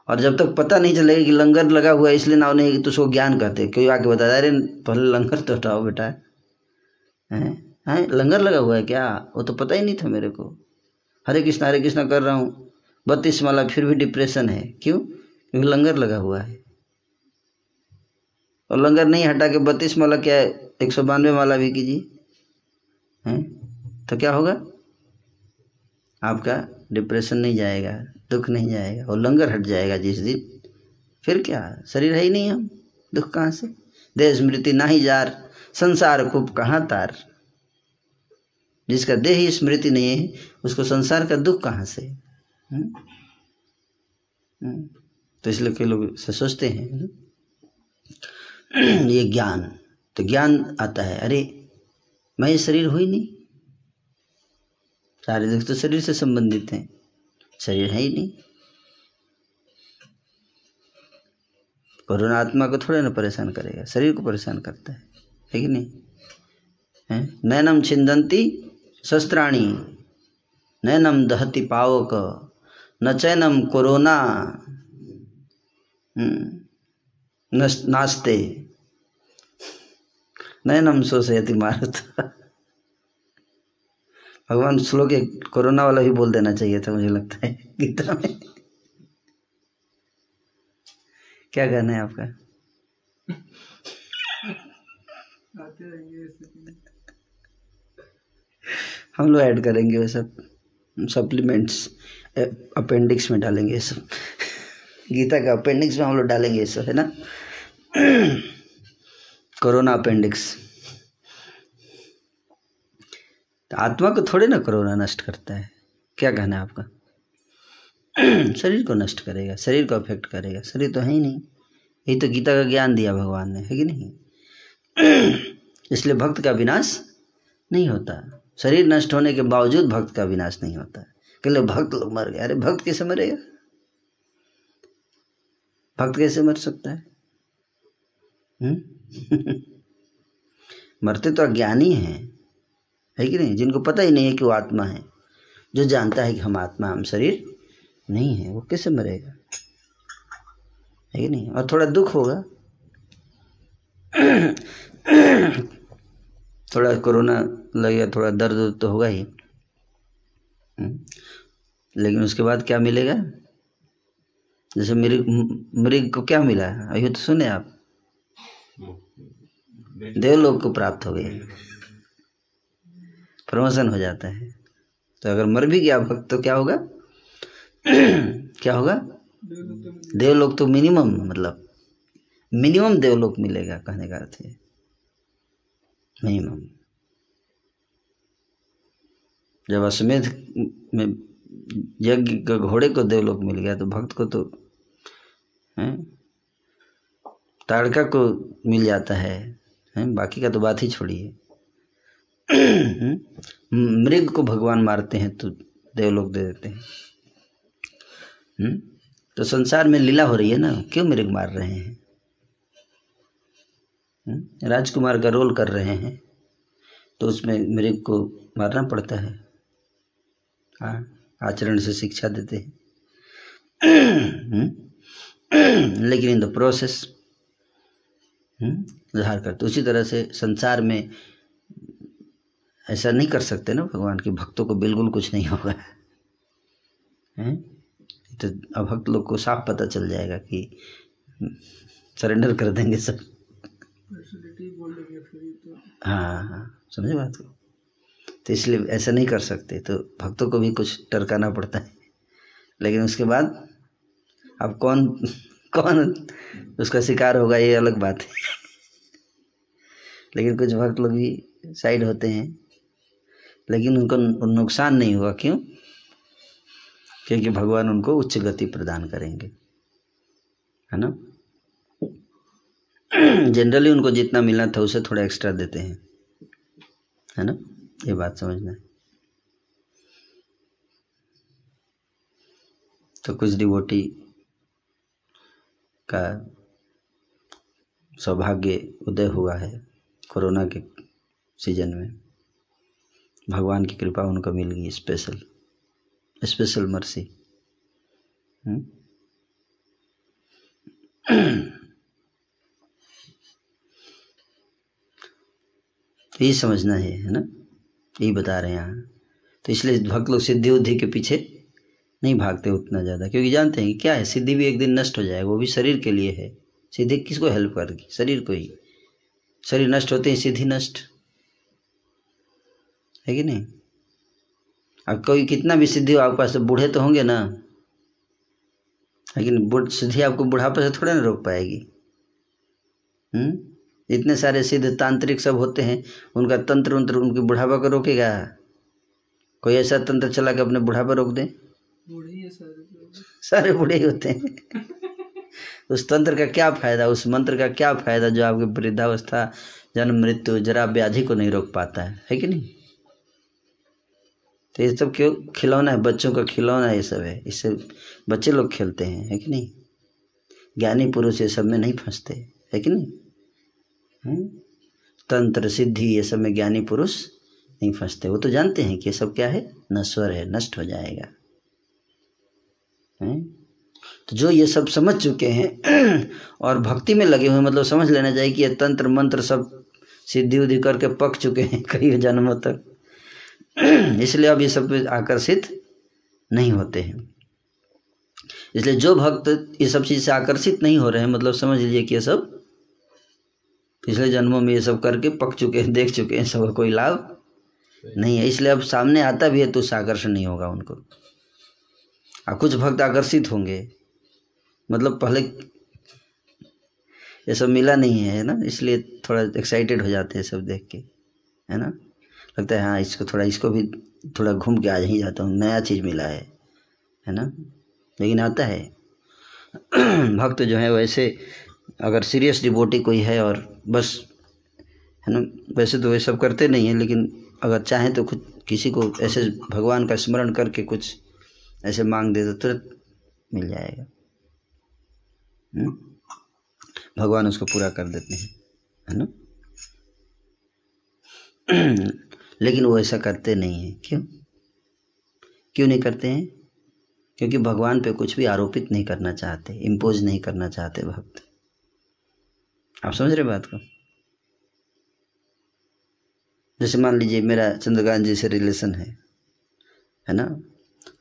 और जब तक पता नहीं चलेगा कि लंगर लगा हुआ है इसलिए नाव नहीं तो उसको ज्ञान कहते हैं। कोई आके बता अरे पहले लंगर तो हटाओ बेटा। हैं? हैं? लंगर लगा हुआ है क्या? वो तो पता ही नहीं था मेरे को। हरे कृष्णा हरे कृष्णा कर रहा हूँ। बत्तीस माला, फिर भी डिप्रेशन है। क्यों? क्योंकि लंगर लगा हुआ है। और लंगर नहीं हटा के बत्तीस माला क्या है? एक सौ बानवे माला भी कीजिए। हैं? तो क्या होगा? आपका डिप्रेशन नहीं जाएगा, दुख नहीं जाएगा, और लंगर हट जाएगा जिस दिन। फिर क्या? शरीर है ही नहीं हम। दुख कहाँ से? देह स्मृति ना ही जार, संसार खूब कहाँ तार। जिसका देह ही स्मृति नहीं है, उसको संसार का दुख कहाँ से हुँ? हुँ? तो इसलिए कई लोग सोचते हैं। ये ज्ञान तो ज्ञान आता है। अरे, मैं शरीर हुई नहीं। सारे दुख तो शरीर से संबंधित हैं। शरीर है ही नहीं। कोरोना आत्मा को थोड़े ना परेशान करेगा, शरीर को परेशान करता है। है कि नहीं? है? नैनम छिंदंती शस्त्राणी। नैनम दहति पावक, न चैनम कोरोना नास्ते। नैनम शोषयति मारुत भगवान श्लोक कोरोना वाला भी बोल देना चाहिए था, मुझे लगता है, गीता में। क्या कहना है आपका आते रहेंगे ऐसे हम लोग ऐड करेंगे वो सब सप्लीमेंट्स अपेंडिक्स में डालेंगे ये सब। गीता का अपेंडिक्स में हम लोग डालेंगे ये सब, है ना? कोरोना अपेंडिक्स तो आत्मा को थोड़े ना कोरोना नष्ट करता है। क्या कहना है आपका? शरीर को नष्ट करेगा, शरीर को अफेक्ट करेगा। शरीर तो है ही नहीं। यही तो गीता का ज्ञान दिया भगवान ने, है कि नहीं? इसलिए भक्त का विनाश नहीं होता। शरीर नष्ट होने के बावजूद भक्त का विनाश नहीं होता। है कहले भक्त लोग मर गए। अरे, भक्त कैसे मरेगा? भक्त कैसे मर सकता है? हम्म? मरते तो अज्ञानी हैं। है कि नहीं? जिनको पता ही नहीं है कि वो आत्मा है। जो जानता है कि हम आत्मा, हम शरीर नहीं है, वो कैसे मरेगा? है कि नहीं? और थोड़ा दुख होगा। थोड़ा कोरोना लगेगा थोड़ा दर्द तो होगा ही। हम्म? लेकिन उसके बाद क्या मिलेगा? जैसे मृग मृग को क्या मिला? अभी तो सुने आप। देवलोक को प्राप्त हो गए प्रमोशन हो जाता है। तो अगर मर भी गया भक्त तो क्या होगा? क्या होगा? देवलोक तो मिनिमम मतलब मिनिमम देवलोक मिलेगा, कहने का अर्थ है। मिनिमम जब अश्वमेध में यज्ञ का घोड़े को देवलोक मिल गया तो भक्त को तो है? ताड़का को मिल जाता है, हैं? बाकी का तो बात ही छोड़िए। मृग को भगवान मारते हैं तो देवलोक दे देते हैं। हुँ? तो संसार में लीला हो रही है ना? क्यों मृग मार रहे हैं? हुँ? राजकुमार का रोल कर रहे हैं तो उसमें मृग को मारना पड़ता हाँ। आचरण से शिक्षा देते हैं। लेकिन इन द प्रोसेस सुधार करते। उसी तरह से संसार में ऐसा नहीं कर सकते ना भगवान के भक्तों को बिल्कुल कुछ नहीं होगा। हैं? तो अभक्त लोग को साफ़ पता चल जाएगा कि सरेंडर कर देंगे सब। तो। हाँ हाँ समझे बात को? तो इसलिए ऐसा नहीं कर सकते। तो भक्तों को भी कुछ टरकाना पड़ता है। लेकिन उसके बाद अब कौन कौन उसका शिकार होगा, ये अलग बात है। लेकिन कुछ भक्त लोग भी साइड होते हैं। लेकिन उनको नुकसान नहीं हुआ। क्यों? क्योंकि भगवान उनको उच्च गति प्रदान करेंगे। है ना? जनरली उनको जितना मिलना था, उसे थोड़ा एक्स्ट्रा देते हैं। है ना? ये बात समझना है। तो कुछ डिवोटी का सौभाग्य उदय हुआ है कोरोना के सीज़न में। भगवान की कृपा उनको मिल गई स्पेशल स्पेशल मर्सी। तो ये समझना है है ना? यही बता रहे हैं यहाँ। तो इसलिए भक्त लोग सिद्धि उद्धि के पीछे नहीं भागते उतना ज़्यादा, क्योंकि जानते हैं क्या है, सिद्धि भी एक दिन नष्ट हो जाएगा, वो भी शरीर के लिए है। सिद्धि किसको हेल्प करेगी? शरीर को ही। शरीर नष्ट होते ही सिद्धि नष्ट। है कि नहीं? अब कोई कितना भी सिद्धि हो आपके पास बूढ़े तो होंगे ना, लेकिन सिद्धि आपको बुढ़ापे से थोड़े ना रोक पाएगी। हम्म? इतने सारे सिद्ध तांत्रिक सब होते हैं उनका तंत्र उंत्र उनकी बुढ़ापा को रोकेगा? कोई ऐसा तंत्र चला के अपने बुढ़ापा रोक दे? सारे सारे बूढ़े ही होते हैं। उस तंत्र का क्या फ़ायदा उस मंत्र का क्या फ़ायदा जो आपकी वृद्धावस्था जन्म मृत्यु जरा व्याधि को नहीं रोक पाता है? है कि नहीं? तो ये सब क्यों खिलौना है? बच्चों का खिलौना ये सब है। इससे बच्चे लोग खेलते हैं है कि नहीं? ज्ञानी पुरुष ये सब में नहीं फंसते है कि नहीं? तंत्र सिद्धि, ये सब में ज्ञानी पुरुष नहीं फंसते। वो तो जानते हैं कि ये सब क्या है? नश्वर है, नष्ट हो जाएगा। हैं तो जो ये सब समझ चुके हैं और भक्ति में लगे हुए मतलब समझ लेना चाहिए कि ये तंत्र, मंत्र सब सिद्धि उद्धि करके पक चुके हैं कई जन्मों तक। इसलिए अब ये सब आकर्षित नहीं होते हैं। इसलिए जो भक्त ये सब चीज़ से आकर्षित नहीं हो रहे हैं मतलब समझ लीजिए कि ये सब पिछले जन्मों में ये सब करके पक चुके हैं, देख चुके हैं सब कोई लाभ नहीं है। इसलिए अब सामने आता भी है तो उससे आकर्षण नहीं होगा उनको। और कुछ भक्त आकर्षित होंगे। मतलब पहले ये सब मिला नहीं है ना? इसलिए थोड़ा एक्साइटेड हो जाते हैं सब देख के, है ना? लगता है हाँ इसको थोड़ा, इसको भी थोड़ा घूम के आ ही जाता हूँ, नया चीज़ मिला है है ना? लेकिन आता है। भक्त जो है वैसे अगर सीरियस डिबोटी कोई है और बस, है ना, वैसे तो वे सब करते नहीं हैं, लेकिन अगर चाहें तो कुछ किसी को ऐसे भगवान का स्मरण करके कुछ ऐसे मांग दे तो तुरंत मिल जाएगा। हम्म? भगवान उसको पूरा कर देते हैं, है ना? लेकिन वो ऐसा करते नहीं हैं। क्यों? क्यों नहीं करते हैं? क्योंकि भगवान पे कुछ भी आरोपित नहीं करना चाहते इम्पोज नहीं करना चाहते भक्त। आप समझ रहे बात को? जैसे मान लीजिए मेरा चंद्रकांत जी से रिलेशन है है ना?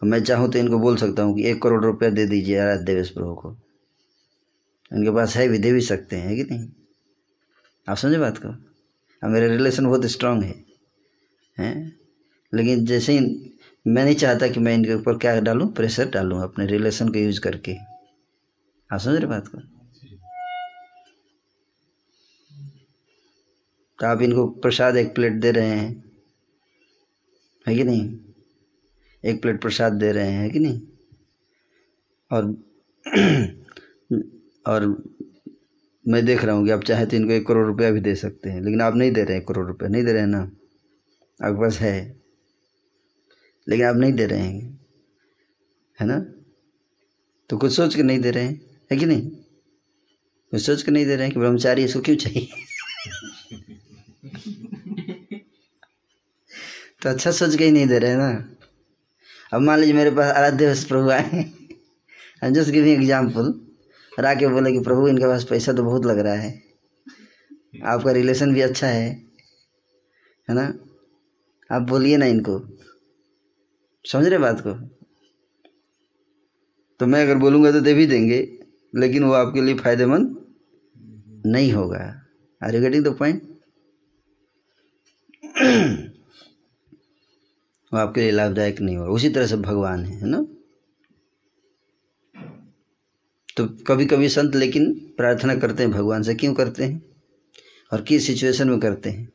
मैं चाहूँ तो इनको बोल सकता हूँ कि एक करोड़ रुपया दे दीजिए आराध्य देवेश प्रभु को। इनके पास है भी, दे भी सकते हैं, है कि नहीं? आप समझे बात को? अब मेरा रिलेशन बहुत स्ट्रांग है, हैं? लेकिन जैसे ही मैं नहीं चाहता कि मैं इनके ऊपर क्या डालूँ? प्रेशर डालूँ अपने रिलेशन को यूज़ करके। आप समझ रहे बात को? तो आप इनको प्रसाद एक प्लेट दे रहे हैं। है कि नहीं? एक प्लेट प्रसाद दे रहे हैं, है कि नहीं? और और मैं देख रहा हूँ कि आप चाहे तो इनको एक करोड़ रुपया भी दे सकते हैं, लेकिन आप नहीं दे रहे हैं करोड़ रुपया। नहीं दे रहे हैं ना? आपके पास है। लेकिन आप नहीं दे रहे हैं, है ना? तो कुछ सोच के नहीं दे रहे हैं, है कि नहीं? कुछ सोच के नहीं दे रहे हैं कि ब्रह्मचारी इसको क्यों चाहिए? तो अच्छा सोच के ही नहीं दे रहे हैं ना। अब मान लीजिए मेरे पास आराध्य प्रभु आए आई जस्ट गिविंग एग्ज़ाम्पल और आके बोले कि प्रभु, इनके पास पैसा तो बहुत लग रहा है। आपका रिलेशन भी अच्छा है है ना? आप बोलिए ना इनको। समझ रहे बात को? तो मैं अगर बोलूँगा तो दे भी देंगे, लेकिन वो आपके लिए फ़ायदेमंद नहीं होगा। Are you getting the point वो आपके लिए लाभदायक नहीं होगा उसी तरह से भगवान है है ना? तो कभी कभी संत लेकिन प्रार्थना करते हैं, भगवान से क्यों करते हैं? और किस सिचुएशन में करते हैं?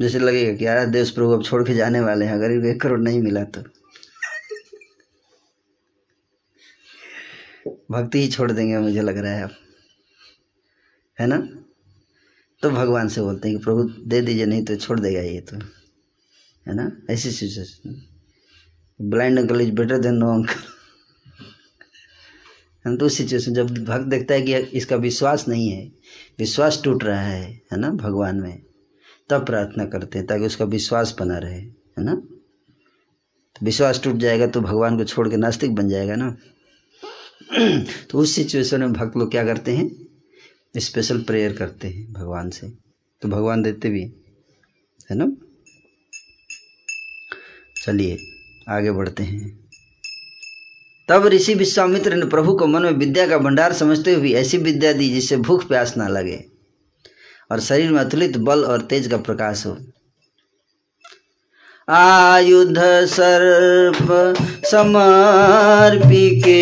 जैसे लगेगा कि यार देश प्रभु अब छोड़ के जाने वाले हैं, अगर एक करोड़ नहीं मिला तो। भक्ति ही छोड़ देंगे, मुझे लग रहा है अब। है ना? तो भगवान से बोलते हैं कि प्रभु दे दीजिए, नहीं तो छोड़ देगा ये तो। है ना? ऐसी situation blind uncle is better than no uncle है ना तो सिचुएशन जब भक्त देखता है कि इसका विश्वास नहीं है, विश्वास टूट रहा है है ना, भगवान में, तब प्रार्थना करते हैं ताकि उसका विश्वास बना रहे, है ना? तो विश्वास टूट जाएगा तो भगवान को छोड़ के नास्तिक बन जाएगा ना? तो उस सिचुएशन में भक्त लोग क्या करते हैं? स्पेशल प्रेयर करते हैं भगवान से। तो भगवान देते भी है ना? चलिए, आगे बढ़ते हैं। तब ऋषि विश्वामित्र ने प्रभु को मन में विद्या का भंडार समझते हुए ऐसी विद्या दी जिससे भूख प्यास ना लगे और शरीर में अतुलित बल और तेज का प्रकाश हो। आयुध सर्प समर्पी के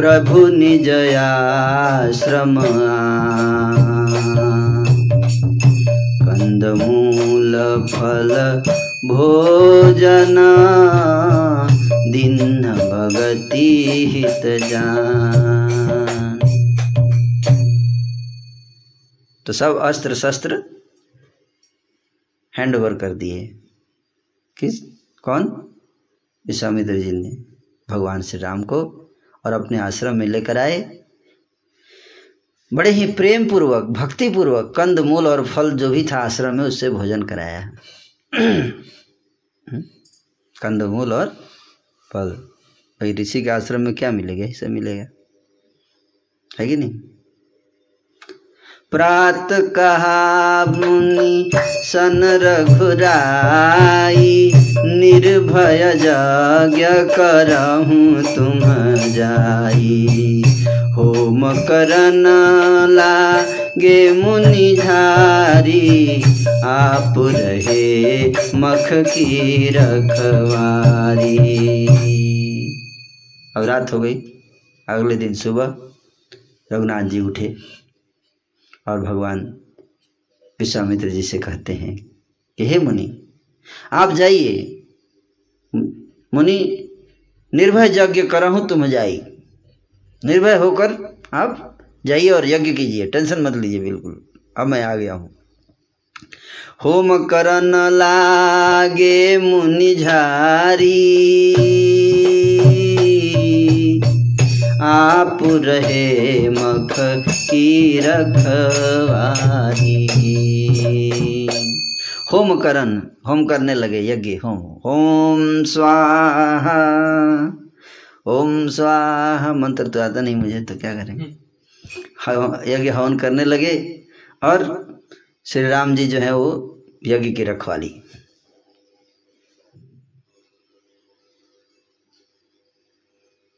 प्रभु निज आश्रम कंदमूल फल भोजन दिन भगति हित जान। तो सब अस्त्र शस्त्र हैंड ओवर कर दिए। किस? कौन? विश्वामित्र जी ने। भगवान श्री राम को और अपने आश्रम में लेकर आए। बड़े ही प्रेम पूर्वक भक्ति पूर्वक कंद मूल और फल जो भी था आश्रम में उससे भोजन कराया। कंद मूल और फल। भाई ऋषि के आश्रम में क्या मिलेगा? इसे मिलेगा। है कि नहीं? प्रात कहा मुनि, सन रघुराई, निर्भय यज्ञ करहूँ तुम जाई। होम करन लागे मुनि धारी आप रहे मख की रखवारी। अब रात हो गई, अगले दिन सुबह रघुनाथ जी उठे और भगवान विश्वामित्र जी से कहते हैं कि, हे मुनि, आप जाइए। मुनि, निर्भय यज्ञ करहूँ तुम जाई निर्भय होकर आप जाइए और यज्ञ कीजिए। टेंशन मत लीजिए, बिल्कुल। अब मैं आ गया हूँ। होम करन लागे मुनि झारी, आप रहे मख की रखवारी होम करन होम करने लगे यज्ञ। होम होम स्वाहा। ओम स्वाहा मंत्र तो आता नहीं मुझे तो क्या करेंगे? यज्ञ हवन करने लगे और श्री राम जी जो है वो यज्ञ की रखवाली।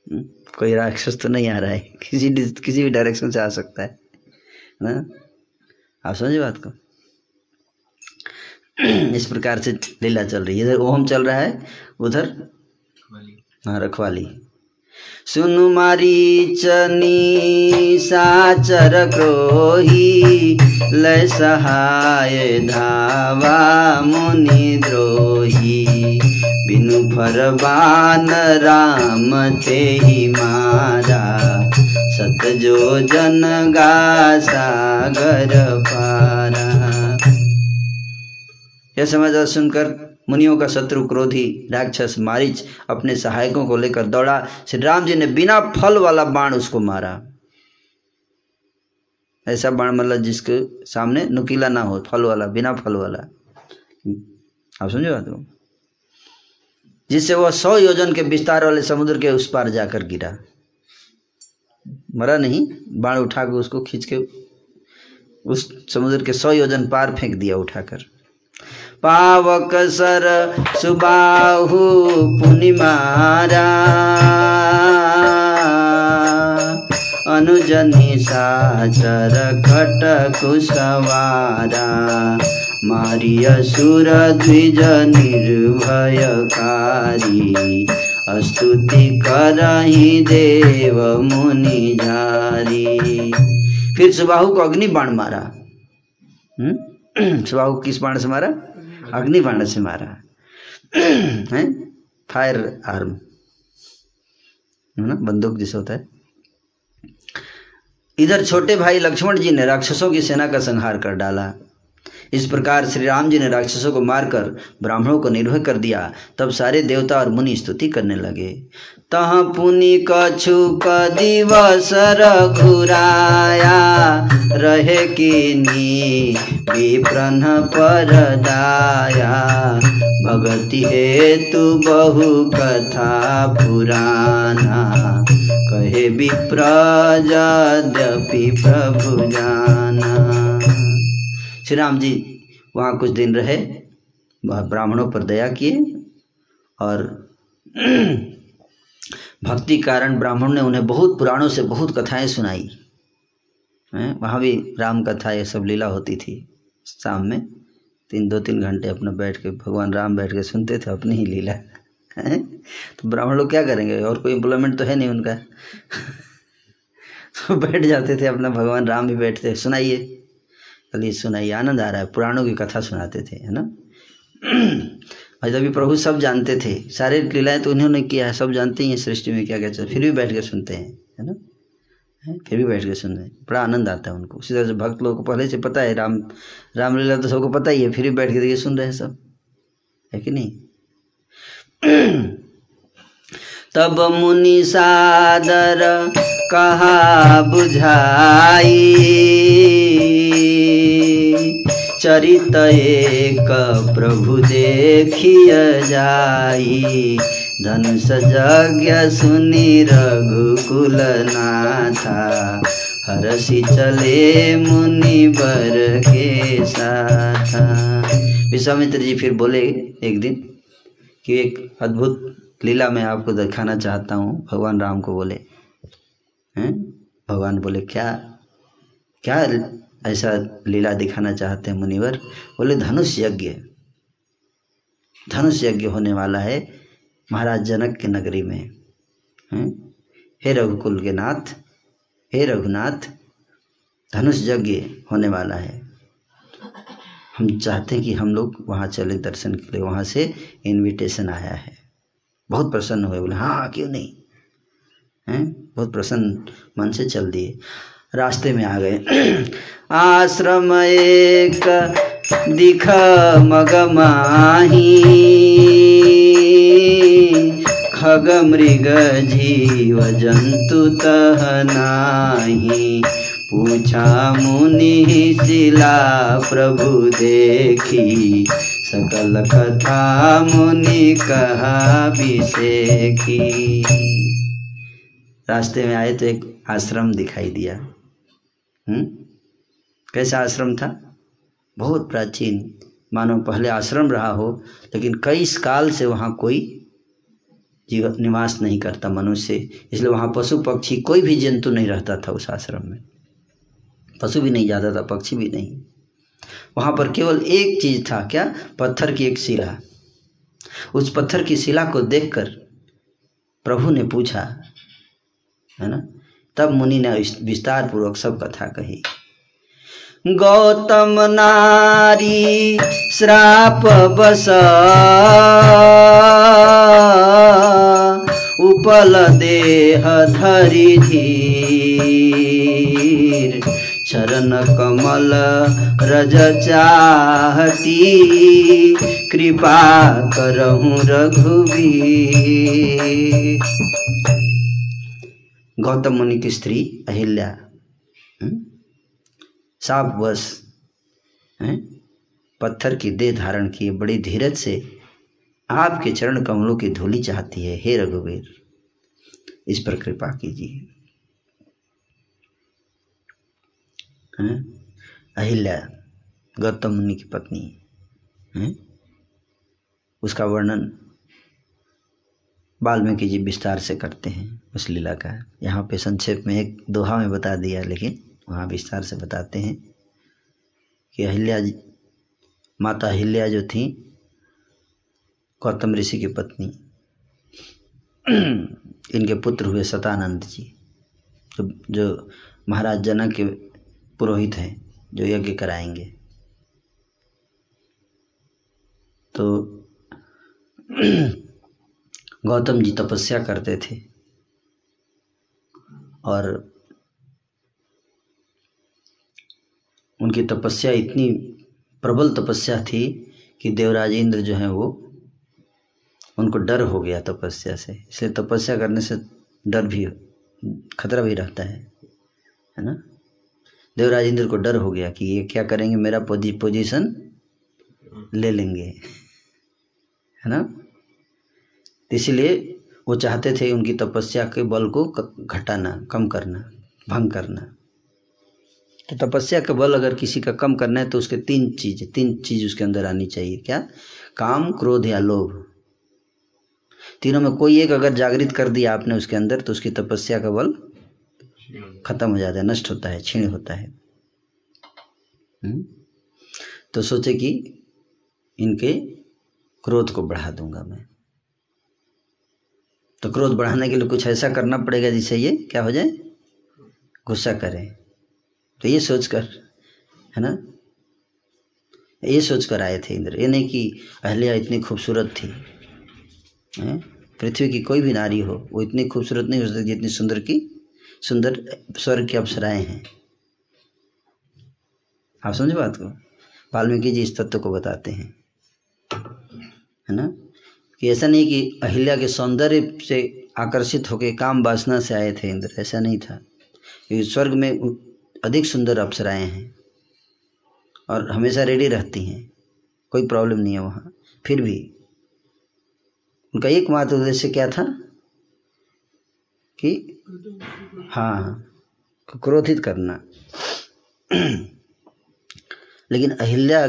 हम्म, कोई राक्षस तो नहीं आ रहा है किसी किसी भी डायरेक्शन से आ सकता है ना? आप समझे बात को? इस प्रकार से लीला चल रही है। इधर ओम चल रहा है उधर हाँ रखवाली। सुनु मारीचनी साचर क्रोही लय सहाय धावा मुनि द्रोही। बिनु फरबान राम ते ही मारा सत जो जन गा सागर पारा। यह समाचार सुनकर मुनियों का शत्रु क्रोधी राक्षस मारिच अपने सहायकों को लेकर दौड़ा। श्री राम जी ने बिना फल वाला बाण उसको मारा। ऐसा बाण मतलब जिसके सामने नुकीला ना हो, फल वाला, बिना फल वाला। आप समझो बात को? जिससे वह सौ योजन के विस्तार वाले समुद्र के उस पार जाकर गिरा। मरा नहीं, बाण उठाकर उसको खींच के उस समुद्र के सौ योजन पार फेंक दिया उठाकर। पावक सर सुबाहु पुनि मारा अनुजनी साचर खट कुशवारा मारिय सुर द्विज निर्भयकारी। स्तुति करही देव मुनि झारी। फिर सुबाहु को अग्नि बाण मारा। हम्म? सुबाहु किस बाण से मारा? अग्नि बाण से मारा। है? Firearm. है ना? बंदूक जैसे होता है। इधर छोटे भाई लक्ष्मण जी ने राक्षसों की सेना का संहार कर डाला। इस प्रकार श्री राम जी ने राक्षसों को मारकर ब्राह्मणों को निर्भय कर दिया। तब सारे देवता और मुनि स्तुति करने लगे। तह पुनि कछु दिवस रघुराया रहे किनी विप्रन पर दाया भगति हेतु बहु कथा पुराना। कहे विप्रजद्यपि प्रभु जाना। श्री राम जी वहाँ कुछ दिन रहे, वह ब्राह्मणों पर दया किए और भक्ति कारण ब्राह्मण ने उन्हें बहुत पुराणों से बहुत कथाएँ सुनाई। वहाँ भी राम कथा ये सब लीला होती थी। शाम में तीन, दो, तीन घंटे अपना बैठ के, भगवान राम बैठ के सुनते थे अपनी ही लीला। तो ब्राह्मण लोग क्या करेंगे? और कोई एम्प्लॉयमेंट तो है नहीं उनका। तो बैठ जाते थे अपना, भगवान राम भी बैठते, सुनाइए। चलिए सुनाइए आनंद आ रहा है, पुराणों की कथा सुनाते थे, है ना? और जब भी प्रभु सब जानते थे, सारे लीलाएँ तो उन्होंने किया है, सब जानते ही हैं, सृष्टि में क्या क्या चल, फिर भी बैठ के सुनते हैं, है ना? हैं? फिर भी बैठ के सुन रहे हैं, बड़ा आनंद आता है उनको। उसी तरह से भक्त लोगों को पहले से पता है, राम, रामलीला तो सबको पता ही है, फिर भी बैठ के देखिए, सुन रहे हैं सब, है कि नहीं? तब मुनि सादर कहा, बुझाई। चरित एक प्रभु देखिय जाई। धनुष यज्ञ सुनि रघुकुल नाथा। हरसि चले मुनि बर के साथा। विश्वामित्र जी फिर बोले एक दिन कि एक अद्भुत लीला मैं आपको दिखाना चाहता हूँ। भगवान राम को बोले, हैं? भगवान बोले, क्या क्या ऐसा लीला दिखाना चाहते हैं मुनिवर, बोले, धनुष यज्ञ धनुष यज्ञ होने वाला है महाराज जनक की नगरी में। हैं हे रघुकुल के नाथ, हे रघुनाथ, धनुष यज्ञ होने वाला है। हम चाहते हैं कि हम लोग वहाँ चले दर्शन के लिए। वहाँ से इनविटेशन आया है। बहुत प्रसन्न हुए। बोले हाँ हाँ क्यों नहीं? हैं बहुत प्रसन्न मन से चल दिए। रास्ते में आ गए। आश्रम एक दिख मग माही खग मृग जीव जंतु तह नाही। पूछा मुनि शिला प्रभु देखी। सकल कथा मुनि कहा विषेखी रास्ते में आए तो एक आश्रम दिखाई दिया। हम्म? कैसा आश्रम था? बहुत प्राचीन। मानो पहले आश्रम रहा हो, लेकिन कई काल से वहाँ कोई जीव निवास नहीं करता मनुष्य। इसलिए वहाँ पशु पक्षी कोई भी जंतु नहीं रहता था उस आश्रम में। पशु भी नहीं जाता था, पक्षी भी नहीं। वहाँ पर केवल एक चीज़ था, क्या? पत्थर की एक शिला। उस पत्थर की शिला को देखकर प्रभु ने पूछा, है ना? तब मुनि ने विस्तार पूर्वक सब कथा कही। गौतम नारी, श्राप बस। उपल देह धरी धीर। चरण कमल रज चाहती, कृपा करहूँ रघुवीर। गौतम मुनि की स्त्री अहिल्या हम्म? साप बस हैं पत्थर की देह धारण किए बड़ी धीरज से आपके चरण कमलों की धूली चाहती है। हे रघुवीर, इस पर कृपा कीजिए। अहिल्या, गौतम मुनि की पत्नी हैं? उसका वर्णन वाल्मीकि जी विस्तार से करते हैं। उस लीला का। यहाँ पे संक्षेप में एक दोहा में बता दिया, लेकिन वहाँ विस्तार से बताते हैं कि अहिल्या माता अहिल्या जो थी, गौतम ऋषि की पत्नी, इनके पुत्र हुए सतानंद जी, जो जो महाराज जनक के पुरोहित हैं, जो यज्ञ कराएँगे। तो गौतम जी तपस्या करते थे। और उनकी तपस्या इतनी प्रबल तपस्या थी कि देवराज इंद्र जो हैं वो, उनको डर हो गया तपस्या से। इसलिए तपस्या करने से डर भी, खतरा भी रहता है है ना? देवराज इंद्र को डर हो गया कि ये क्या करेंगे, मेरा पोजी, पोजीशन ले लेंगे, है ना? इसलिए वो चाहते थे उनकी तपस्या के बल को घटाना, कम करना, भंग करना। तो तपस्या का बल अगर किसी का कम करना है तो उसके तीन चीज़ तीन चीज़ उसके अंदर आनी चाहिए। क्या? काम, क्रोध या लोभ। तीनों में कोई एक अगर जागृत कर दिया आपने उसके अंदर तो उसकी तपस्या का बल खत्म हो जाता है, नष्ट होता है, क्षीण होता है। हम्म? तो सोचे कि इनके क्रोध को बढ़ा दूँगा मैं। तो क्रोध बढ़ाने के लिए कुछ ऐसा करना पड़ेगा जिससे ये क्या हो जाए? गुस्सा करें। तो ये सोचकर, है ना? ये सोचकर आए थे इंद्र। ये नहीं कि अहल्या इतनी खूबसूरत थी पृथ्वी की कोई भी नारी हो, वो इतनी खूबसूरत नहीं हो सकती जितनी सुंदर की, सुंदर स्वर्ग की अप्सराएँ हैं। आप समझे बात को? वाल्मीकि जी इस तत्व को बताते हैं, है ना? कि ऐसा नहीं कि अहिल्या के सौंदर्य से आकर्षित होकर काम वासना से आए थे इंद्र, ऐसा नहीं था। क्योंकि स्वर्ग में अधिक सुंदर अप्सराएँ हैं और हमेशा रेडी रहती हैं, कोई प्रॉब्लम नहीं है वहाँ। फिर भी उनका एकमात्र उद्देश्य क्या था? कि हाँ क्रोधित करना। लेकिन अहिल्या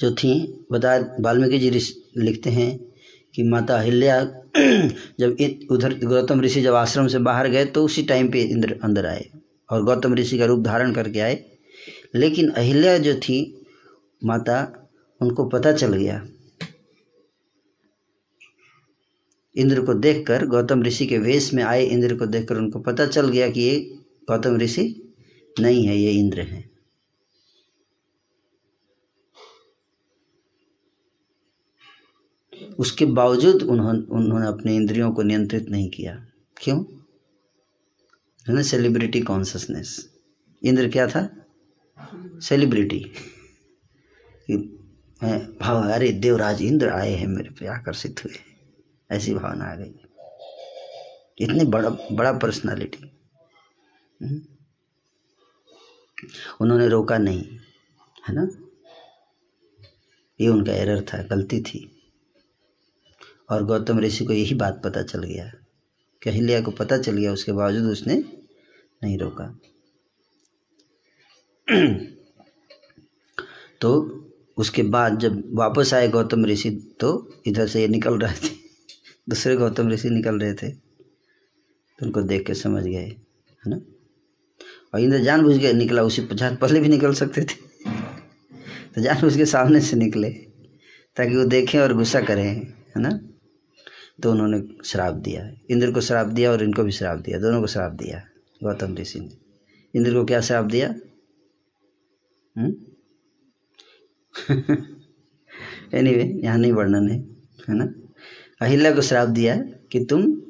जो थी, बता वाल्मीकि जी लिखते हैं कि माता अहिल्या जब उधर गौतम ऋषि जब आश्रम से बाहर गए तो उसी टाइम पे इंद्र अंदर आए और गौतम ऋषि का रूप धारण करके आए। लेकिन अहिल्या जो थी, माता, उनको पता चल गया। इंद्र को देखकर, गौतम ऋषि के वेश में आए इंद्र को देखकर उनको पता चल गया कि ये गौतम ऋषि नहीं है, ये इंद्र है। उसके बावजूद उन्होंने उन्होंने अपने इंद्रियों को नियंत्रित नहीं किया। क्यों? है ना सेलिब्रिटी कॉन्शसनेस इंद्र क्या था? सेलिब्रिटी भाव, अरे देवराज इंद्र आए हैं मेरे पे, आकर्षित हुए। ऐसी भावना आ गई। इतनी बड़ा बड़ा पर्सनालिटी उन्होंने रोका नहीं, है ना? ये उनका एरर था, गलती थी। और गौतम ऋषि को यही बात पता चल गया। कि अहिल्या को पता चल गया, उसके बावजूद उसने नहीं रोका। तो उसके बाद जब वापस आए गौतम ऋषि तो इधर से ये निकल रहे थे। दूसरे गौतम ऋषि निकल रहे थे। तो उनको देख के समझ गए, है ना? और इंद्र जानबूझ के निकला, उसी पचास पहले भी निकल सकते थे। तो जानबूझ के सामने से निकले, ताकि वो देखें और गुस्सा करें, है ना? तो उन्होंने श्राप दिया। इंद्र को श्राप दिया और इनको भी श्राप दिया। दोनों को श्राप दिया। गौतम ऋषि ने। इंद्र को क्या श्राप दिया? एनीवे यहाँ नहीं वर्णन है है ना? अहिल्या को श्राप दिया कि तुम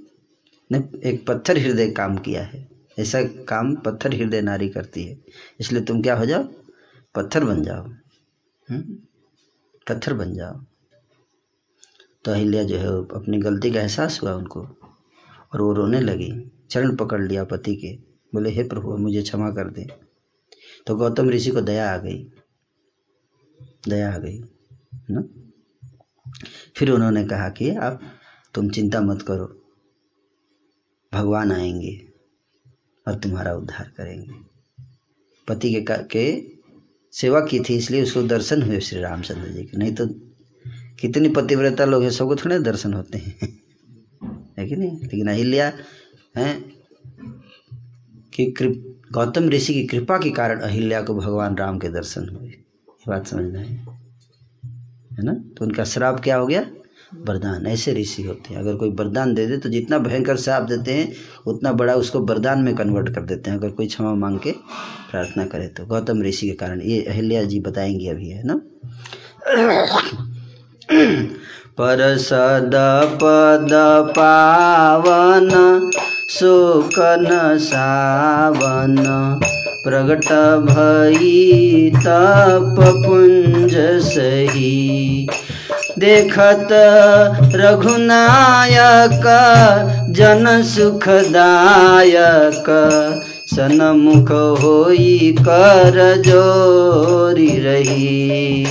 ने एक पत्थर हृदय काम किया है। ऐसा काम पत्थर हृदय नारी करती है। इसलिए तुम क्या हो जाओ? पत्थर बन जाओ। हम्म? पत्थर बन जाओ। तो अहिल्या जो है, अपनी गलती का एहसास हुआ उनको, और वो रोने लगी। चरण पकड़ लिया पति के, बोले, हे प्रभु मुझे क्षमा कर दे। तो गौतम ऋषि को दया आ गई। दया आ गई, ना? फिर उन्होंने कहा कि, आप, तुम चिंता मत करो। भगवान आएँगे और तुम्हारा उद्धार करेंगे। पति का- के सेवा की थी, इसलिए उसको दर्शन हुए श्री रामचंद्र जी के। नहीं तो कितनी पतिव्रता लोग हैं, सबको थोड़े दर्शन होते हैं। है कि नहीं? लेकिन अहिल्या, हैं? कि कृप, गौतम ऋषि की कृपा के कारण अहिल्या को भगवान राम के दर्शन हुए। ये बात समझना है है ना? तो उनका श्राप क्या हो गया? वरदान। ऐसे ऋषि होते हैं। अगर कोई वरदान दे दे तो जितना भयंकर श्राप देते हैं, उतना बड़ा उसको वरदान में कन्वर्ट कर देते हैं, अगर कोई क्षमा मांग के प्रार्थना करे तो। गौतम ऋषि के कारण। ये अहिल्या जी बताएँगे अभी, है ना? पर सद पद पावन शोकन सावन। प्रगट भई तप पुंज सही। देखत रघुनायक जन सुखदायक। सनमुख होई कर जोरी रही।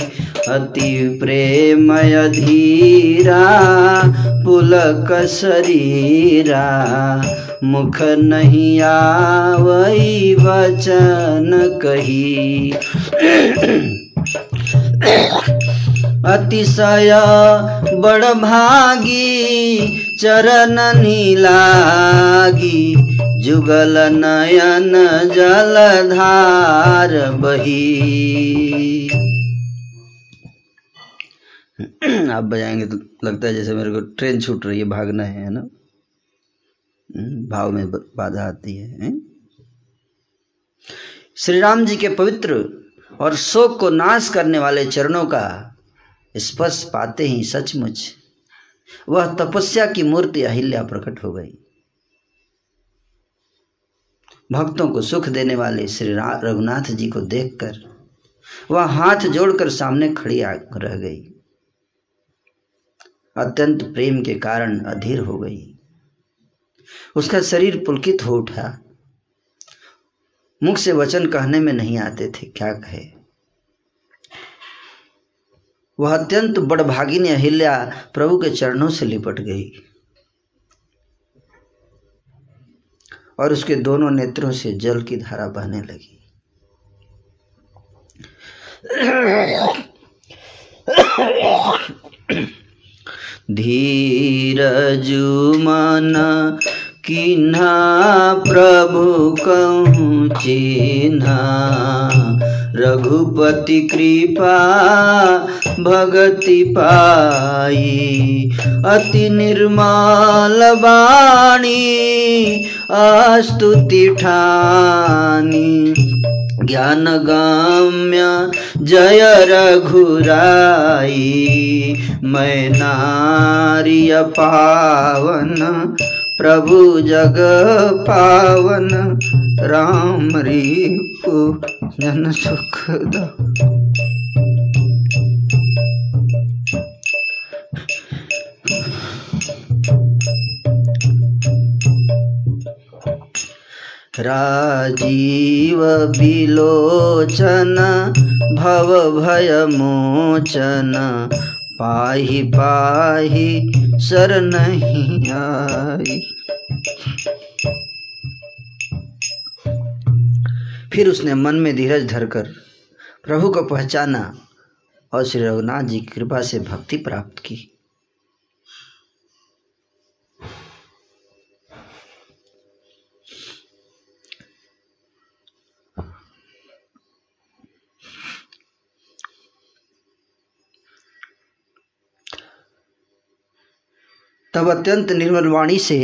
अति प्रेमय धीरा, पुलक शरीरा, मुख नहीं आवई वचन कही। अतिशय बड़ भागी, चरण नीलागी, जुगल नयन जलधार बही। आप बजाएँगे तो लगता है जैसे मेरे को ट्रेन छूट रही है भागना है ना? हम्म, भाव में बाधा आती है श्री राम जी के पवित्र और शोक को नाश करने वाले चरणों का स्पर्श पाते ही सचमुच वह तपस्या की मूर्ति अहिल्या प्रकट हो गई। भक्तों को सुख देने वाले श्री रघुनाथ जी को देखकर वह हाथ जोड़कर सामने खड़ी रह गई। अत्यंत प्रेम के कारण अधीर हो गई। उसका शरीर पुलकित हो उठा। मुख से वचन कहने में नहीं आते थे, क्या कहे। वह अत्यंत बड़भागिनी अहिल्या प्रभु के चरणों से लिपट गई और उसके दोनों नेत्रों से जल की धारा बहने लगी। धीरजु मन किन्हा प्रभु कहूँ चिन्हा? रघुपति कृपा भगति पाई अति निर्मल वाणी, अस्तुति ठानी। ज्ञान गाम्य जय रघुराई मैं नारिय पावन प्रभु जग पावन राम रिपु जन सुख राजीव विलोचन, भव भय मोचन पाहि पाहि शरण आई फिर उसने मन में धीरज धरकर प्रभु को पहचाना और श्री रघुनाथ जी की कृपा से भक्ति प्राप्त की। तब अत्यंत निर्मल वाणी से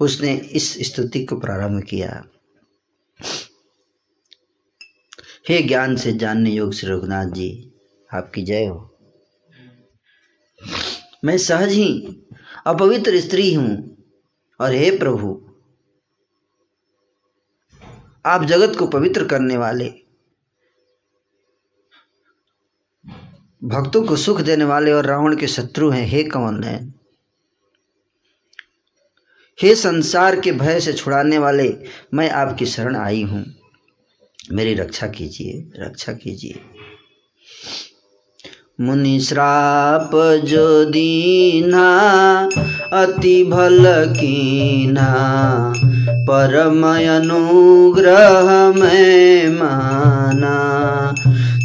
उसने इस स्तुति को प्रारंभ किया। हे ज्ञान से जानने योग श्री रघुनाथ जी, आपकी जय हो। मैं सहज ही अपवित्र स्त्री हूँ और हे प्रभु, आप जगत को पवित्र करने वाले, भक्तों को सुख देने वाले और रावण के शत्रु हैं, हे कमल नयन हे संसार के भय से छुड़ाने वाले, मैं आपकी शरण आई हूँ। मेरी रक्षा कीजिए रक्षा कीजिए। मुनि श्राप जो दीना, अति भल कीना परम अनुग्रह में माना।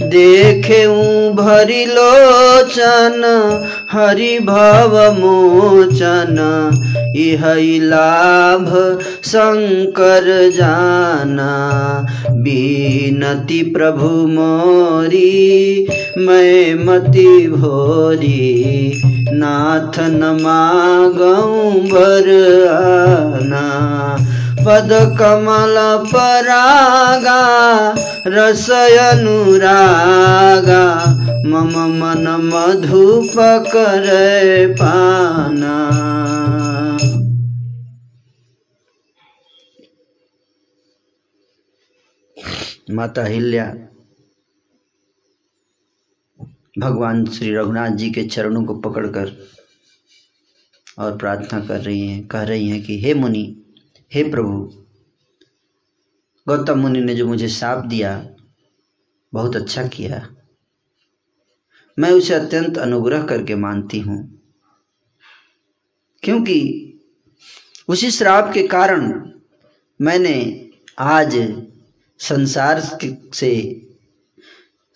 देखे भरी लोचन, हरि भव मोचन इह लाभ शंकर जाना। बीनति प्रभु मोरी, मैं मति भोरी। नाथ न मागऊं बर आना। पद कमल परागा रसय अनुरागा। मम मन मधुप करे पाना। माता हिल्या। भगवान श्री रघुनाथ जी के चरणों को पकड़कर और प्रार्थना कर रही हैं, कह रही हैं कि, हे मुनि, हे प्रभु, गौतम मुनि ने जो मुझे साप दिया, बहुत अच्छा किया। मैं उसे अत्यंत अनुग्रह करके मानती हूँ, क्योंकि उसी श्राप के कारण मैंने आज संसार से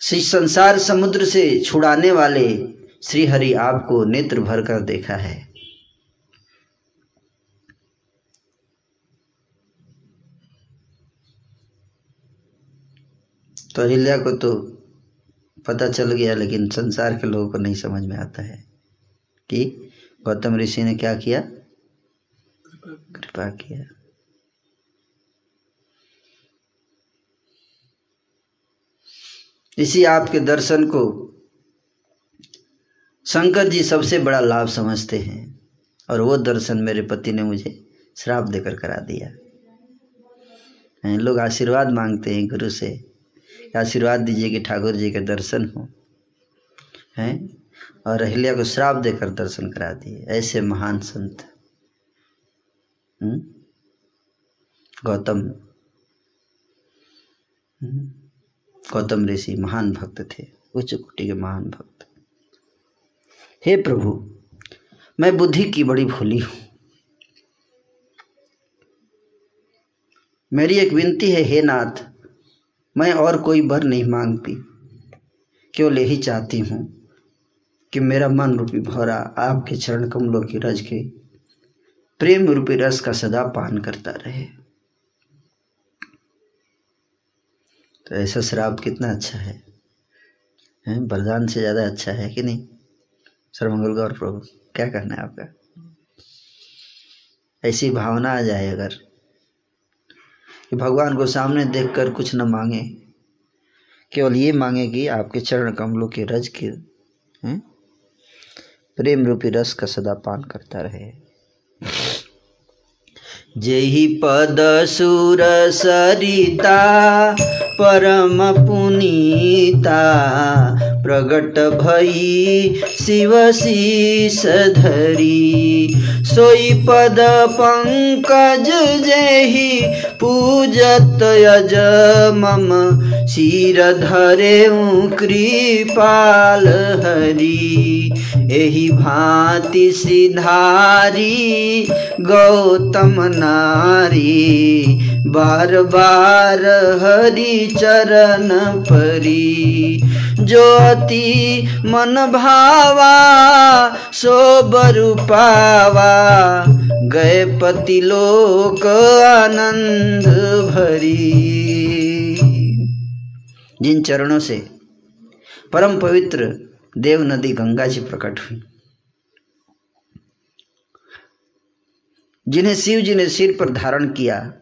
श्री संसार समुद्र से छुड़ाने वाले श्री हरि आपको नेत्र भर कर देखा है। तो अहिल्या को तो पता चल गया, लेकिन संसार के लोगों को नहीं समझ में आता है कि गौतम ऋषि ने क्या किया? कृपा किया। इसी आपके दर्शन को शंकर जी सबसे बड़ा लाभ समझते हैं। और वो दर्शन मेरे पति ने मुझे श्राप देकर करा दिया। लोग आशीर्वाद मांगते हैं गुरु से। आशीर्वाद दीजिए कि ठाकुर जी के दर्शन हो। हैं, और अहिल्या को श्राप देकर दर्शन करा दिए। ऐसे महान संत। हम्म? गौतम। हम्म? गौतम ऋषि महान भक्त थे, उच्च कोटि के महान भक्त। हे प्रभु, मैं बुद्धि की बड़ी भूली हूँ। मेरी एक विनती है, हे नाथ, मैं और कोई बर नहीं मांगती, केवल यही चाहती हूँ कि मेरा मन रूपी भौरा आपके चरण कमलों की रज के प्रेम रूपी रस का सदा पान करता रहे। तो ऐसा शराब कितना अच्छा है? हैं? वरदान से ज़्यादा अच्छा है कि नहीं? सर्वमंगल गौर प्रभु, क्या कहना है आपका? ऐसी भावना आ जाए अगर कि भगवान को सामने देखकर कुछ न मांगे, केवल ये मांगे कि आपके चरण कमलों के रज के, हैं? प्रेम रूपी रस का सदा पान करता रहे। जेहि पद सुर सरिता परम पुनीता। प्रगट भई शिव शीस धरी। सोई पद पंकज जेहि पूजत यज मम सिर धरे कृपाल हरि। एहि भांति सिधारी गौतम नारी। बार बार हरि चरण परी। ज्योति मन भावा सो बरु पावा। गए पति लोक आनंद भरी। जिन चरणों से परम पवित्र देव नदी गंगा जी प्रकट हुई, जिन्हें शिव जी ने सिर पर धारण किया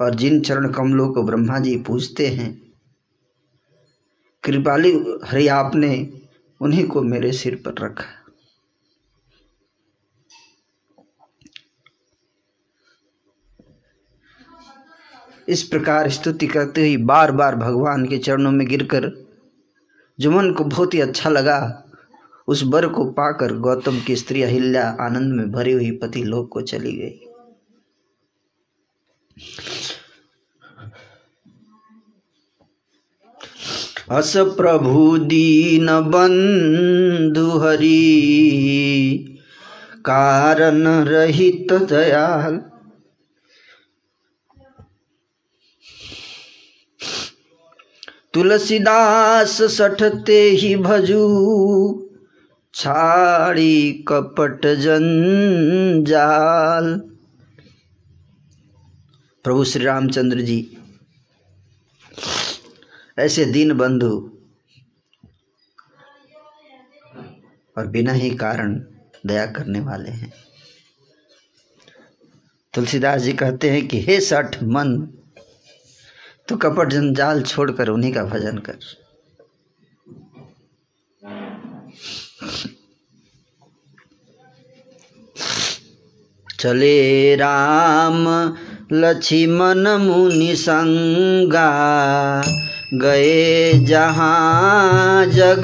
और जिन चरण कमलों को ब्रह्मा जी पूजते हैं, कृपाली हरि आपने उन्हीं को मेरे सिर पर रखा। इस प्रकार स्तुति करते हुए बार बार भगवान के चरणों में गिरकर जो मन को बहुत ही अच्छा लगा। उस बर को पाकर गौतम की स्त्री अहिल्या आनंद में भरी हुई पति लोक को चली गई। अस प्रभु दीन बंधु हरि कारण रहित दयाल। तुलसीदास सठते ही भजू, छाड़ी कपट जंजाल। प्रभु श्री रामचंद्र जी, ऐसे दीन बंधु और बिना ही कारण दया करने वाले हैं। तुलसीदास जी कहते हैं कि, हे सठ मन तो कपट जंजाल छोड़कर उन्हीं का भजन कर। चले राम लक्ष्मण मुनि संगा गए जहाँ जग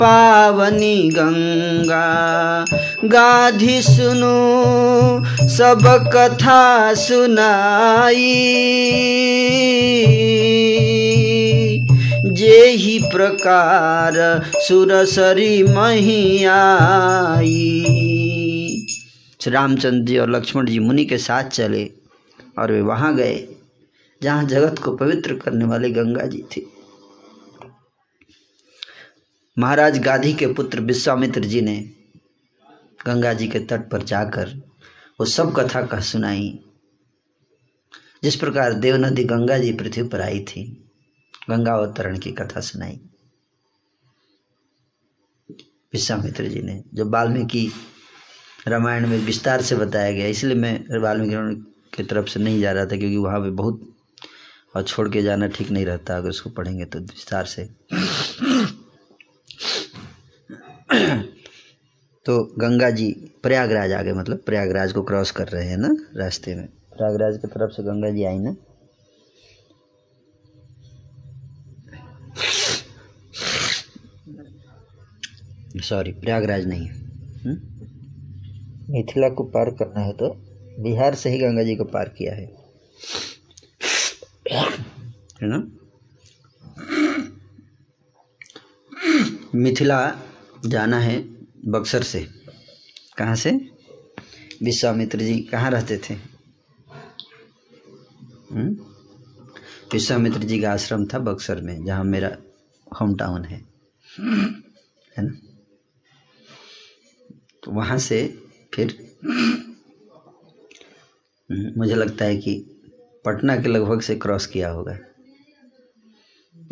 पावनी गंगा। गाधी सुनो, सब कथा सुनाई। जे ही प्रकार सुरसरी मही आई। श्री रामचंद्र जी और लक्ष्मण जी मुनि के साथ चले। और वे वहाँ गए, जहाँ जगत को पवित्र करने वाले गंगा जी थे। महाराज गाधी के पुत्र विश्वामित्र जी ने गंगा जी के तट पर जाकर वो सब कथा कह सुनाई। जिस प्रकार देव नदी गंगा जी पृथ्वी पर आई थी, गंगा अवतरण की कथा सुनाई। विश्वामित्र जी ने, जो वाल्मीकि रामायण में विस्तार से बताया गया, इसलिए मैं वाल्मीकि की तरफ़ से नहीं जा रहा था क्योंकि वहाँ पे बहुत और छोड़ के जाना ठीक नहीं रहता, अगर उसको पढ़ेंगे तो विस्तार से। तो गंगा जी प्रयागराज आ गए मतलब प्रयागराज को क्रॉस कर रहे हैं ना रास्ते में। प्रयागराज की तरफ़ से गंगा जी आई ना? सॉरी प्रयागराज नहीं हम्म? मिथिला को पार करना है तो? बिहार से ही गंगा जी को पार किया है। है ना? मिथिला जाना है बक्सर से। कहाँ से? विश्वामित्र जी कहाँ रहते थे? हम्म? विश्वामित्र जी का आश्रम था बक्सर में, जहाँ मेरा होम टाउन है। है ना? तो वहाँ से फिर मुझे लगता है कि पटना के लगभग से क्रॉस किया होगा।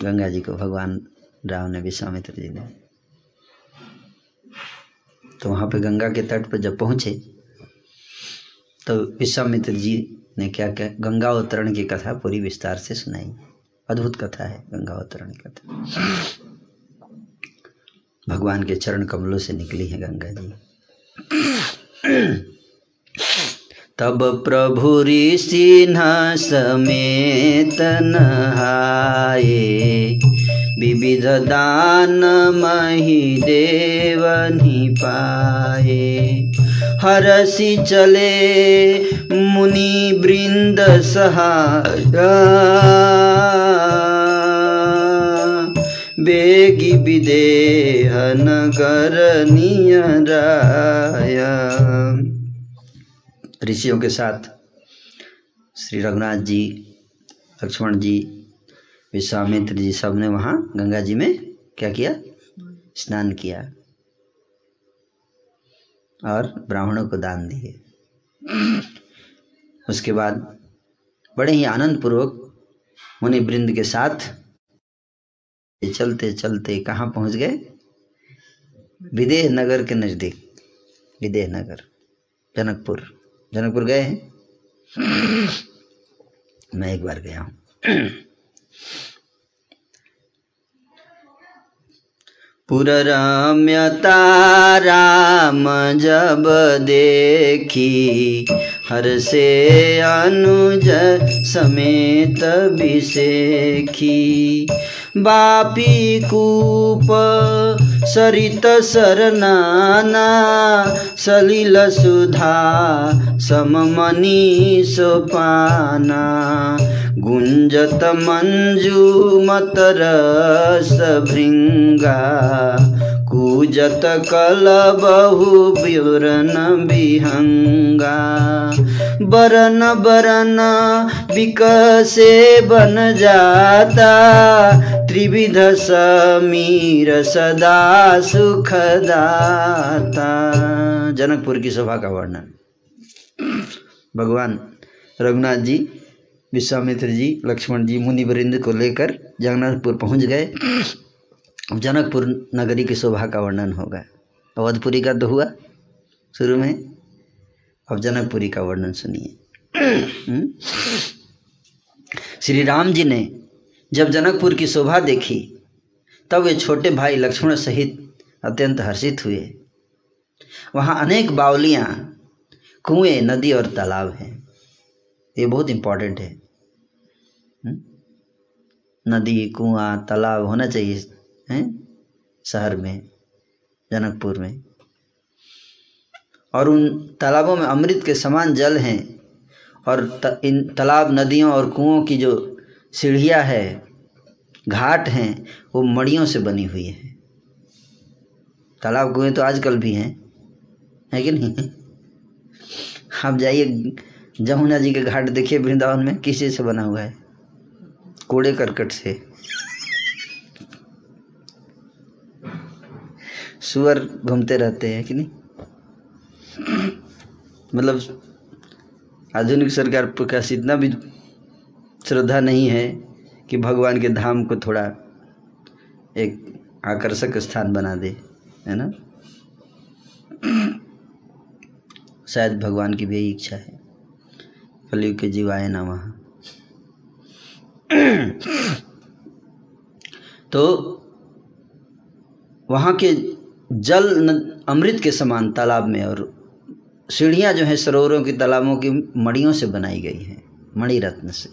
गंगा जी को भगवान राम ने विश्वामित्र जी ने। तो वहाँ पे गंगा के तट पर जब पहुँचे तो विश्वामित्र जी ने क्या क्या गंगा अवतरण की कथा पूरी विस्तार से सुनाई। अद्भुत कथा है, गंगा अवतरण की कथा। भगवान के चरण कमलों से निकली है गंगा जी। तब प्रभु ऋषि समेत नहाए विविध दान मही देवनी पाए हरसि चले मुनि वृंद सहाय। बेगी विदेह नगर नियराया। ऋषियों के साथ श्री रघुनाथ जी, लक्ष्मण जी, विश्वामित्र जी सबने वहाँ गंगा जी में क्या किया? स्नान किया। और ब्राह्मणों को दान दिए। उसके बाद बड़े ही आनंद पूर्वक मुनि वृंद के साथ चलते चलते कहाँ पहुँच गए? विदेह नगर के नज़दीक। विदेह नगर, जनकपुर। जनकपुर गए हैं। मैं एक बार गया हूँ। पुररम्यता राम जब देखी, हर से अनुज समेत विषेखी बापी कूप सरित शरनाना सलिलसुधा समनी सोपाना। गुञ्जत मञ्जुमतरसभृङ्गा कूजत कलबहु व्युरन विहङ्गा बरन बरन विकसे बन जाता। त्रिविध समीर सदा सुखदाता। जनकपुर की शोभा का वर्णन। भगवान रघुनाथ जी, विश्वामित्र जी, लक्ष्मण जी मुनि वृंद को लेकर जगन्नाथपुर पहुँच गए। जनकपुर नगरी की शोभा का वर्णन होगा। अवधपुरी का तो हुआ शुरू में। अब जनकपुरी का वर्णन सुनिए। श्री राम जी ने जब जनकपुर की शोभा देखी, तब वे छोटे भाई लक्ष्मण सहित अत्यंत हर्षित हुए। वहाँ अनेक बावलियाँ, कुएँ, नदी और तालाब हैं। ये बहुत इम्पोर्टेंट है। हुँ? नदी, कुआँ, तालाब होना चाहिए, हैं? शहर में, जनकपुर में। और उन तालाबों में अमृत के समान जल हैं और त, इन तालाब नदियों और कुओं की जो सीढ़ियाँ है घाट हैं वो मड़ियों से बनी हुई है। तालाब कुएँ तो आजकल भी हैं है कि नहीं? आप जाइए जमुना जी के घाट देखिए वृंदावन में किसी से बना हुआ है? कूड़े करकट से। सुअर घूमते रहते हैं कि नहीं? मतलब आधुनिक सरकार पास इतना भी श्रद्धा नहीं है कि भगवान के धाम को थोड़ा एक आकर्षक स्थान बना दे, है ना? शायद भगवान की भी यही इच्छा है। कलयुग के जीव आए ना वहाँ तो वहाँ के जल अमृत के समान तालाब में और सीढ़ियाँ जो हैं सरोवरों की तालाबों की मड़ियों से बनाई गई हैं मणि रत्न से।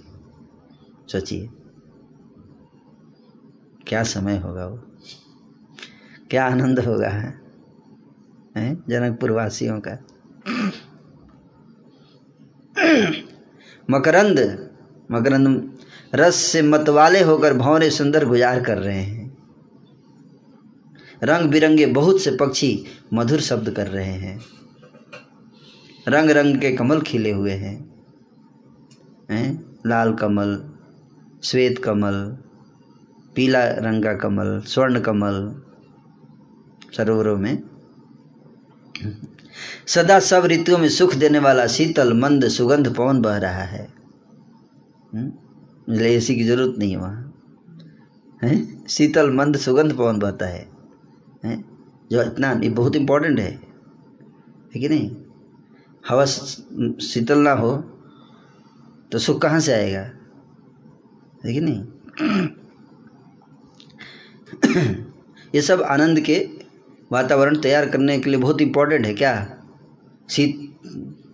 सोचिए। क्या समय होगा वो? क्या आनंद होगा है, है? जनकपुर वासियों का। मकरंद मकरंद रस से मतवाले होकर भौरे सुंदर गुजार कर रहे हैं। रंग बिरंगे बहुत से पक्षी मधुर शब्द कर रहे हैं। रंग रंग के कमल खिले हुए हैं हैं? लाल कमल, श्वेत कमल, पीला रंग का कमल, स्वर्ण कमल, सरोवरों में। सदा सब ऋतुओं में सुख देने वाला शीतल, मंद, सुगंध, पवन बह रहा है। इसलिए एसी की ज़रूरत नहीं है वहाँ। है? शीतल, मंद, सुगंध, पवन बहता है। हैं? जो इतना बहुत इम्पोर्टेंट है। है कि नहीं? हवा शीतल ना हो तो सुख कहाँ से आएगा? है कि नहीं? ये सब आनंद के वातावरण तैयार करने के लिए बहुत इम्पोर्टेंट है क्या? शीत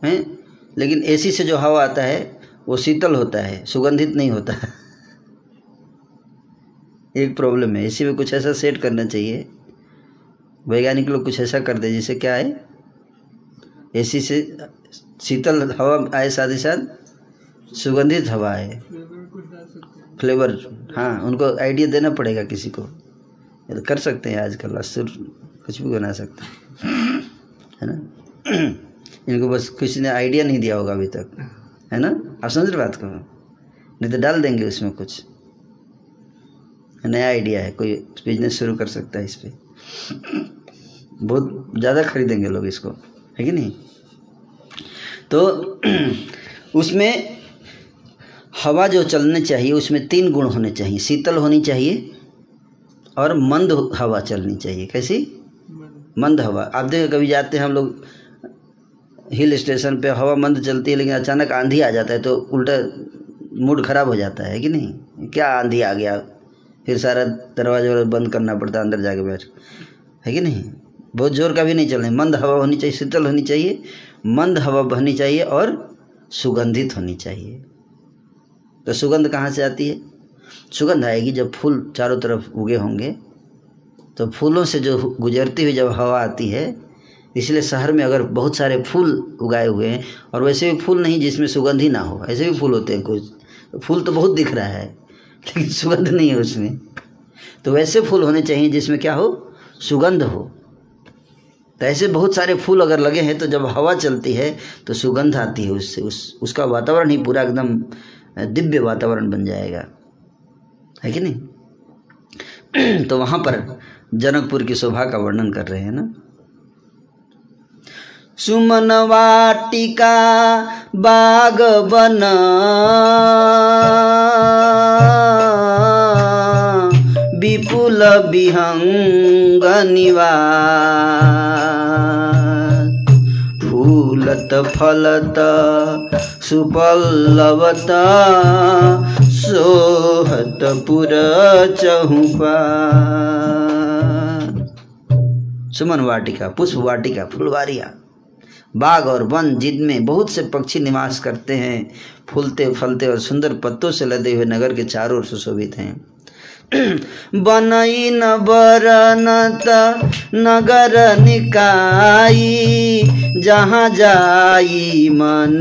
हैं? लेकिन एसी से जो हवा आता है, वो शीतल होता है, सुगंधित नहीं होता। है एक प्रॉब्लम है। एसी में कुछ ऐसा सेट करना चाहिए। वैज्ञानिक लोग कुछ ऐसा कर दे, जिससे क्या है? एसी से शीतल हवा आए साथ ही साथ सुगंधित हवा आए। फ्लेवर हैं, उनको आइडिया देना पड़ेगा किसी को। तो कर सकते हैं आजकल, असुर कुछ भी बना सकते हैं। है ना? इनको बस किसी ने आइडिया नहीं दिया होगा अभी तक। है ना? आप समझ रहे बात को? नहीं तो डाल देंगे उसमें कुछ। नया आइडिया है, कोई बिज़नेस शुरू कर सकता है इस पर बहुत ज़्यादा खरीदेंगे लोग इसको। है कि नहीं? तो उसमें हवा जो चलने चाहिए, उसमें तीन गुण होने चाहिए। शीतल होनी चाहिए और मंद हवा चलनी चाहिए। कैसी? मंद हवा। आप देखिए कभी जाते हैं हम लोग हिल स्टेशन पे, हवा मंद चलती है, लेकिन अचानक आंधी आ जाता है तो उल्टा मूड खराब हो जाता है कि नहीं? क्या आंधी आ गया? फिर सारा दरवाज़ा बंद करना पड़ता है, अंदर जाके बैठ। है कि नहीं? बहुत ज़ोर का भी नहीं चलना मंद हवा होनी चाहिए, शीतल होनी चाहिए, मंद हवा बहनी चाहिए और सुगंधित होनी चाहिए। तो सुगंध कहाँ से आती है? सुगंध आएगी जब फूल चारों तरफ़ उगे होंगे। तो फूलों से जो गुजरती हुई जब हवा आती है, इसलिए शहर में अगर बहुत सारे फूल उगाए हुए हैं, और वैसे भी फूल नहीं जिसमें सुगंध ही ना हो, ऐसे भी फूल होते हैं कुछ। फूल तो बहुत दिख रहा है, लेकिन सुगंध नहीं है उसमें। तो वैसे फूल होने चाहिए जिसमें क्या हो? सुगंध हो। तो ऐसे बहुत सारे फूल अगर लगे हैं तो जब हवा चलती है तो सुगंध आती है उससे, उस, उसका वातावरण ही पूरा एकदम दिव्य वातावरण बन जाएगा। है कि नहीं? तो वहाँ पर जनकपुर की शोभा का वर्णन कर रहे हैं ना? सुमन वाटिका बाग बन विपुल निवास। फूलत, फलत, सुपल्लवत, सोहत, पुर चहुपा। सुमन वाटिका, पुष्प वाटिका, फुलवारिया। बाग और वन जिनमें बहुत से पक्षी निवास करते हैं। फूलते, फलते और सुंदर पत्तों से लदे हुए नगर के चारों ओर सुशोभित हैं। बनई न बरनत नगर निकाई जहाँ जाई मन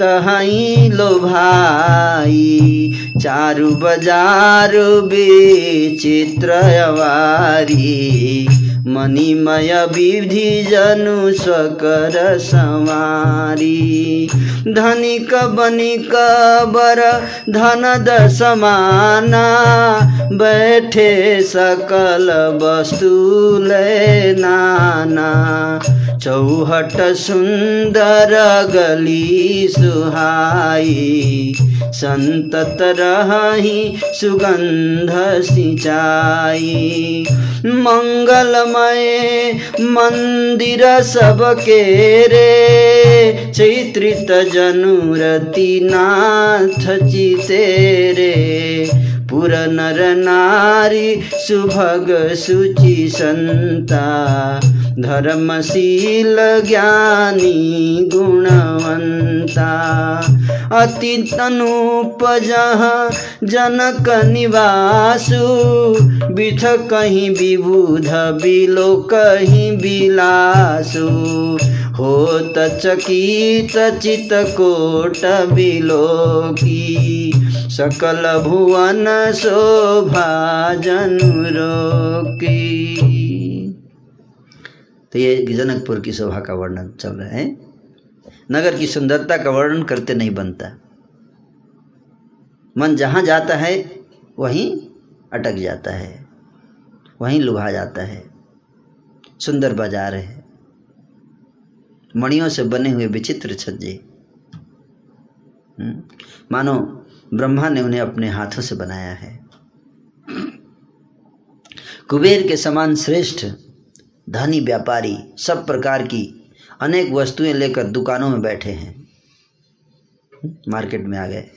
तहई लो भाई चारु बाजार विचित्र अवारी मणिमय विधि जनु स्वकर संवारी। धनिक बनिक बर धन दसमाना बैठे सकल वस्तु ले नाना। चौहट सुन्दर गली सुहाई सन्तत सन्ततरहि सुगन्ध सिञ्चाय मङ्गलमय मन्दिर सबके रे चैत्रित जनुरति नाथ चिते पुर नर नारी सुभग सुचि संता। धर्मशील ज्ञानी गुणवंता। अति तनुपजह जनक निवासु। बिथ कहीं विबुध बिलो कहीं बिलासु होत चकित चित कोट बिलोकी सकल भुवन शोभा जनुरोकी तो ये जनकपुर की शोभा का वर्णन चल रहा है। नगर की सुंदरता का वर्णन करते नहीं बनता। मन जहाँ जाता है वहीं अटक जाता है। वहीं लुभा जाता है। सुंदर बाज़ार है। मणियों से बने हुए विचित्र छज्जे। हम्म, मानो ब्रह्मा ने उन्हें अपने हाथों से बनाया है। कुबेर के समान श्रेष्ठ, धनी व्यापारी, सब प्रकार की अनेक वस्तुएँ लेकर दुकानों में बैठे हैं। मार्केट में आ गए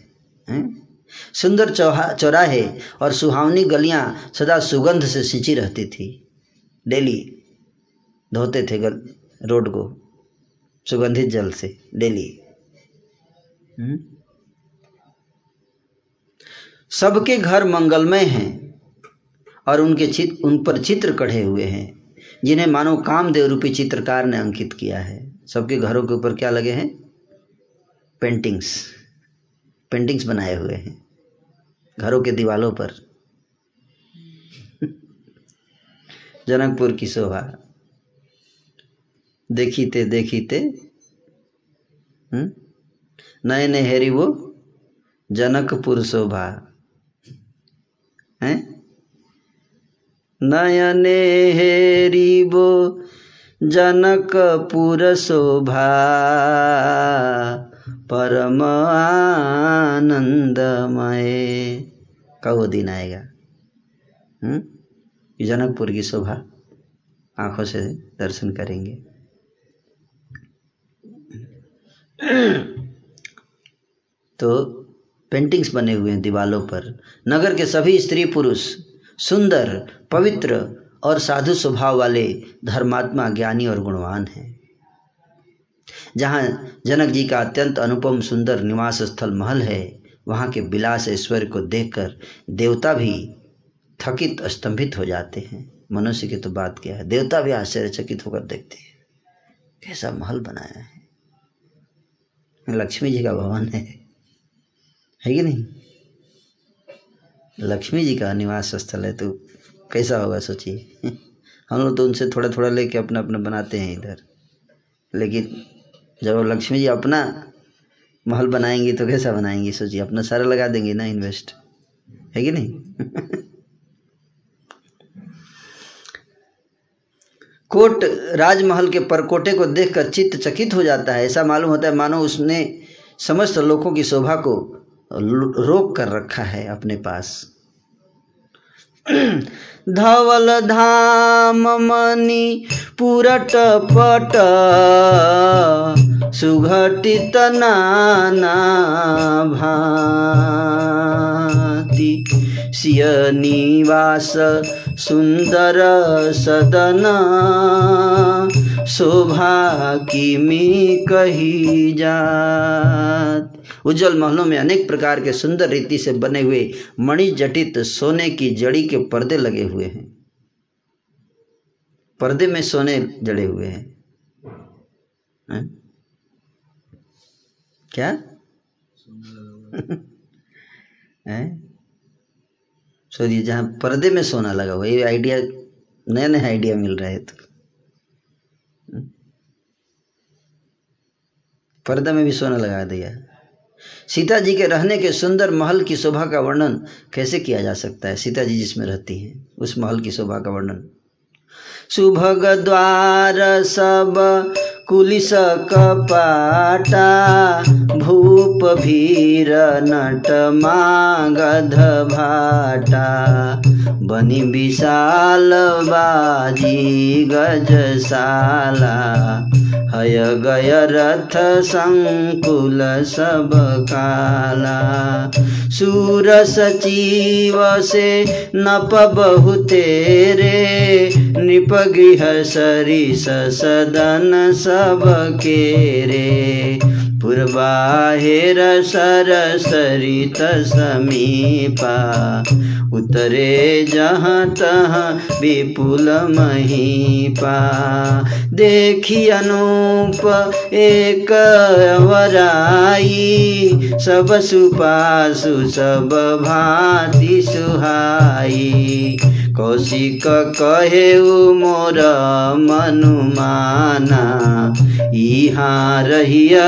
सुंदर चौराहे और सुहावनी गलियाँ सदा सुगंध से सिंची रहती थी। डेली धोते थे गल, रोड को, सुगंधित जल से, डेली। हम्म? सबके घर मंगलमय हैं और उनके चित, उन पर चित्र कढ़े हुए हैं, जिन्हें मानो कामदेव रूपी चित्रकार ने अंकित किया है। सबके घरों के ऊपर क्या लगे हैं? पेंटिंग्स पेंटिंग्स बनाए हुए हैं, घरों के दीवालों पर। जनकपुर की शोभा। देखीते देखीते हम्म? नए नए हेरी वो, जनकपुर शोभा। नयने हेरिबो जनकपुर शोभा, परम आनंदमय कब वो दिन आएगा? हम्म? जनकपुर की शोभा आँखों से दर्शन करेंगे। तो पेंटिंग्स बने हुए हैं दीवालों पर। नगर के सभी स्त्री पुरुष, सुंदर, पवित्र और साधु स्वभाव वाले धर्मात्मा, ज्ञानी और गुणवान हैं। जहाँ जनक जी का अत्यंत अनुपम, सुंदर निवास स्थल महल है, वहाँ के बिलास ऐश्वर्य को देखकर देवता भी थकित, स्तंभित हो जाते हैं। मनुष्य की तो बात क्या है? देवता भी आश्चर्यचकित होकर देखते हैं, कैसा महल बनाया है। लक्ष्मी जी का भवन है। है कि नहीं? लक्ष्मी जी का निवास स्थल है तो कैसा होगा सोचिए। हम लोग तो उनसे थोड़ा थोड़ा लेके अपना अपना बनाते हैं इधर। लेकिन जब लक्ष्मी जी अपना महल बनाएँगी तो कैसा बनाएँगी सोचिए। अपना सारा लगा देंगे ना इन्वेस्ट है कि नहीं? कोट राजमहल के परकोटे को देखकर चित्त चकित हो जाता है। ऐसा मालूम होता है, मानो उसने समस्त लोगों की शोभा को रोक कर रखा है अपने पास। धवल धाम मणि पुरट पट सुघटित नाना भांति। सिय निवास सुंदर सदन। शोभा किमी कही जात। उज्जवल महलों में अनेक प्रकार के सुंदर रीति से बने हुए मणि जटित सोने की जड़ी के पर्दे लगे हुए हैं। पर्दे में सोने जड़े हुए हैं। है? क्या? है? सोचिए, जहाँ पर्दे में सोना लगा हुआ, ये आइडिया नया नया आइडिया मिल रहा है तो। पर्दे में भी सोना लगा दिया। सीता जी के रहने के सुंदर महल की शोभा का वर्णन कैसे किया जा सकता है? सीता जी जिसमें रहती हैं, उस महल की शोभा का वर्णन। सुभग द्वार सब कुलिस कपाटा, भूप भीर नट मागध भाटा। बनी विशाल बाजी गजशाला हय गय रथ संकुल सब काला। सूर सचिव से नप बहुतेरे नृप गृह सरिस सदन सब केरे पूर्वाहेर सर सरित समीपा उतरे जहाँ तहाँ विपुल महीपा। देखी अनूप एक वराई सब सुपासु, सब भांति सुहाई। कौशिक कहे मोर मनुमाना यहाँ रहिया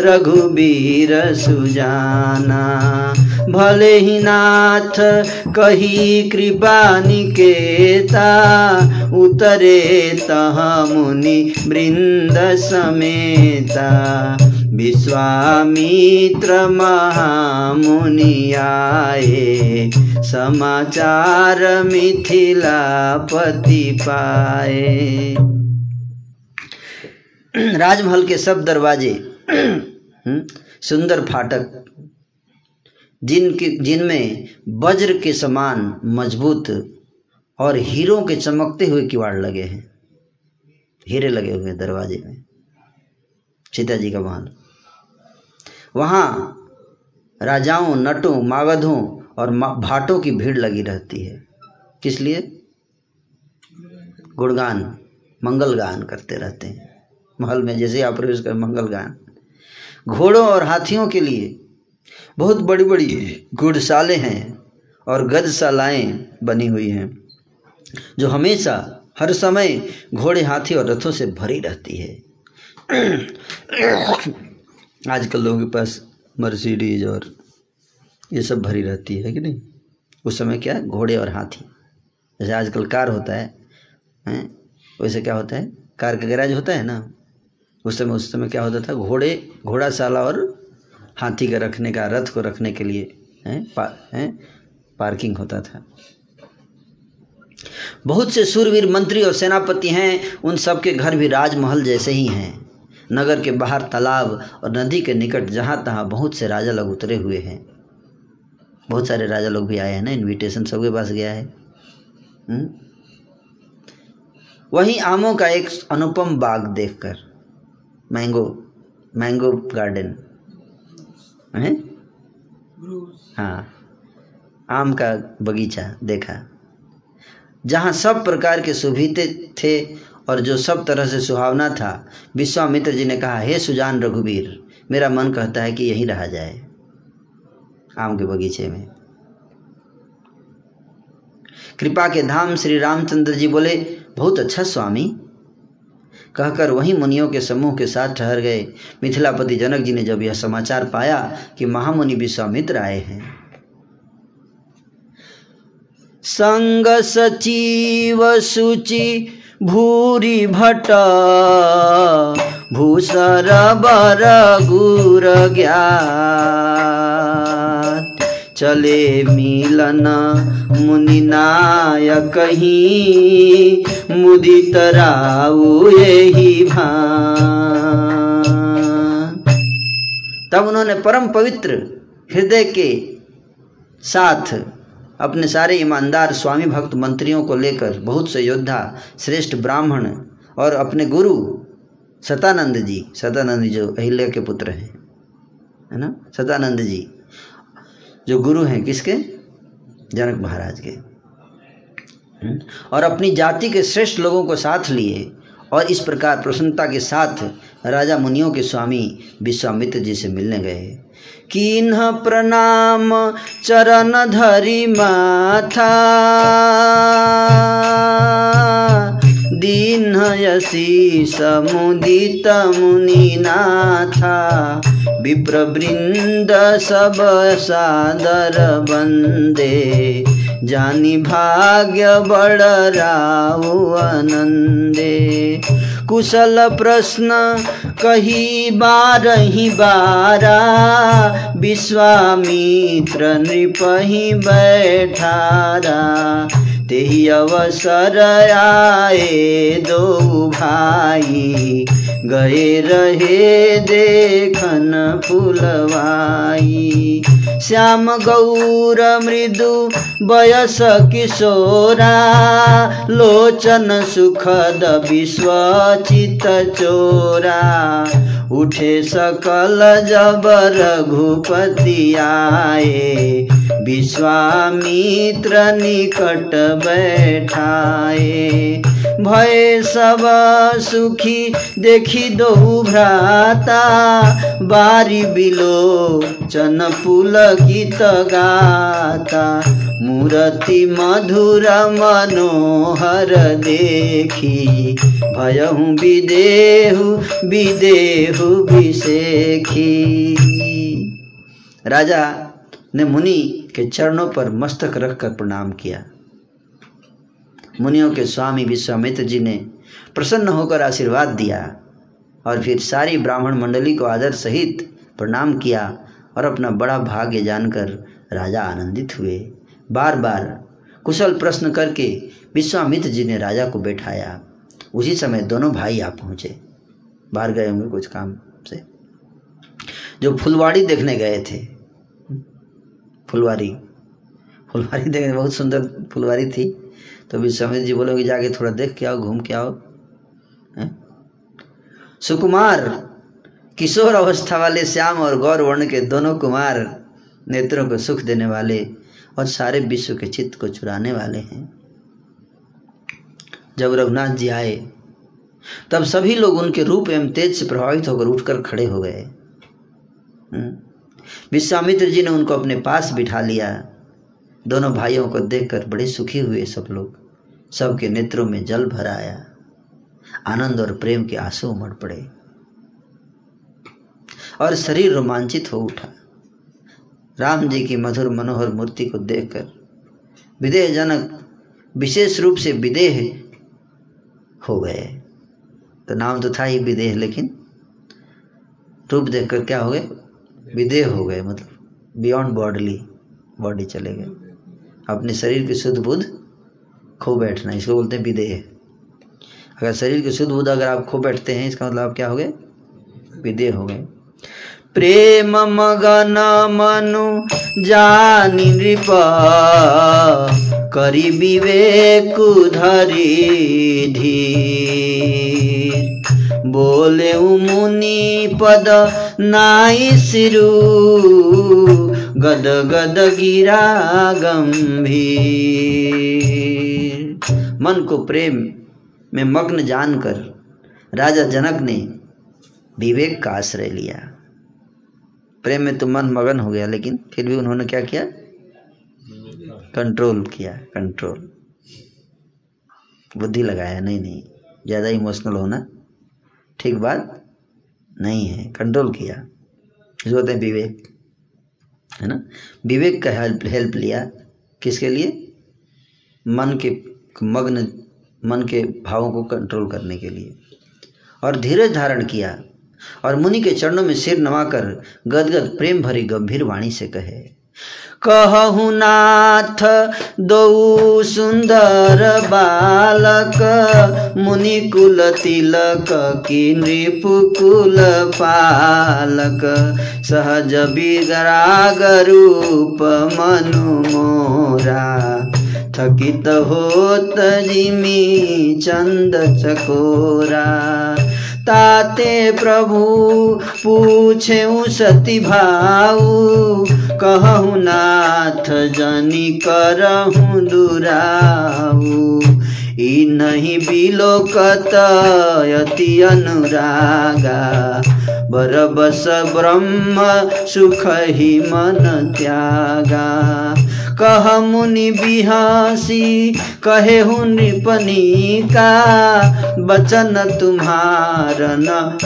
रघुबीर सुजाना। भले ही नाथ कही कृपा निकेता, उतरे तह मुनि वृंद समेता। विश्वामित्र महामुनि आए समाचार मिथिलापति पाए राजमहल के सब दरवाजे सुंदर फाटक, जिनके, जिनमें वज्र के समान मज़बूत और हीरों के चमकते हुए किवाड़ लगे हैं। हीरे लगे हुए दरवाजे में। सीता जी का महल। वहाँ राजाओं, नटों, मागधों और भाटों की भीड़ लगी रहती है। किस लिए? गुणगान, मंगल गान करते रहते हैं। महल में जैसे आप प्रवेश कर, मंगल गान। घोड़ों और हाथियों के लिए बहुत बड़ी बड़ी घुड़शालें हैं और गजशालाएँ बनी हुई हैं, जो हमेशा, हर समय घोड़े, हाथी और रथों से भरी रहती है। आजकल लोगों के पास मर्सिडीज और ये सब भरी रहती है कि नहीं? उस समय क्या घोड़े और हाथी। जैसे आजकल कार होता है हैं? वैसे क्या होता है? कार का गैराज होता है ना? उस समय उस समय क्या होता था? घोड़े घोड़ाशाला और हाथी का रखने का रथ को रखने के लिए हैं? पा, हैं? पार्किंग होता था। बहुत से सूरवीर मंत्री और सेनापति हैं उन सब के घर भी राजमहल जैसे ही हैं। नगर के बाहर तालाब और नदी के निकट, जहाँ तहाँ बहुत से राजा लोग उतरे हुए हैं। बहुत सारे राजा लोग भी आए हैं ना इनविटेशन सबके पास गया है। हम्म? वहीं आमों का एक अनुपम बाग देखकर, मैंगो मैंगो गार्डन। है? हाँ आम का बगीचा देखा, जहाँ सब प्रकार के सुभीते थे और जो सब तरह से सुहावना था, विश्वामित्र जी ने कहा, हे सुजान रघुवीर, मेरा मन कहता है कि यहीं रहा जाए। आम के बगीचे में। कृपा के धाम श्री रामचंद्र जी बोले, बहुत अच्छा स्वामी। कहकर वहीं मुनियों के समूह के साथ ठहर गए। मिथिलापति जनक जी ने जब यह समाचार पाया कि महामुनि विश्वामित्र आए हैं। संग सचिव सुचि भूरि भट, भूसर बर गुर चले मिलन मुनि नायक ही, मुदित राउ यही तब उन्होंने परम पवित्र हृदय के साथ अपने सारे ईमानदार स्वामी भक्त मंत्रियों को लेकर बहुत से योद्धा, श्रेष्ठ ब्राह्मण और अपने गुरु सतानंद जी सतानंद जी अहिल्या के पुत्र हैं, है ना? सतानंद जी, जो गुरु हैं किसके? जनक महाराज के। हम्म? और अपनी जाति के श्रेष्ठ लोगों को साथ लिए और इस प्रकार प्रसन्नता के साथ राजा मुनियों के स्वामी विश्वामित्र जी से मिलने गए। किन्ह प्रणाम चरण धरि माथा। दीन यसी समुदित मुनिनाथा विप्रवृंद सब सादर बंदे जानी भाग्य बड़ राउ आनंदे कुशल प्रश्न कही बारही बारा। विश्वामित्र नृपही बैठारा। तेही अवसर आए दो भाई। गए रहे देखन फुलवाई। श्याम गौर मृदु बयस किशोरा लोचन सुखद विश्व चित चोरा उठे सकल जब रघुपति आए विश्वामित्र निकट बैठाए। भय सब सुखी देखी दो भ्राता बारी बिलो चन पुल गीत गाता। मूर्ति मधुर मनोहर देखी, भयहु विदेहु विदेहु विषेखी राजा ने मुनि के चरणों पर मस्तक रखकर प्रणाम किया। मुनियों के स्वामी विश्वामित्र जी ने प्रसन्न होकर आशीर्वाद दिया और फिर सारी ब्राह्मण मंडली को आदर सहित प्रणाम किया और अपना बड़ा भाग्य जानकर राजा आनंदित हुए। बार बार कुशल प्रश्न करके विश्वामित्र जी ने राजा को बैठाया। उसी समय दोनों भाई आ पहुँचे। बाहर गए होंगे कुछ काम से। जो फुलवाड़ी देखने गए थे। फुलवारी। फुलवारी देखने बहुत सुंदर फुलवारी थी। तो विश्वामित्र जी बोलोगे, जाके थोड़ा देख के आओ, घूम के आओ? सुकुमार, किशोर अवस्था वाले श्याम और गौर वर्ण के दोनों कुमार नेत्रों को सुख देने वाले और सारे विश्व के चित्त को चुराने वाले हैं। जब रघुनाथ जी आए, तब सभी लोग उनके रूप एवं तेज से प्रभावित होकर उठकर खड़े हो गए। हम्म। विश्वामित्र जी ने उनको अपने पास बिठा लिया। दोनों भाइयों को देखकर बड़े सुखी हुए सब लोग, सबके नेत्रों में जल भर आया। आनंद और प्रेम के आँसू उमड़ पड़े और शरीर रोमांचित हो उठा। राम जी की मधुर मनोहर मूर्ति को देखकर विदेह जनक विशेष रूप से विदेह हो गए। तो नाम तो था ही विदेह, लेकिन रूप देखकर क्या हो गए? विदेह हो गए मतलब बियॉन्ड बॉडली बॉडी चले गए। अपने शरीर की शुद्ध बुद्ध खो बैठना, इसको बोलते हैं विदेह। अगर शरीर की शुद्ध बुद्ध अगर आप खो बैठते हैं, इसका मतलब आप क्या हो गए? विदेह हो गए। प्रेम मगन मनु जानी नृप, करी विवेक धरी धीर। बोले मुनि पद नाई सिरु, गद गद गिरा गंभीर। मन को प्रेम में मग्न जानकर राजा जनक ने विवेक का आश्रय लिया। प्रेम में तो मन मगन हो गया, लेकिन फिर भी उन्होंने क्या किया? कंट्रोल किया कंट्रोल बुद्धि लगाया, नहीं नहीं, ज़्यादा इमोशनल होना ठीक बात नहीं है कंट्रोल किया। इसको बोलते हैं विवेक, है ना? विवेक का हेल्प हेल्प लिया। किसके लिए? मन के मग्न, मन के भावों को कंट्रोल करने के लिए। और धीरज धारण किया। और मुनि के चरणों में सिर नवाकर गदगद प्रेम भरी गंभीर वाणी से कहे, कहु नाथ दो सुंदर बालक, मुनि कुल तिलक की नृप कुल पालक, सहज विराग रूप मनु मोरा, थकित होत जिमी चंद चकोरा ताते प्रभु पूछे सती भाऊ कहु नाथ जनी करहु दुराऊ। ई नहीं बिलोकत यति अनुरागा बरबस ब्रह्म सुख ही मन त्यागा। कह मुनि बिहासी, कहे हूँ का बचन तुम्हार न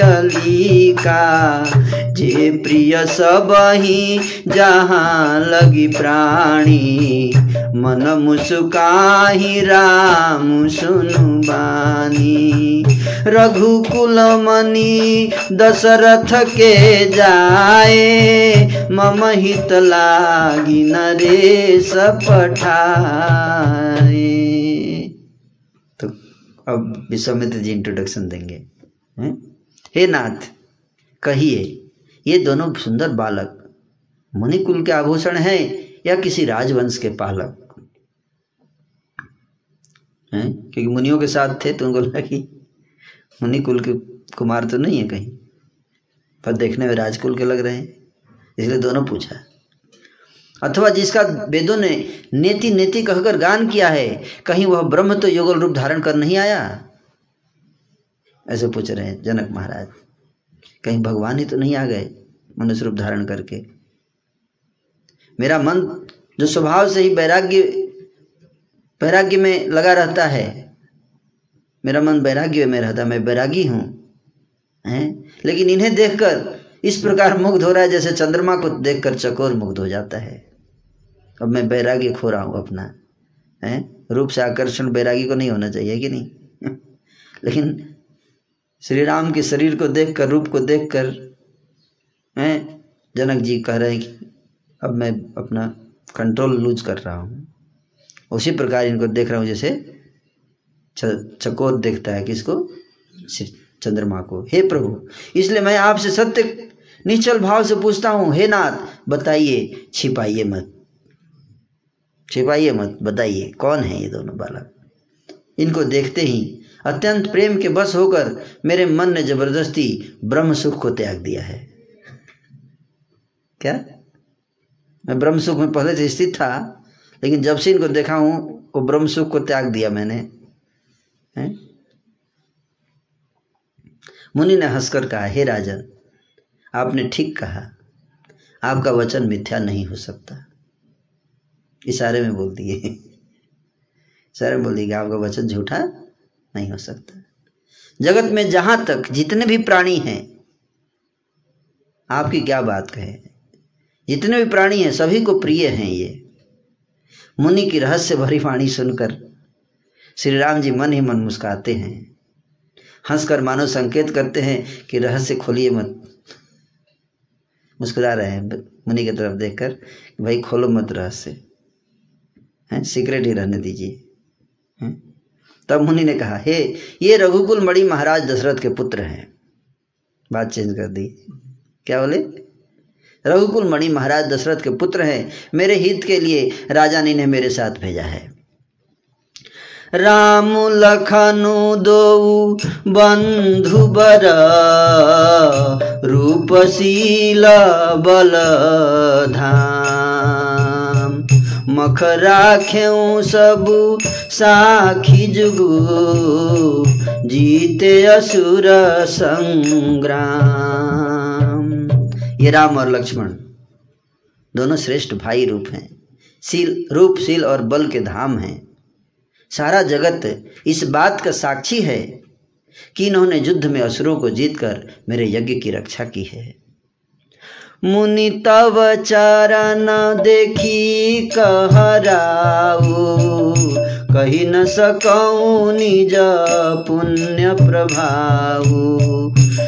अली का जे प्रिय सब ही जहाँ लगी प्राणी मन मुस्काही राम सुनु बानी। रघुकुल मणि दशरथ के जाए, मम हित लागी नरेश पठाए। तो अब विश्वामित्र जी इंट्रोडक्शन देंगे? हे नाथ, कहिए, ये दोनों सुंदर बालक मुनिकुल के आभूषण हैं या किसी राजवंश के पालक? हैं? क्योंकि मुनियों के साथ थे तो उनको लगा कि मुनि कुल के कुमार तो नहीं है कहीं। पर देखने में राजकुल के लग रहे हैं। इसलिए दोनों पूछा। अथवा जिसका वेदों ने नेति नेति कहकर गान किया है, कहीं वह ब्रह्म तो युगल रूप धारण कर नहीं आया? ऐसे पूछ रहे हैं जनक महाराज। कहीं भगवान ही तो नहीं आ गए मनुष्य रूप धारण करके। मेरा मन जो स्वभाव से ही वैराग्य वैराग्य में लगा रहता है। मेरा मन वैराग्य में रहता मैं वैरागी हूँ, हैं? लेकिन इन्हें देखकर इस प्रकार मुग्ध हो रहा है, जैसे चंद्रमा को देखकर चकोर मुग्ध हो जाता है। अब मैं वैराग्य खो रहा हूँ अपना, हैं? रूप से आकर्षण वैरागी को नहीं होना चाहिए कि नहीं? लेकिन श्री राम के शरीर को देखकर, रूप को देखकर, हैं? जनक जी कह रहे हैं कि अब मैं अपना कंट्रोल लूज कर रहा हूँ। उसी प्रकार इनको देख रहा हूँ, जैसे चकोर देखता है किसको? चंद्रमा को। हे प्रभु, इसलिए मैं आपसे सत्य, निश्चल भाव से पूछता हूँ, हे नाथ, बताइए, छिपाइए मत। छिपाइए मत, बताइए, कौन है ये दोनों बालक? इनको देखते ही अत्यंत प्रेम के बस होकर मेरे मन ने ज़बरदस्ती ब्रह्म सुख को त्याग दिया है। क्या? मैं ब्रह्म सुख में पहले से स्थित था लेकिन जब से इनको देखा हूँ, वो ब्रह्म सुख को त्याग दिया मैंने? मुनि ने हंसकर कहा, हे राजन, आपने ठीक कहा। आपका वचन मिथ्या नहीं हो सकता। इशारे में बोल दिए। इशारे में बोल दिए आपका वचन झूठा नहीं हो सकता। जगत में जहाँ तक जितने भी प्राणी हैं, आपकी क्या बात कहे? जितने भी प्राणी हैं, सभी को प्रिय हैं ये। मुनि की रहस्य भरी वाणी सुनकर श्री राम जी मन ही मन मुस्काते हैं। हंसकर मानो संकेत करते हैं कि रहस्य खोलिए मत। मुस्कुरा रहे हैं मुनि की तरफ़ देखकर भाई खोलो मत रहस्य। हैं सीक्रेट ही रहने दीजिए? तब मुनि ने कहा, हे, ये रघुकुल मणि महाराज दशरथ के पुत्र हैं। बात चेंज कर दी। क्या बोले? रघुकुल मणि महाराज दशरथ के पुत्र हैं। मेरे हित के लिए राजा ने इन्हें मेरे साथ भेजा है। राम लखनु दो बंधु बर, रूपशील बल धाम मख राख्यौ सबु साखी जुगु, जीते असुर संग्राम। ये राम और लक्ष्मण। दोनों श्रेष्ठ भाई रूप हैं। शील, रूप, शील और बल के धाम हैं। सारा जगत इस बात का साक्षी है कि इन्होंने युद्ध में असुरों को जीतकर मेरे यज्ञ की रक्षा की है। मुनि तव चरण देखी कहराऊ, कही न सकऊ निज पुण्य प्रभाऊ।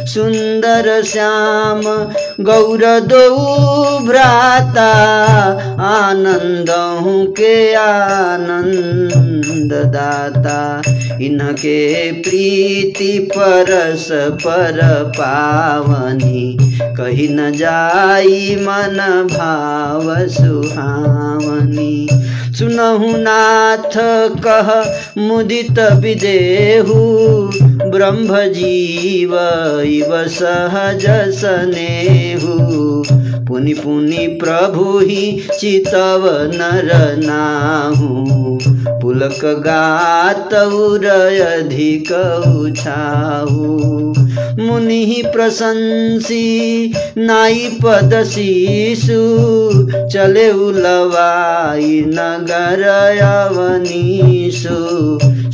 सुंदर श्याम, गौर दो भ्राता, आनंद के आनंद दाता। इनके प्रीति परस पर पावनी, कही न जाई मन भाव सुहावनी। सुनहु नाथ कह, मुदित विदेहु ब्रह्म जीव इव सहज सनेहु। पुनि पुनि प्रभु ही चितव नर नाहु। पुलक गात अधिक उछाहु मुनि प्रशंसी नाई पद शिशु चले उलवाई नगर अवनीशु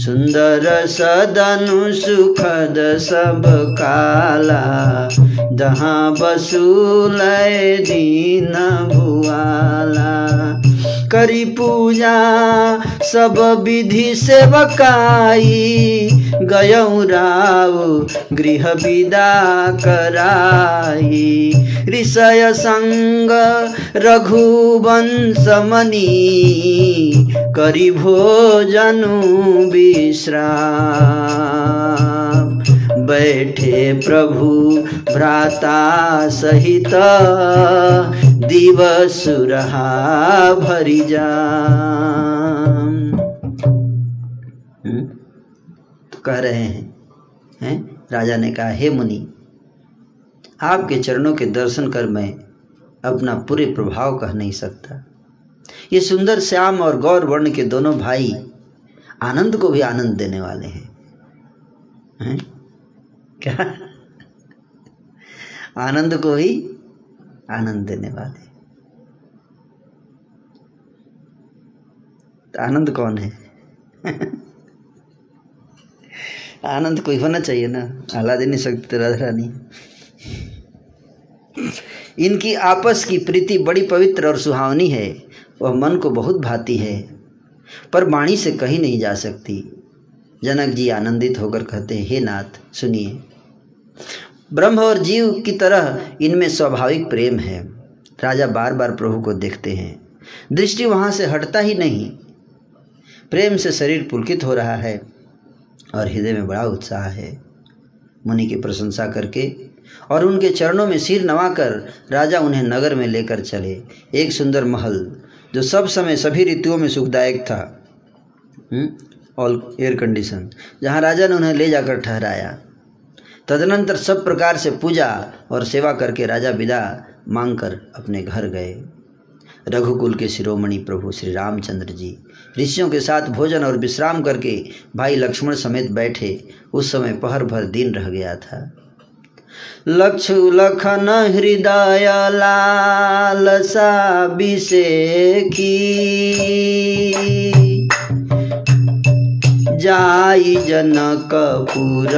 सुंदर सदनु सुखद सब काला जहाँ बसूलय दीन भुआला करी पूजा, सब विधि सेवकाई। गयऊ राव गृह विदा कराई। ऋषय संग रघुवंश मनी, करी भोजनु विश्राम। बैठे प्रभु भ्राता सहित दिवस रहा भरी जा तो कह रहे हैं हैं? राजा ने कहा, हे मुनि, आपके चरणों के दर्शन कर मैं अपना पूरे प्रभाव कह नहीं सकता। ये सुंदर श्याम और गौर वर्ण के दोनों भाई आनंद को भी आनंद देने वाले हैं। हैं? क्या? आनंद को ही आनंद देने वाले। तो आनंद कौन है? आनंद कोई होना चाहिए ना? आला दे नहीं सकते राधा रानी इनकी आपस की प्रीति बड़ी पवित्र और सुहावनी है। वह मन को बहुत भाती है, पर वाणी से कहीं नहीं जा सकती। जनक जी आनंदित होकर कहते हैं, हे नाथ, सुनिए। ब्रह्म और जीव की तरह इनमें स्वाभाविक प्रेम है। राजा बार बार प्रभु को देखते हैं। दृष्टि वहाँ से हटता ही नहीं। प्रेम से शरीर पुलकित हो रहा है और हृदय में बड़ा उत्साह है। मुनि की प्रशंसा करके और उनके चरणों में सिर नवाकर राजा उन्हें नगर में लेकर चले। एक सुंदर महल, जो सब समय सभी ऋतुओं में सुखदायक था। ऑल एयर कंडीशन जहाँ राजा ने उन्हें ले जाकर ठहराया। तदनंतर सब प्रकार से पूजा और सेवा करके राजा विदा मांगकर अपने घर गए। रघुकुल के शिरोमणि प्रभु श्री रामचंद्र जी ऋषियों के साथ भोजन और विश्राम करके भाई लक्ष्मण समेत बैठे, उस समय पहर भर दिन रह गया था। लक्षु लखन हृदय लालसा बिसेखी जाई जनकपुर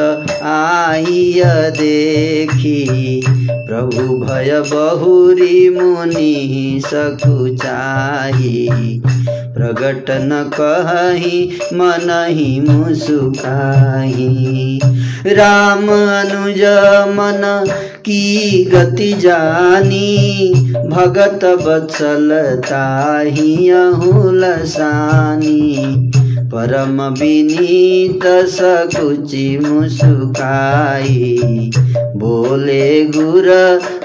आइय देखी। प्रभु भय बहुरी मुनि सकुचाही प्रगट न कही मनहि मुसुकाही राम अनुज मन की गति जानी, भगत बत्सलता ही लसानी परम विनीत सकुचि मुस्काई बोले गुर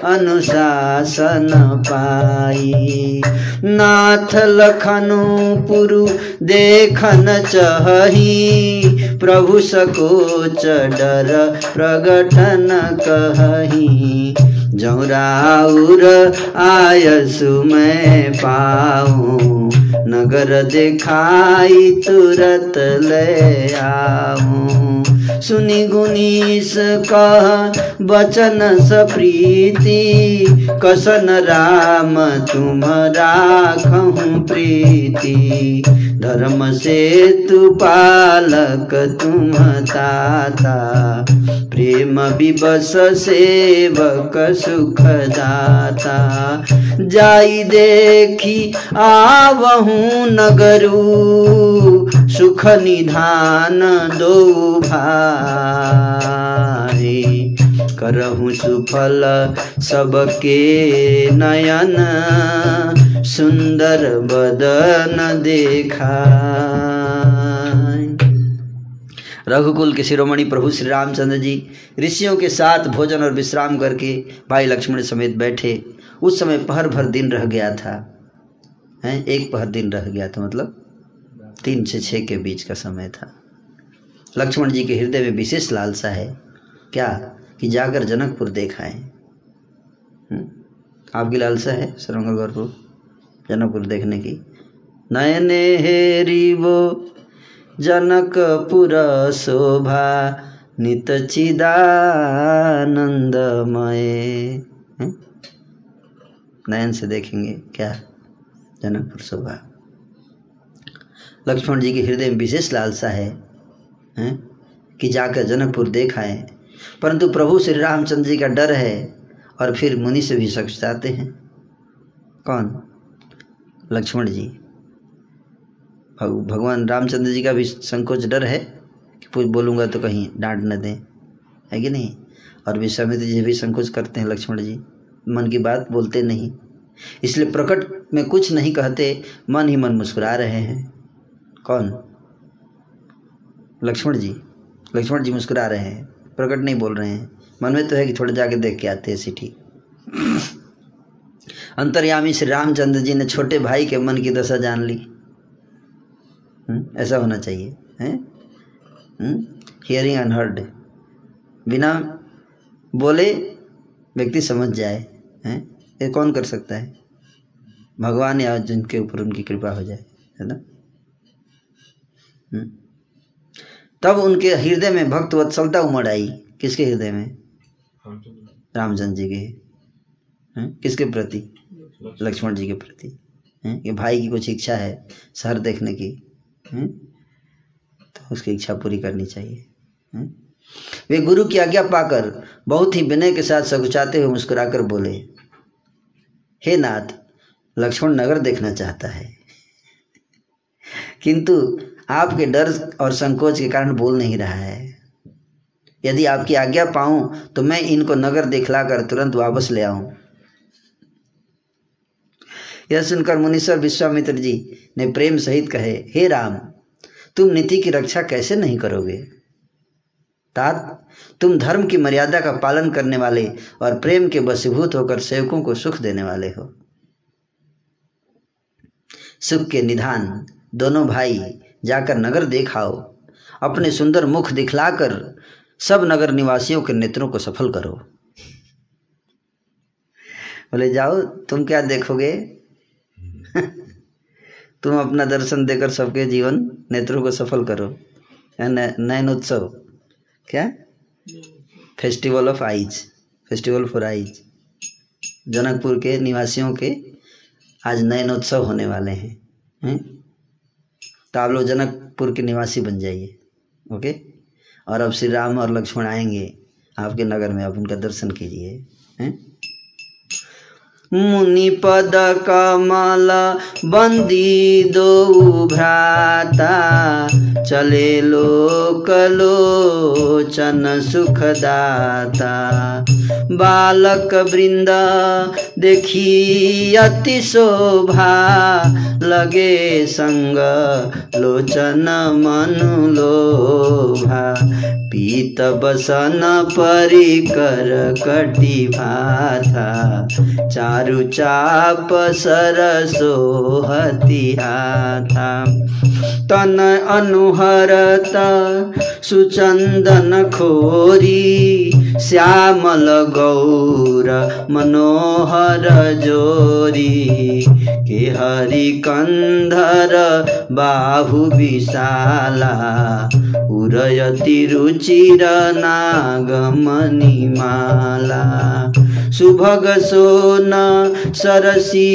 अनुशासन पाई। नाथ लखनु पुरु देखन चही प्रभु सकोच डर प्रगटन कही जौराउर आयसु मैं पाऊँ। नगर दिखाई तुरत ले आऊं। सुनी गुनीस कह बचन सप्रीति कसन राम तुम राखहूँ प्रीति। धर्म से तु पालक तुम ताता प्रेम विवश सेवक सुख दाता जाई देखी आवहूँ नगरू, सुख निधान दो भाई करहूँ सुफल सबके नयन सुंदर बदन देखा रघुकुल के शिरोमणि प्रभु श्री रामचंद्र जी ऋषियों के साथ भोजन और विश्राम करके भाई लक्ष्मण समेत बैठे। उस समय पहर भर दिन रह गया था। हैं, एक पहर दिन रह गया था मतलब तीन से छः के बीच का समय था। लक्ष्मण जी के हृदय में विशेष लालसा है। क्या? कि जाकर जनकपुर देखाएँ हम्म? आपकी लालसा है सरंगर गौरपुर जनकपुर देखने की। नयने हेरी वो जनकपुर शोभा, नित चिदानंदमय। नयन से देखेंगे क्या, जनकपुर शोभा। लक्ष्मण जी के हृदय में विशेष लालसा है, हैं? कि जाकर जनकपुर देख आए। परंतु प्रभु श्री रामचंद्र जी का डर है, और फिर मुनि से भी सकुचाते हैं। कौन? लक्ष्मण जी। भगवान रामचंद्र जी का भी संकोच डर है कि कुछ बोलूँगा तो कहीं डांट न दें। है कि नहीं? और विश्वामित्र जी भी संकोच करते हैं लक्ष्मण जी। मन की बात बोलते नहीं। इसलिए प्रकट में कुछ नहीं कहते, मन ही मन मुस्कुरा रहे हैं। कौन? लक्ष्मण जी। लक्ष्मण जी मुस्कुरा रहे हैं। प्रकट नहीं बोल रहे हैं। मन में तो है कि थोड़ा जाके देख के आते हैं सिटी। अंतर्यामी श्री रामचंद्र जी ने छोटे भाई के मन की दशा जान ली। हम्म, ऐसा होना चाहिए हैं? हियरिंग अनहर्ड बिना बोले व्यक्ति समझ जाए हैं? ये कौन कर सकता है? भगवान या जिनके ऊपर उनकी कृपा हो जाए है ना? हम्म। तब उनके हृदय में भक्त वत्सलता उमड़ आई। किसके हृदय में? रामचंद्र रामचंद्र जी के। किसके प्रति? लक्ष्मण जी के प्रति? कि भाई की कुछ इच्छा है शहर देखने की? तो उसकी इच्छा पूरी करनी चाहिए? वे गुरु की आज्ञा पाकर, बहुत ही विनय के साथ सकुचाते हुए मुस्कुराकर बोले, हे नाथ, लक्ष्मण नगर देखना चाहता है किंतु आपके डर और संकोच के कारण बोल नहीं रहा है यदि आपकी आज्ञा पाऊँ तो मैं इनको नगर दिखलाकर तुरंत वापस ले आऊँ यह सुनकर मुनीश्वर विश्वामित्र जी ने प्रेम सहित कहे, हे राम, तुम नीति की रक्षा कैसे नहीं करोगे? तात, तुम धर्म की मर्यादा का पालन करने वाले और प्रेम के वशीभूत होकर सेवकों को सुख देने वाले हो। सुख के निधान दोनों भाई जाकर नगर देखाओ। अपने सुंदर मुख दिखलाकर सब नगर निवासियों के नेत्रों को सफल करो। बोले, जाओ, तुम क्या देखोगे? तुम अपना दर्शन देकर सबके जीवन, नेत्रों को सफल करो। नयन उत्सव। क्या? Festival of eyes festival for eyes Janakpur के निवासियों के आज नयन उत्सव होने वाले हैं। हैं? तो आप लोग जनकपुर के निवासी बन जाइए। ओके? और अब श्री राम और लक्ष्मण आएँगे। आपके नगर में आप उनका दर्शन कीजिए। हैं? मुनि पद कमल बंदी दो भ्राता, चले लोक लोचन सुखदाता। बालक वृंद देखी अति शोभा, लगे संग लोचन मनु लोभा। पीत बसन परिकर कटी भाथा, चारु चाप सरसोहति हाथा। तन अनुहरत सुचंदन खोरी, श्यामल गौर मनोहर जोरी। के हरि कंधर बाहु विशाला उरयति रुचिर नागमणिमाला सुभग सोन सरसी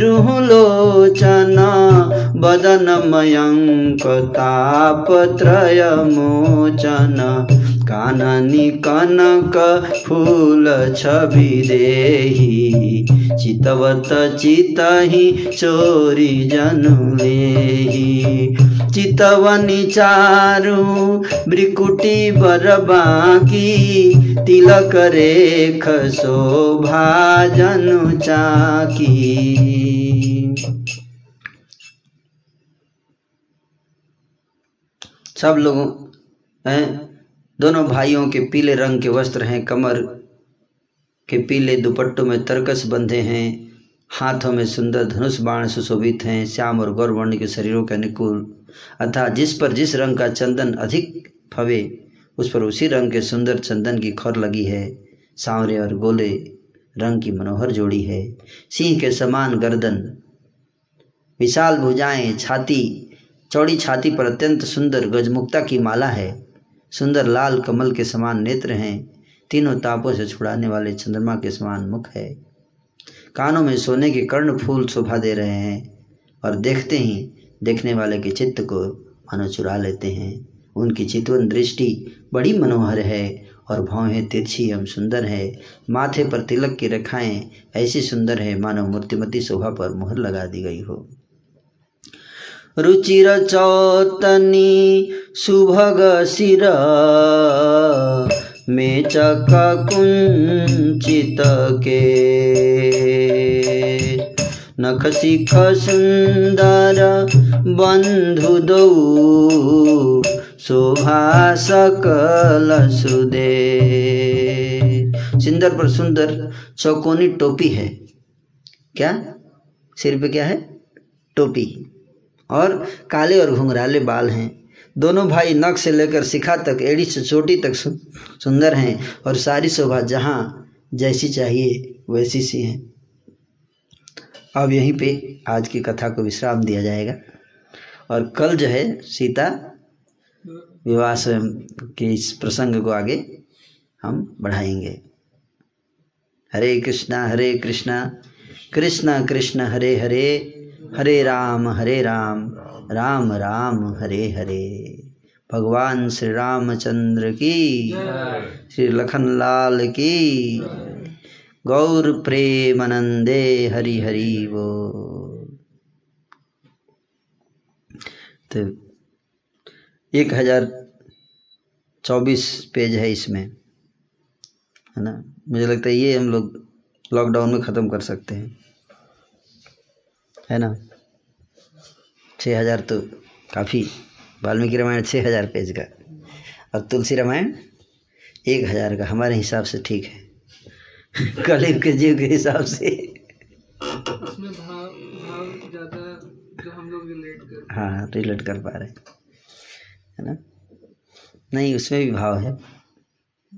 रुहुलोचन मोचन काननी कनक फूल छवि देही। चितवत चितहि चोरी जनु लेही चितवनी चारु ब्रिकुटी बर बाकी, तिलक रेख शोभा जनु चाकी। सब लोगों, हैं? दोनों भाइयों के पीले रंग के वस्त्र हैं, कमर के पीले दुपट्टों में तरकस बंधे हैं, हाथों में सुंदर धनुष बाण सुशोभित हैं, श्याम और गौरवर्ण के शरीरों के अनुकूल। अर्थात जिस पर जिस रंग का चंदन अधिक फवे, उस पर उसी रंग के सुंदर चंदन की खौर लगी है। सांवरे और गोले रंग की मनोहर जोड़ी है। सिंह के समान गर्दन, विशाल भुजाएँ, छाती, चौड़ी छाती पर अत्यंत सुंदर गजमुक्ता की माला है। सुंदर लाल कमल के समान नेत्र हैं। तीनों तापों से छुड़ाने वाले चंद्रमा के समान मुख है। कानों में सोने के कर्ण फूल शोभा दे रहे हैं और देखते ही देखने वाले के चित्त को मानो चुरा लेते हैं। उनकी चितवन दृष्टि बड़ी मनोहर है और भौहें तिरछी एवं सुंदर है। माथे पर तिलक की रेखाएँ ऐसी सुंदर है मानो मूर्तिमती शोभा पर मुहर लगा दी गई हो। रुचिर चौतनी सुभग शिर सिर। मेचक कुंचित के नख शिख सुंदर बंधु दौ शोभा सकल सुदे सुंदर पर सुंदर चौकोनी टोपी है। क्या? सिर पे क्या है? टोपी। और काले और घुंघराले बाल हैं। दोनों भाई नख से लेकर शिखा तक, एड़ी से चोटी तक सुंदर हैं और सारी शोभा जहाँ जैसी चाहिए, वैसी सी हैं। अब यहीं पे आज की कथा को विश्राम दिया जाएगा। और कल जो है सीता विवाह स्वयं के इस प्रसंग को आगे हम बढ़ाएँगे। हरे कृष्णा हरे कृष्णा कृष्णा, कृष्ण, हरे हरे। हरे राम हरे राम राम राम, हरे हरे। भगवान श्री रामचंद्र की श्री लखन लाल की, गौर प्रेमानंदे हरि हरि वो। तो एक हज़ार चौबीस पेज है इसमें, है ना? मुझे लगता है ये हम लोग लॉकडाउन में ख़त्म कर सकते हैं। है ना? छः हज़ार तो काफ़ी। वाल्मीकि रामायण छः हज़ार पेज का। और तुलसी रामायण एक हज़ार का। हमारे हिसाब से ठीक है। कलयुग के जीव के हिसाब से। उसमें भाव भाव ज़्यादा जो हम लोग रिलेट कर हाँ। रिलेट कर पा रहे हैं। है ना? नहीं उसमें भी भाव है।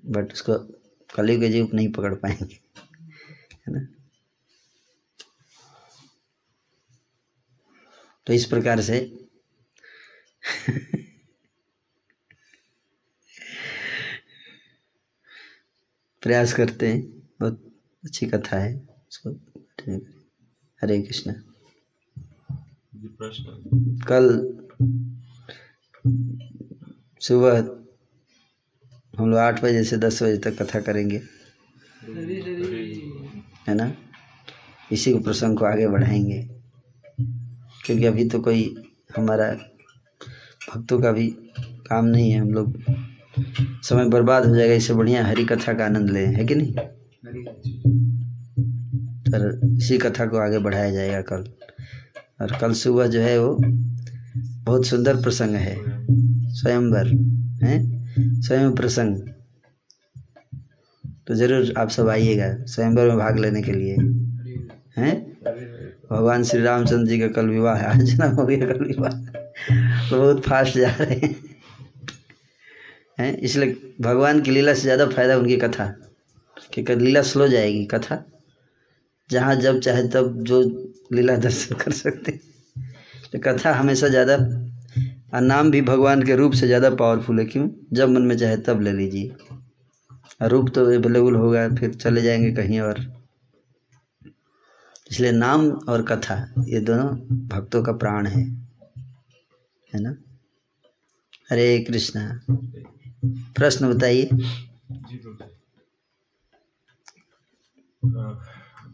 बट उसको कलयुग के जीव नहीं पकड़ पाएँगे। है ना? तो इस प्रकार से प्रयास करते हैं। बहुत अच्छी कथा है उसको। हरे कृष्णा। कल सुबह हम लोग आठ बजे से दस बजे तक कथा करेंगे। है ना? इसी को प्रसंग को आगे बढ़ाएँगे। क्योंकि अभी तो कोई हमारा भक्तों का भी काम नहीं है, हम लोग समय बर्बाद हो जाएगा, इससे बढ़िया हरी कथा का आनंद लें, है कि नहीं? पर इसी कथा को आगे बढ़ाया जाएगा कल। और कल सुबह जो है वो बहुत सुंदर प्रसंग है, स्वयंवर, है? स्वयं प्रसंग। तो ज़रूर आप सब आइएगा, स्वयंवर में भाग लेने के लिए। हैं? भगवान श्री रामचंद्र जी का कल विवाह है। आज ना हो गया कल विवाह। बहुत फास्ट जा रहे हैं। इसलिए भगवान की लीला से ज़्यादा फ़ायदा उनकी कथा। कि लीला स्लो जाएगी, कथा। जहाँ जब चाहे तब जो लीला दर्शन कर सकते तो कथा हमेशा ज़्यादा, और नाम भी भगवान के रूप से ज़्यादा पावरफुल है। क्यों? जब मन में चाहे तब ले लीजिए। रूप तो अवेलेबल होगा, फिर चले जाएँगे कहीं और। इसलिए नाम और कथा ये दोनों भक्तों का प्राण है। है ना? हरे कृष्णा। प्रश्न बताइए। जी प्रभु जी।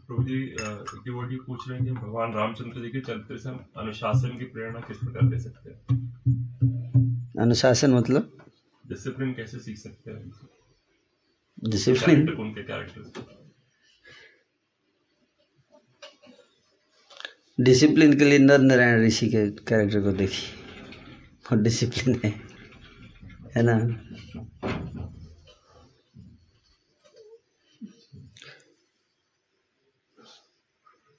प्रभु जी डिवोटी पूछ रहे हैं कि भगवान रामचंद्र जी के चरित्र से हम अनुशासन की प्रेरणा किस प्रकार ले सकते हैं? अनुशासन मतलब? डिसिप्लिन कैसे सीख सकते हैं डिसिप्लिन उनके कैरेक्टर डिसिप्लिन के लिए नर नारायण ऋषि के कैरेक्टर को देखिए और डिसिप्लिन है है ना?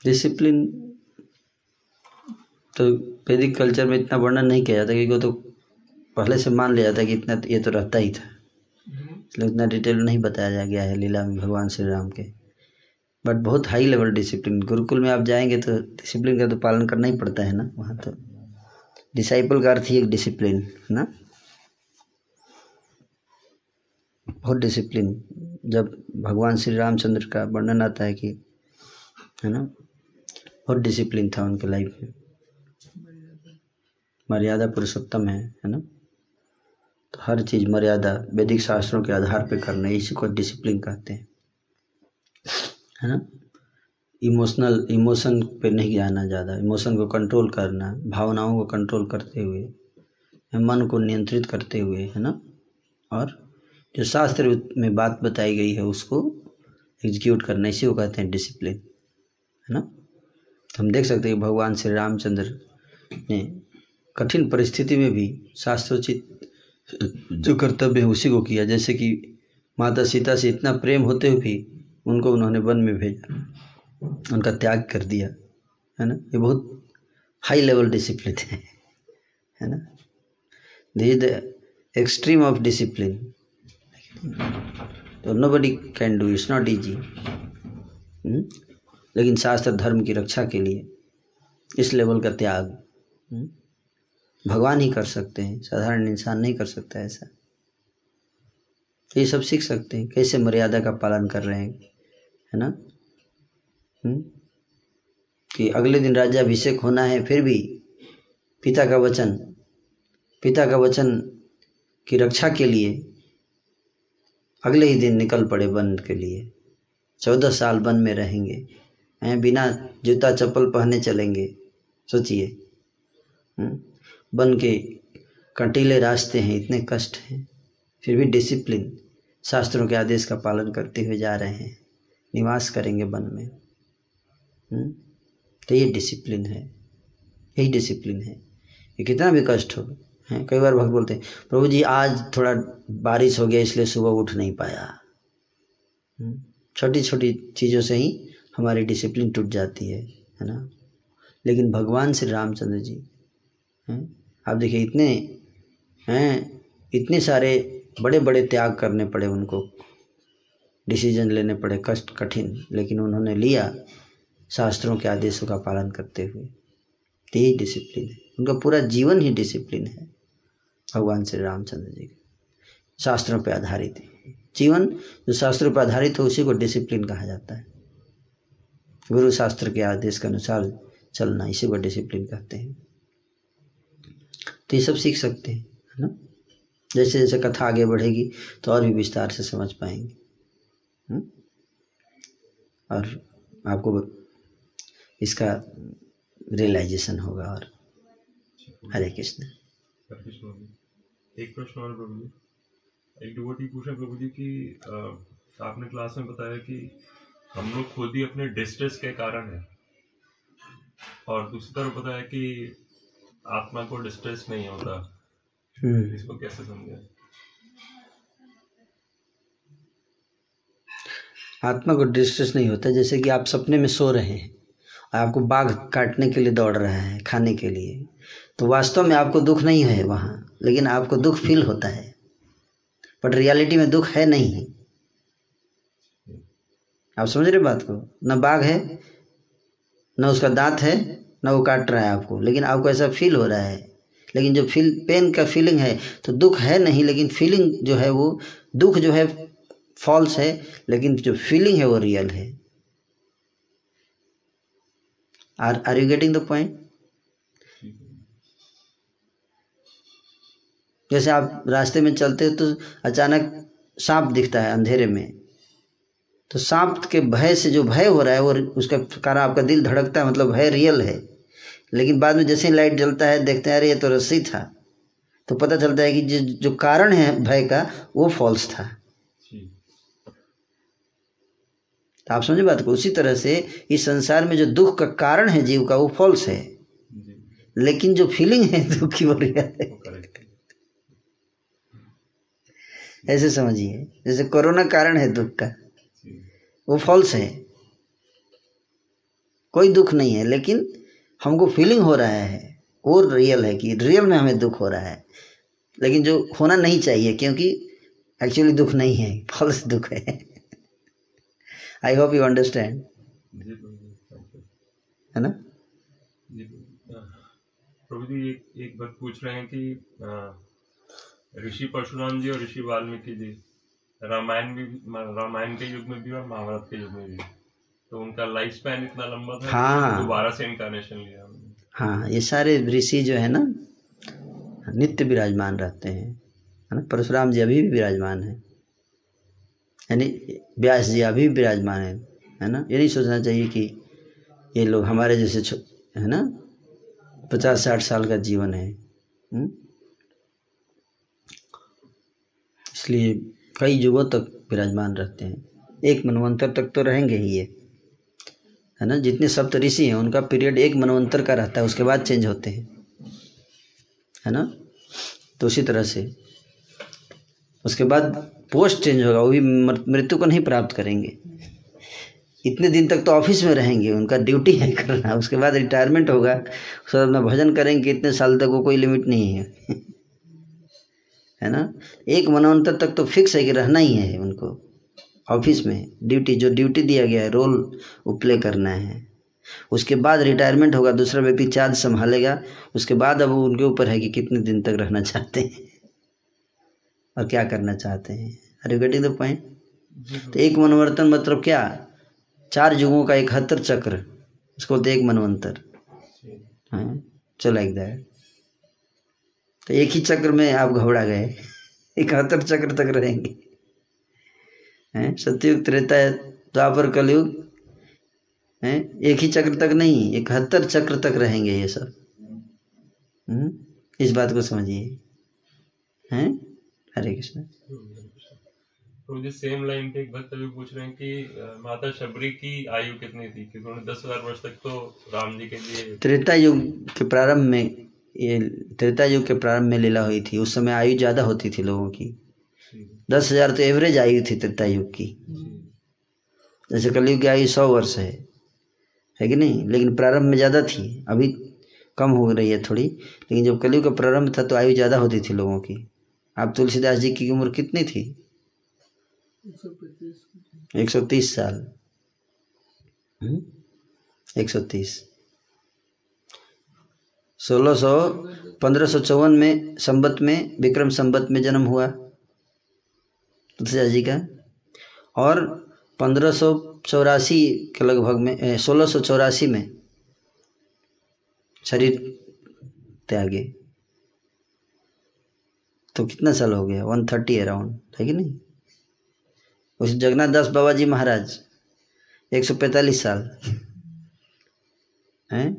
डिसिप्लिन तो वैदिक कल्चर में इतना वर्णन नहीं किया जाता क्योंकि वो तो पहले से मान लिया जाता कि इतना ये तो रहता ही था। इसलिए उतना डिटेल नहीं बताया जा गया है लीला में भगवान श्री राम के। बट बहुत हाई लेवल डिसिप्लिन गुरुकुल में आप जाएँगे तो डिसिप्लिन का तो पालन करना ही पड़ता है ना वहाँ तो। डिसाइपल का अर्थ ही एक डिसिप्लिन है ना? बहुत डिसिप्लिन जब भगवान श्री रामचंद्र का वर्णन आता है कि, है ना? बहुत डिसिप्लिन था उनके लाइफ में। मर्यादा पुरुषोत्तम है है ना? तो हर चीज़ मर्यादा, वैदिक शास्त्रों के आधार पर करना, इसी को डिसिप्लिन कहते हैं। है ना? इमोशनल इमोशन पे नहीं जाना ज़्यादा। इमोशन को कंट्रोल करना, भावनाओं को कंट्रोल करते हुए, मन को नियंत्रित करते हुए, है ना? और जो शास्त्र में बात बताई गई है, उसको एग्जीक्यूट करना, इसी को कहते हैं डिसिप्लिन है ना? तो हम देख सकते हैं भगवान श्री रामचंद्र ने कठिन परिस्थिति में भी शास्त्रोचित जो कर्तव्य है, उसी को किया। जैसे कि माता सीता से इतना प्रेम होते हुए भी उनको उन्होंने वन में भेजा, उनका त्याग कर दिया, है ना? ये बहुत हाई लेवल डिसिप्लिन है है ना? This is the extreme of discipline तो nobody can do it's not easy लेकिन शास्त्र धर्म की रक्षा के लिए इस लेवल का त्याग हुँ? भगवान ही कर सकते हैं, साधारण इंसान नहीं कर सकता ऐसा। तो ये सब सीख सकते हैं, कैसे मर्यादा का पालन कर रहे हैं है ना? हुँ? कि अगले दिन राज्याभिषेक होना है, फिर भी पिता का वचन, पिता का वचन की रक्षा के लिए अगले ही दिन निकल पड़े वन के लिए। चौदह साल वन में रहेंगे। हैं, बिना जूता, चप्पल पहने चलेंगे। सोचिए। वन के कंटीले रास्ते हैं, इतने कष्ट हैं। फिर भी डिसिप्लिन शास्त्रों के आदेश का पालन करते हुए जा रहे हैं। निवास करेंगे वन में। हुँ? तो ये डिसिप्लिन है। यही डिसिप्लिन है। ये कितना भी कष्ट हो, हैं? कई बार भक्त बोलते हैं, प्रभु जी, आज थोड़ा बारिश हो गया, इसलिए सुबह उठ नहीं पाया। छोटी छोटी चीज़ों से ही हमारी डिसिप्लिन टूट जाती है है ना? लेकिन भगवान श्री रामचंद्र जी, हैं? आप देखिए, इतने, हैं? इतने सारे बड़े बड़े त्याग करने पड़े उनको। डिसीज़न लेने पड़े कष्ट, कठिन, लेकिन उन्होंने लिया शास्त्रों के आदेशों का पालन करते हुए। यही डिसिप्लिन है। उनका पूरा जीवन ही डिसिप्लिन है, भगवान श्री रामचंद्र जी का। शास्त्रों पर आधारित है। जीवन जो शास्त्रों पर आधारित हो, उसी को डिसिप्लिन कहा जाता है। गुरु शास्त्र के आदेश के अनुसार चलना, इसी को डिसिप्लिन कहते हैं। तो ये सब सीख सकते हैं, है ना? जैसे जैसे कथा आगे बढ़ेगी तो और भी विस्तार से समझ पाएँगे? और आपको इसका रियलाइजेशन होगा और हरे कृष्ण। एक प्रश्न और प्रभु जी। एक डिवोटी पूछ प्रभु जी की आपने क्लास में बताया कि हम लोग खुद ही अपने डिस्ट्रेस के कारण है। और दूसरी तरफ़ बताया कि आत्मा को डिस्ट्रेस नहीं होता। हम्म। इसको कैसे समझे? आत्मा को डिस्ट्रेस नहीं होता, जैसे कि आप सपने में सो रहे हैं और आपको बाघ काटने के लिए दौड़ रहा है, खाने के लिए तो वास्तव में आपको दुख नहीं है वहाँ, लेकिन आपको दुख फील होता है। बट रियलिटी में दुख है नहीं। आप समझ रहे बात को? न बाघ है, न उसका दांत है, न वो काट रहा है आपको, लेकिन आपको ऐसा फील हो रहा है। लेकिन जो फील पेन का फीलिंग है तो दुख है नहीं, लेकिन फीलिंग जो है वो, दुख जो है फॉल्स है, लेकिन जो फीलिंग है वो रियल है। Are are you getting the point जैसे आप रास्ते में चलते हो तो अचानक सांप दिखता है अंधेरे में। तो सांप के भय से जो भय हो रहा है, वो उसका कारण आपका दिल धड़कता है मतलब भय रियल है। लेकिन बाद में जैसे ही लाइट जलता है, देखते हैं, अरे ये तो रस्सी था। तो पता चलता है कि जो जो कारण है भय का, वो फॉल्स था जी तो आप समझे बात को? उसी तरह से इस संसार में जो दुख का कारण है जीव का वो फॉल्स है। लेकिन जो फीलिंग है दुख की रियल है। ऐसे समझिए। जैसे कोरोना कारण है दुख का वो फॉल्स है। कोई दुख नहीं है लेकिन हमको फीलिंग हो रहा है वो रियल है कि रियल में हमें दुख हो रहा है। लेकिन जो होना नहीं चाहिए क्योंकि एक्चुअली दुख नहीं है फॉल्स दुख है। आई होप यू अंडरस्टैंड है ना? प्रभु जी एक एक बात पूछ रहे हैं कि ऋषि परशुराम जी और ऋषि वाल्मीकि जी रामायण भी रामायण के युग में भी और महाभारत के युग में भी। तो उनका लाइफ स्पैन इतना लंबा था हाँ। दोबारा से इनकारनेशन लिया हाँ ये सारे ऋषि जो है ना नित्य विराजमान रहते हैं। है ना? परशुराम जी अभी भी विराजमान है। यानी व्यास जी अभी विराजमान है है ना? ये नहीं सोचना चाहिए कि ये लोग हमारे जैसे है ना? पचास, साठ साल का जीवन है हुँ? इसलिए कई युगों तक विराजमान रहते हैं। एक मनवंतर तक तो रहेंगे ही ये, है ना? जितने सप्त ऋषि हैं, उनका पीरियड एक मनवंतर का रहता है, उसके बाद चेंज होते हैं, है ना? तो उसी तरह से, उसके बाद पोस्ट चेंज होगा, वो भी मृत्यु को नहीं प्राप्त करेंगे। इतने दिन तक तो ऑफ़िस में रहेंगे, उनका ड्यूटी है करना, उसके बाद रिटायरमेंट होगा, उसके बाद अपना भजन करेंगे, इतने साल तक वो कोई लिमिट नहीं है। है ना? एक मनवंतर तक तो फिक्स है कि रहना ही है उनको, ऑफ़िस में। ड्यूटी, जो ड्यूटी दिया गया है, रोल वो प्ले करना है। उसके बाद रिटायरमेंट होगा, दूसरा व्यक्ति चार्ज संभालेगा, उसके बाद अब उनके ऊपर है कि कितने दिन तक रहना चाहते हैं। और क्या करना चाहते हैं? Are you getting the point तो एक मनवर्तन मतलब क्या? चार युगों का इकहत्तर चक्र उसको बोलते एक मनवंतर हाँ चलो लाइक दैट तो एक ही चक्र में आप घबरा गए। इकहत्तर चक्र तक रहेंगे। हैं सतयुग त्रेता द्वापर कलयुग। हैं एक ही चक्र तक नहीं इकहत्तर चक्र तक रहेंगे ये सब। हम्म? इस बात को समझिए। हैं हरे कृष्ण। मुझे सेम लाइन पे एक भक्त अभी पूछ रहे हैं कि माता शबरी की आयु कितनी थी? क्योंकि उन्होंने दस हज़ार वर्ष तक तो राम जी के लिए त्रेता युग के प्रारंभ में ये त्रेता युग के प्रारंभ में लीला हुई थी। उस समय आयु ज़्यादा होती थी लोगों की। दस हज़ार तो एवरेज आयु थी त्रेता युग की। जैसे कलयुग की आयु सौ वर्ष है। है कि नहीं? लेकिन प्रारंभ में ज़्यादा थी। अभी कम हो रही है थोड़ी। लेकिन जब कलयुग का प्रारंभ था तो आयु ज़्यादा होती थी लोगों की। अब तुलसीदास जी की उम्र कितनी थी? एक सौ एक सौ तीस साल। एक सौ तीस। सोलह सौ पंद्रह सौ चौवन में संबत में विक्रम संबत में जन्म हुआ तुलसीदास जी का। और पंद्रह सौ चौरासी के लगभग में सोलह सौ चौरासी में शरीर त्यागे। तो कितना साल हो गया? वन थर्टी अराउंड है कि नहीं? उस जगन्नाथ दास बाबा जी महाराज एक सौ पैंतालीस साल हैं?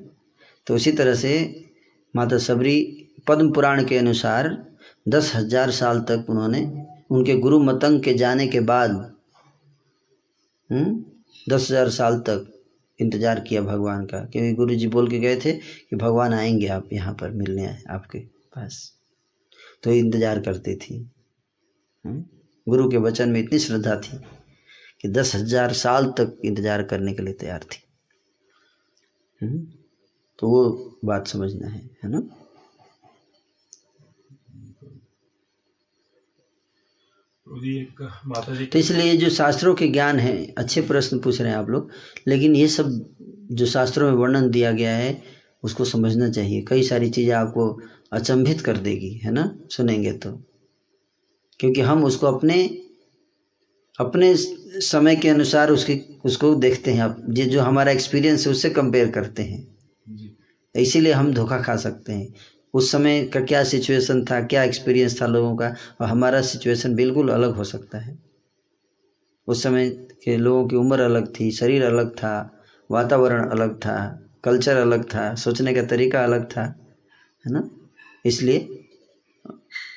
तो उसी तरह से माता सबरी पद्म पुराण के अनुसार दस हज़ार साल तक उन्होंने उनके गुरु मतंग के जाने के बाद हम्म, दस हज़ार साल तक इंतज़ार किया भगवान का। क्योंकि गुरु जी बोल के गए थे कि भगवान आएँगे आप यहाँ पर मिलने आए आपके पास। तो इंतज़ार करती थी। हम्म, गुरु के वचन में इतनी श्रद्धा थी कि दस हज़ार साल तक इंतज़ार करने के लिए तैयार थी। हम्म, तो वो बात समझना है है ना? तो इसलिए जो शास्त्रों के ज्ञान है अच्छे प्रश्न पूछ रहे हैं आप लोग लेकिन ये सब जो शास्त्रों में वर्णन दिया गया है उसको समझना चाहिए। कई सारी चीज़ें आपको अचंभित कर देगी है ना? सुनेंगे तो। क्योंकि हम उसको अपने अपने समय के अनुसार उसकी उसको देखते हैं। ये जो हमारा एक्सपीरियंस है उससे कंपेयर करते हैं। इसीलिए हम धोखा खा सकते हैं। उस समय का क्या सिचुएशन था क्या एक्सपीरियंस था लोगों का और हमारा सिचुएशन बिल्कुल अलग हो सकता है। उस समय के लोगों की उम्र अलग थी शरीर अलग था वातावरण अलग था कल्चर अलग था सोचने का तरीका अलग था है ना? इसलिए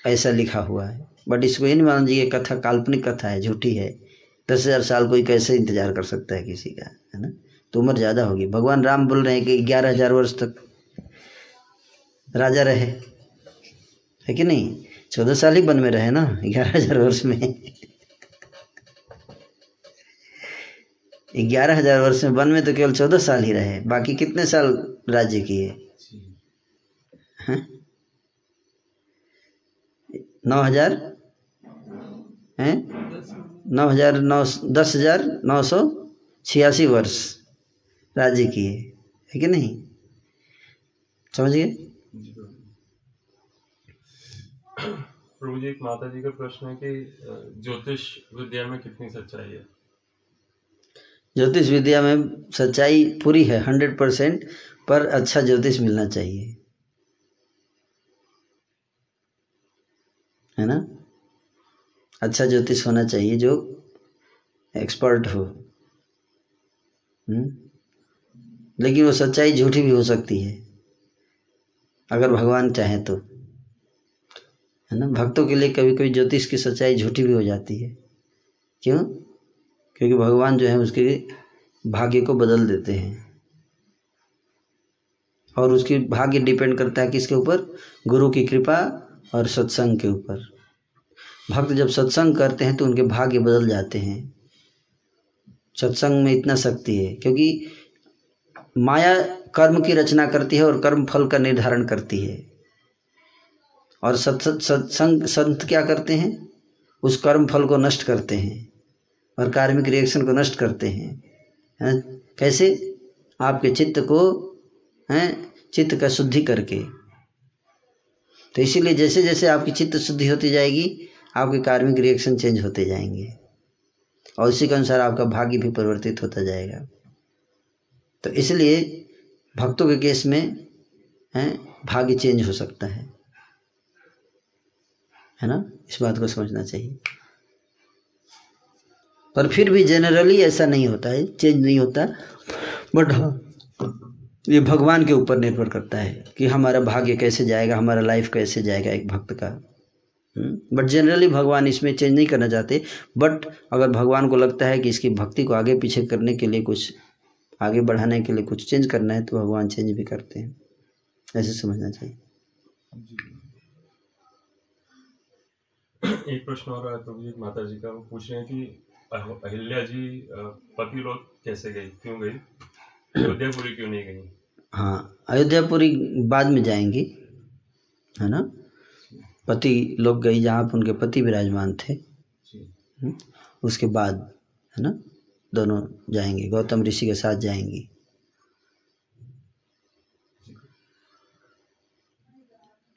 ऐसा लिखा हुआ है। बट इसको ये नहीं मान लीजिए कथा काल्पनिक कथा है झूठी है। दस हज़ार साल कोई कैसे इंतज़ार कर सकता है किसी का है ना? तो उम्र ज़्यादा होगी। भगवान राम बोल रहे हैं कि ग्यारह हज़ार वर्ष तक राजा रहे। है कि नहीं? चौदह साल ही वन में रहे ना ग्यारह हज़ार वर्ष में। ग्यारह हज़ार वर्ष में वन में तो केवल चौदह साल ही रहे। बाकी कितने साल राज्य किए? हैं? नौ हज़ार? हैं? नौ हज़ार नौ दस हज़ार नौ सौ छियासी वर्ष राज्य किए है। कि नहीं? समझ गए प्रभु प्रभु जी एक माता जी का प्रश्न है कि ज्योतिष विद्या में कितनी सच्चाई है? ज्योतिष विद्या में सच्चाई पूरी है हंड्रेड परसेंट पर अच्छा ज्योतिष मिलना चाहिए। है ना? अच्छा ज्योतिष होना चाहिए जो एक्सपर्ट हो। हम्म? लेकिन वो सच्चाई झूठी भी हो सकती है, अगर भगवान चाहे तो। है ना? भक्तों के लिए कभी कभी ज्योतिष की सच्चाई झूठी भी हो जाती है। क्यों? क्योंकि भगवान जो है उसके भाग्य को बदल देते हैं। और उसकी भाग्य डिपेंड करता है किसके ऊपर? गुरु की कृपा और सत्संग के ऊपर। भक्त जब सत्संग करते हैं तो उनके भाग्य बदल जाते हैं। सत्संग में इतना शक्ति है, क्योंकि माया कर्म की रचना करती है और कर्म फल का निर्धारण करती है। और सत सत्संग संत क्या करते हैं? उस कर्म फल को नष्ट करते हैं और कार्मिक रिएक्शन को नष्ट करते हैं। हैं? कैसे? आपके चित्त को, हैं? चित्त का शुद्धि करके। तो इसीलिए जैसे जैसे आपकी चित्त शुद्धि होती जाएगी, आपके कार्मिक रिएक्शन चेंज होते जाएँगे। और उसी के अनुसार आपका भाग्य भी परिवर्तित होता जाएगा। तो इसलिए भक्तों के केस में, हैं, भाग्य चेंज हो सकता है। है ना? इस बात को समझना चाहिए। पर फिर भी जनरली ऐसा नहीं होता है चेंज नहीं होता। बट हाँ ये भगवान के ऊपर निर्भर करता है कि हमारा भाग्य कैसे जाएगा, हमारा लाइफ कैसे जाएगा एक भक्त का। बट जनरली भगवान इसमें चेंज नहीं करना चाहते। बट अगर भगवान को लगता है कि इसकी भक्ति को आगे पीछे करने के लिए कुछ, आगे बढ़ाने के लिए कुछ चेंज करना है तो भगवान चेंज भी करते हैं। ऐसे समझना चाहिए। एक प्रश्न और है प्रभु माता जी का। वो पूछ रहे हैं कि अहिल्या जी पति लोग कैसे गई क्यों गई अयोध्यापुरी क्यों नहीं गई? हाँ अयोध्यापुरी बाद में जाएँगी है ना? पति लोग गई जहाँ पर उनके पति विराजमान थे। हम्म, उसके बाद है ना? दोनों जाएँगे गौतम ऋषि के साथ जाएँगी।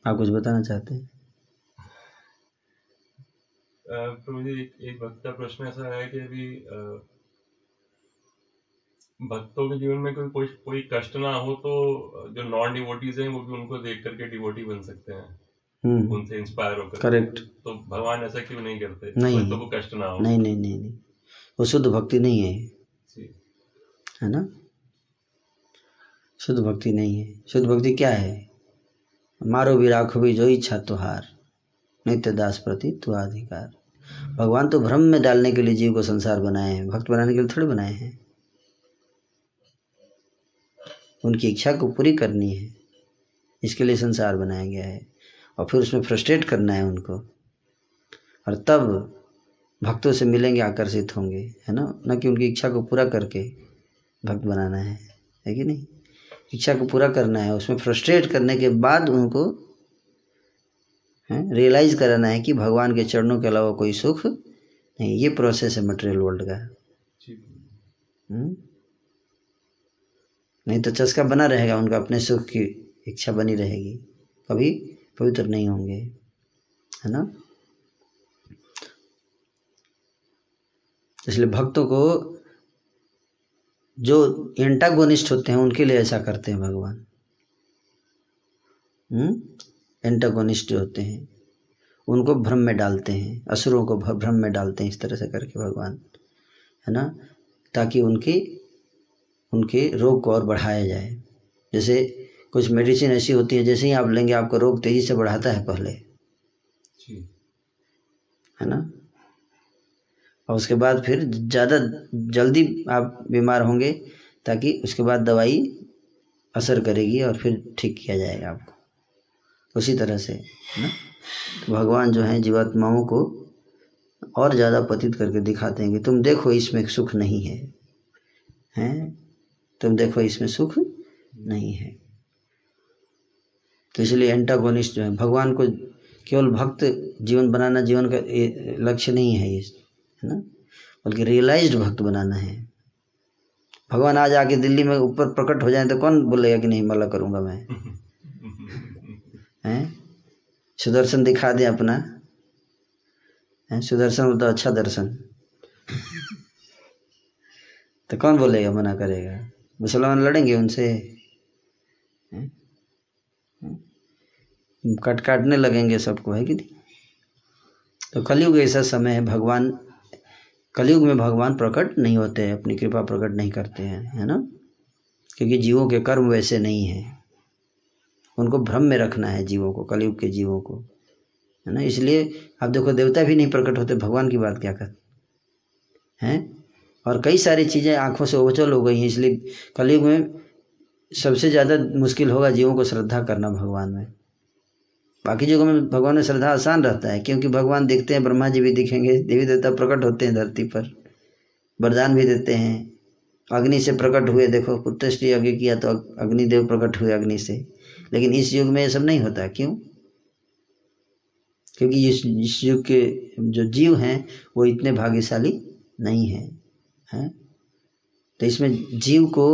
आप कुछ बताना चाहते हैं? तो मुझे एक एक भक्त का प्रश्न ऐसा है कि अभी भक्तों के जीवन में कोई कोई कोई कष्ट ना हो तो जो नॉन डिवोटीज हैं वो भी उनको देख करके डिवोटी बन सकते हैं। हम्म। उनसे इंस्पायर होकर। करेक्ट तो भगवान ऐसा क्यों नहीं करते? नहीं। भक्तों को कष्ट ना हो। नहीं नहीं नहीं नहीं। वो शुद्ध भक्ति नहीं है। है ना? शुद्ध भक्ति नहीं है। शुद्ध भक्ति क्या है? मारो भी राखो भी जो इच्छा तुहार। नित्य दास प्रति तु अधिकार। भगवान तो भ्रम में डालने के लिए जीव को संसार बनाए हैं। भक्त बनाने के लिए थोड़े बनाए हैं। उनकी इच्छा को पूरी करनी है। इसके लिए संसार बनाया गया है और फिर उसमें फ्रस्ट्रेट करना है उनको। और तब भक्तों से मिलेंगे आकर्षित होंगे है ना? न कि उनकी इच्छा को पूरा करके भक्त बनाना है। है कि नहीं? इच्छा को पूरा करना है उसमें फ्रस्ट्रेट करने के बाद उनको रियलाइज़ कराना है कि भगवान के चरणों के अलावा कोई सुख नहीं। ये प्रोसेस है मटेरियल वर्ल्ड का। जी। हम्म? नहीं तो चस्का बना रहेगा, उनका अपने सुख की इच्छा बनी रहेगी। कभी पवित्र नहीं होंगे, है ना? इसलिए भक्तों को जो एंटागोनिस्ट होते हैं, उनके लिए ऐसा करते हैं भगवान। हम्म? एंटागोनिस्ट जो होते हैं, उनको भ्रम में डालते हैं, असुरों को भ्रम में डालते हैं, इस तरह से करके भगवान, है ना? ताकि उनकी उनके रोग को और बढ़ाया जाए। जैसे कुछ मेडिसिन ऐसी होती है जैसे ही आप लेंगे आपका रोग तेज़ी से बढ़ाता है पहले। है ना? और उसके बाद फिर ज़्यादा जल्दी आप बीमार होंगे ताकि उसके बाद दवाई असर करेगी और फिर ठीक किया जाएगा आपको। उसी तरह से है ना? तो भगवान जो है जीवात्माओं को और ज़्यादा पतित करके दिखाते हैं कि तुम देखो इसमें सुख नहीं है। हैं? तुम देखो इसमें सुख नहीं है। तो इसलिए एंटागोनिस्ट जो है, भगवान को केवल भक्त जीवन बनाना, जीवन का लक्ष्य नहीं है ये, है ना? बल्कि रियलाइज्ड भक्त बनाना है। भगवान आज आके दिल्ली में ऊपर प्रकट हो जाए तो कौन बोलेगा कि नहीं मला करूँगा मैं? हैं? सुदर्शन दिखा दे अपना। हैं? सुदर्शन मतलब अच्छा दर्शन। तो कौन बोलेगा, मना करेगा? मुसलमान लड़ेंगे उनसे? कट काटने लगेंगे सबको, है कि नहीं? तो कलयुग ऐसा समय है, भगवान, कलयुग में भगवान प्रकट नहीं होते हैं, अपनी कृपा प्रकट नहीं करते हैं, है ना? क्योंकि जीवों के कर्म वैसे नहीं हैं। उनको भ्रम में रखना है जीवों को, कलयुग के जीवों को, है ना? इसलिए आप देखो, देवता भी नहीं प्रकट होते, भगवान की बात क्या कर? हैं? और कई सारी चीज़ें आँखों से ओझल हो गई हैं, इसलिए कलयुग में सबसे ज़्यादा मुश्किल होगा जीवों को श्रद्धा करना भगवान में। बाकी जगहों में भगवान में श्रद्धा आसान रहता है, क्योंकि भगवान दिखते हैं, ब्रह्मा जी भी दिखेंगे, देवी देवता प्रकट होते हैं धरती पर, वरदान भी देते हैं। अग्नि से प्रकट हुए, देखो पुत्रश्री यज्ञ किया तो अग्निदेव प्रकट हुए अग्नि से। लेकिन इस युग में ये सब नहीं होता, क्यों? क्योंकि इस इस युग के जो जीव हैं, वो इतने भाग्यशाली नहीं हैं। हैं? तो इसमें जीव को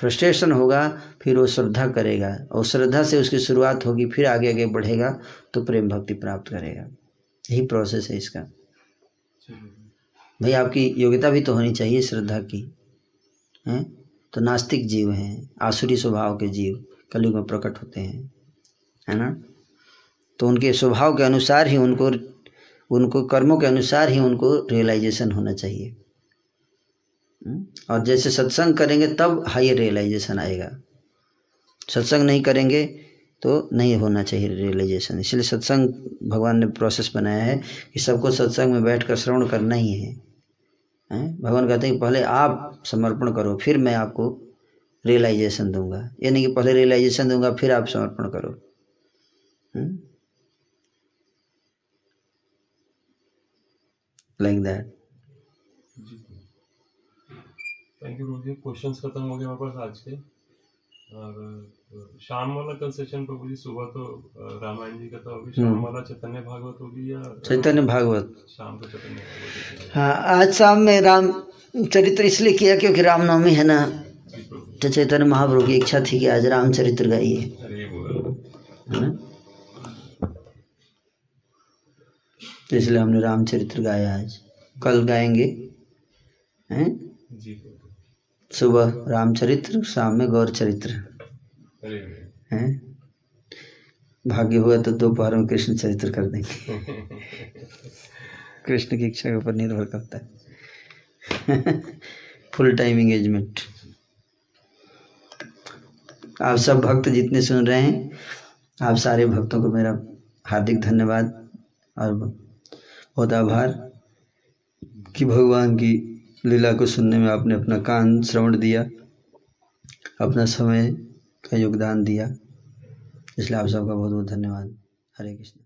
फ्रस्ट्रेशन होगा, फिर वो श्रद्धा करेगा और श्रद्धा से उसकी शुरुआत होगी, फिर आगे आगे बढ़ेगा तो प्रेम भक्ति प्राप्त करेगा। यही प्रोसेस है इसका। भाई, आपकी योग्यता भी तो होनी चाहिए श्रद्धा की, हैं? तो नास्तिक जीव हैं, आसुरी स्वभाव के जीव कलयुग में प्रकट होते हैं, है ना? तो उनके स्वभाव के अनुसार ही उनको उनको कर्मों के अनुसार ही उनको रियलाइजेशन होना चाहिए? और जैसे सत्संग करेंगे, तब हाई रियलाइजेशन आएगा। सत्संग नहीं करेंगे तो नहीं होना चाहिए रियलाइजेशन इसलिए सत्संग भगवान ने प्रोसेस बनाया है कि सबको सत्संग में बैठ कर श्रवण करना ही है। भगवान कहते हैं कि पहले आप समर्पण करो, फिर मैं आपको रियलाइजेशन दूँगा। यानी कि पहले रियलाइजेशन दूँगा, फिर आप समर्पण करो। Like that thank you Rosy questions खत्म हो गए हमारे पास आज के। और शाम वाला कल सेशन प्रभु जी सुबह तो रामायण जी का तो होगी शाम वाला चैतन्य भागवत होगी या चैतन्य भागवत। शाम को चैतन्य हाँ आज शाम में राम चरित्र इसलिए किया क्योंकि रामनवमी है ना तो चैतन्य महाप्रभु की इच्छा थी कि आज रामचरित्र गाइए। इसलिए हमने रामचरित्र गाया आज। कल गाएँगे हैं? जी सुबह रामचरित्र शाम में गौर चरित्र। हैं? भाग्य हुआ तो दोपहर में कृष्ण चरित्र कर देंगे। कृष्ण की इच्छा के ऊपर निर्भर करता है। फुल टाइम एंगेजमेंट आप सब भक्त जितने सुन रहे हैं आप सारे भक्तों को मेरा हार्दिक धन्यवाद और बहुत आभार कि भगवान की लीला को सुनने में आपने अपना कान श्रवण दिया, अपना समय का योगदान दिया। इसलिए आप सबका बहुत बहुत धन्यवाद। हरे कृष्ण।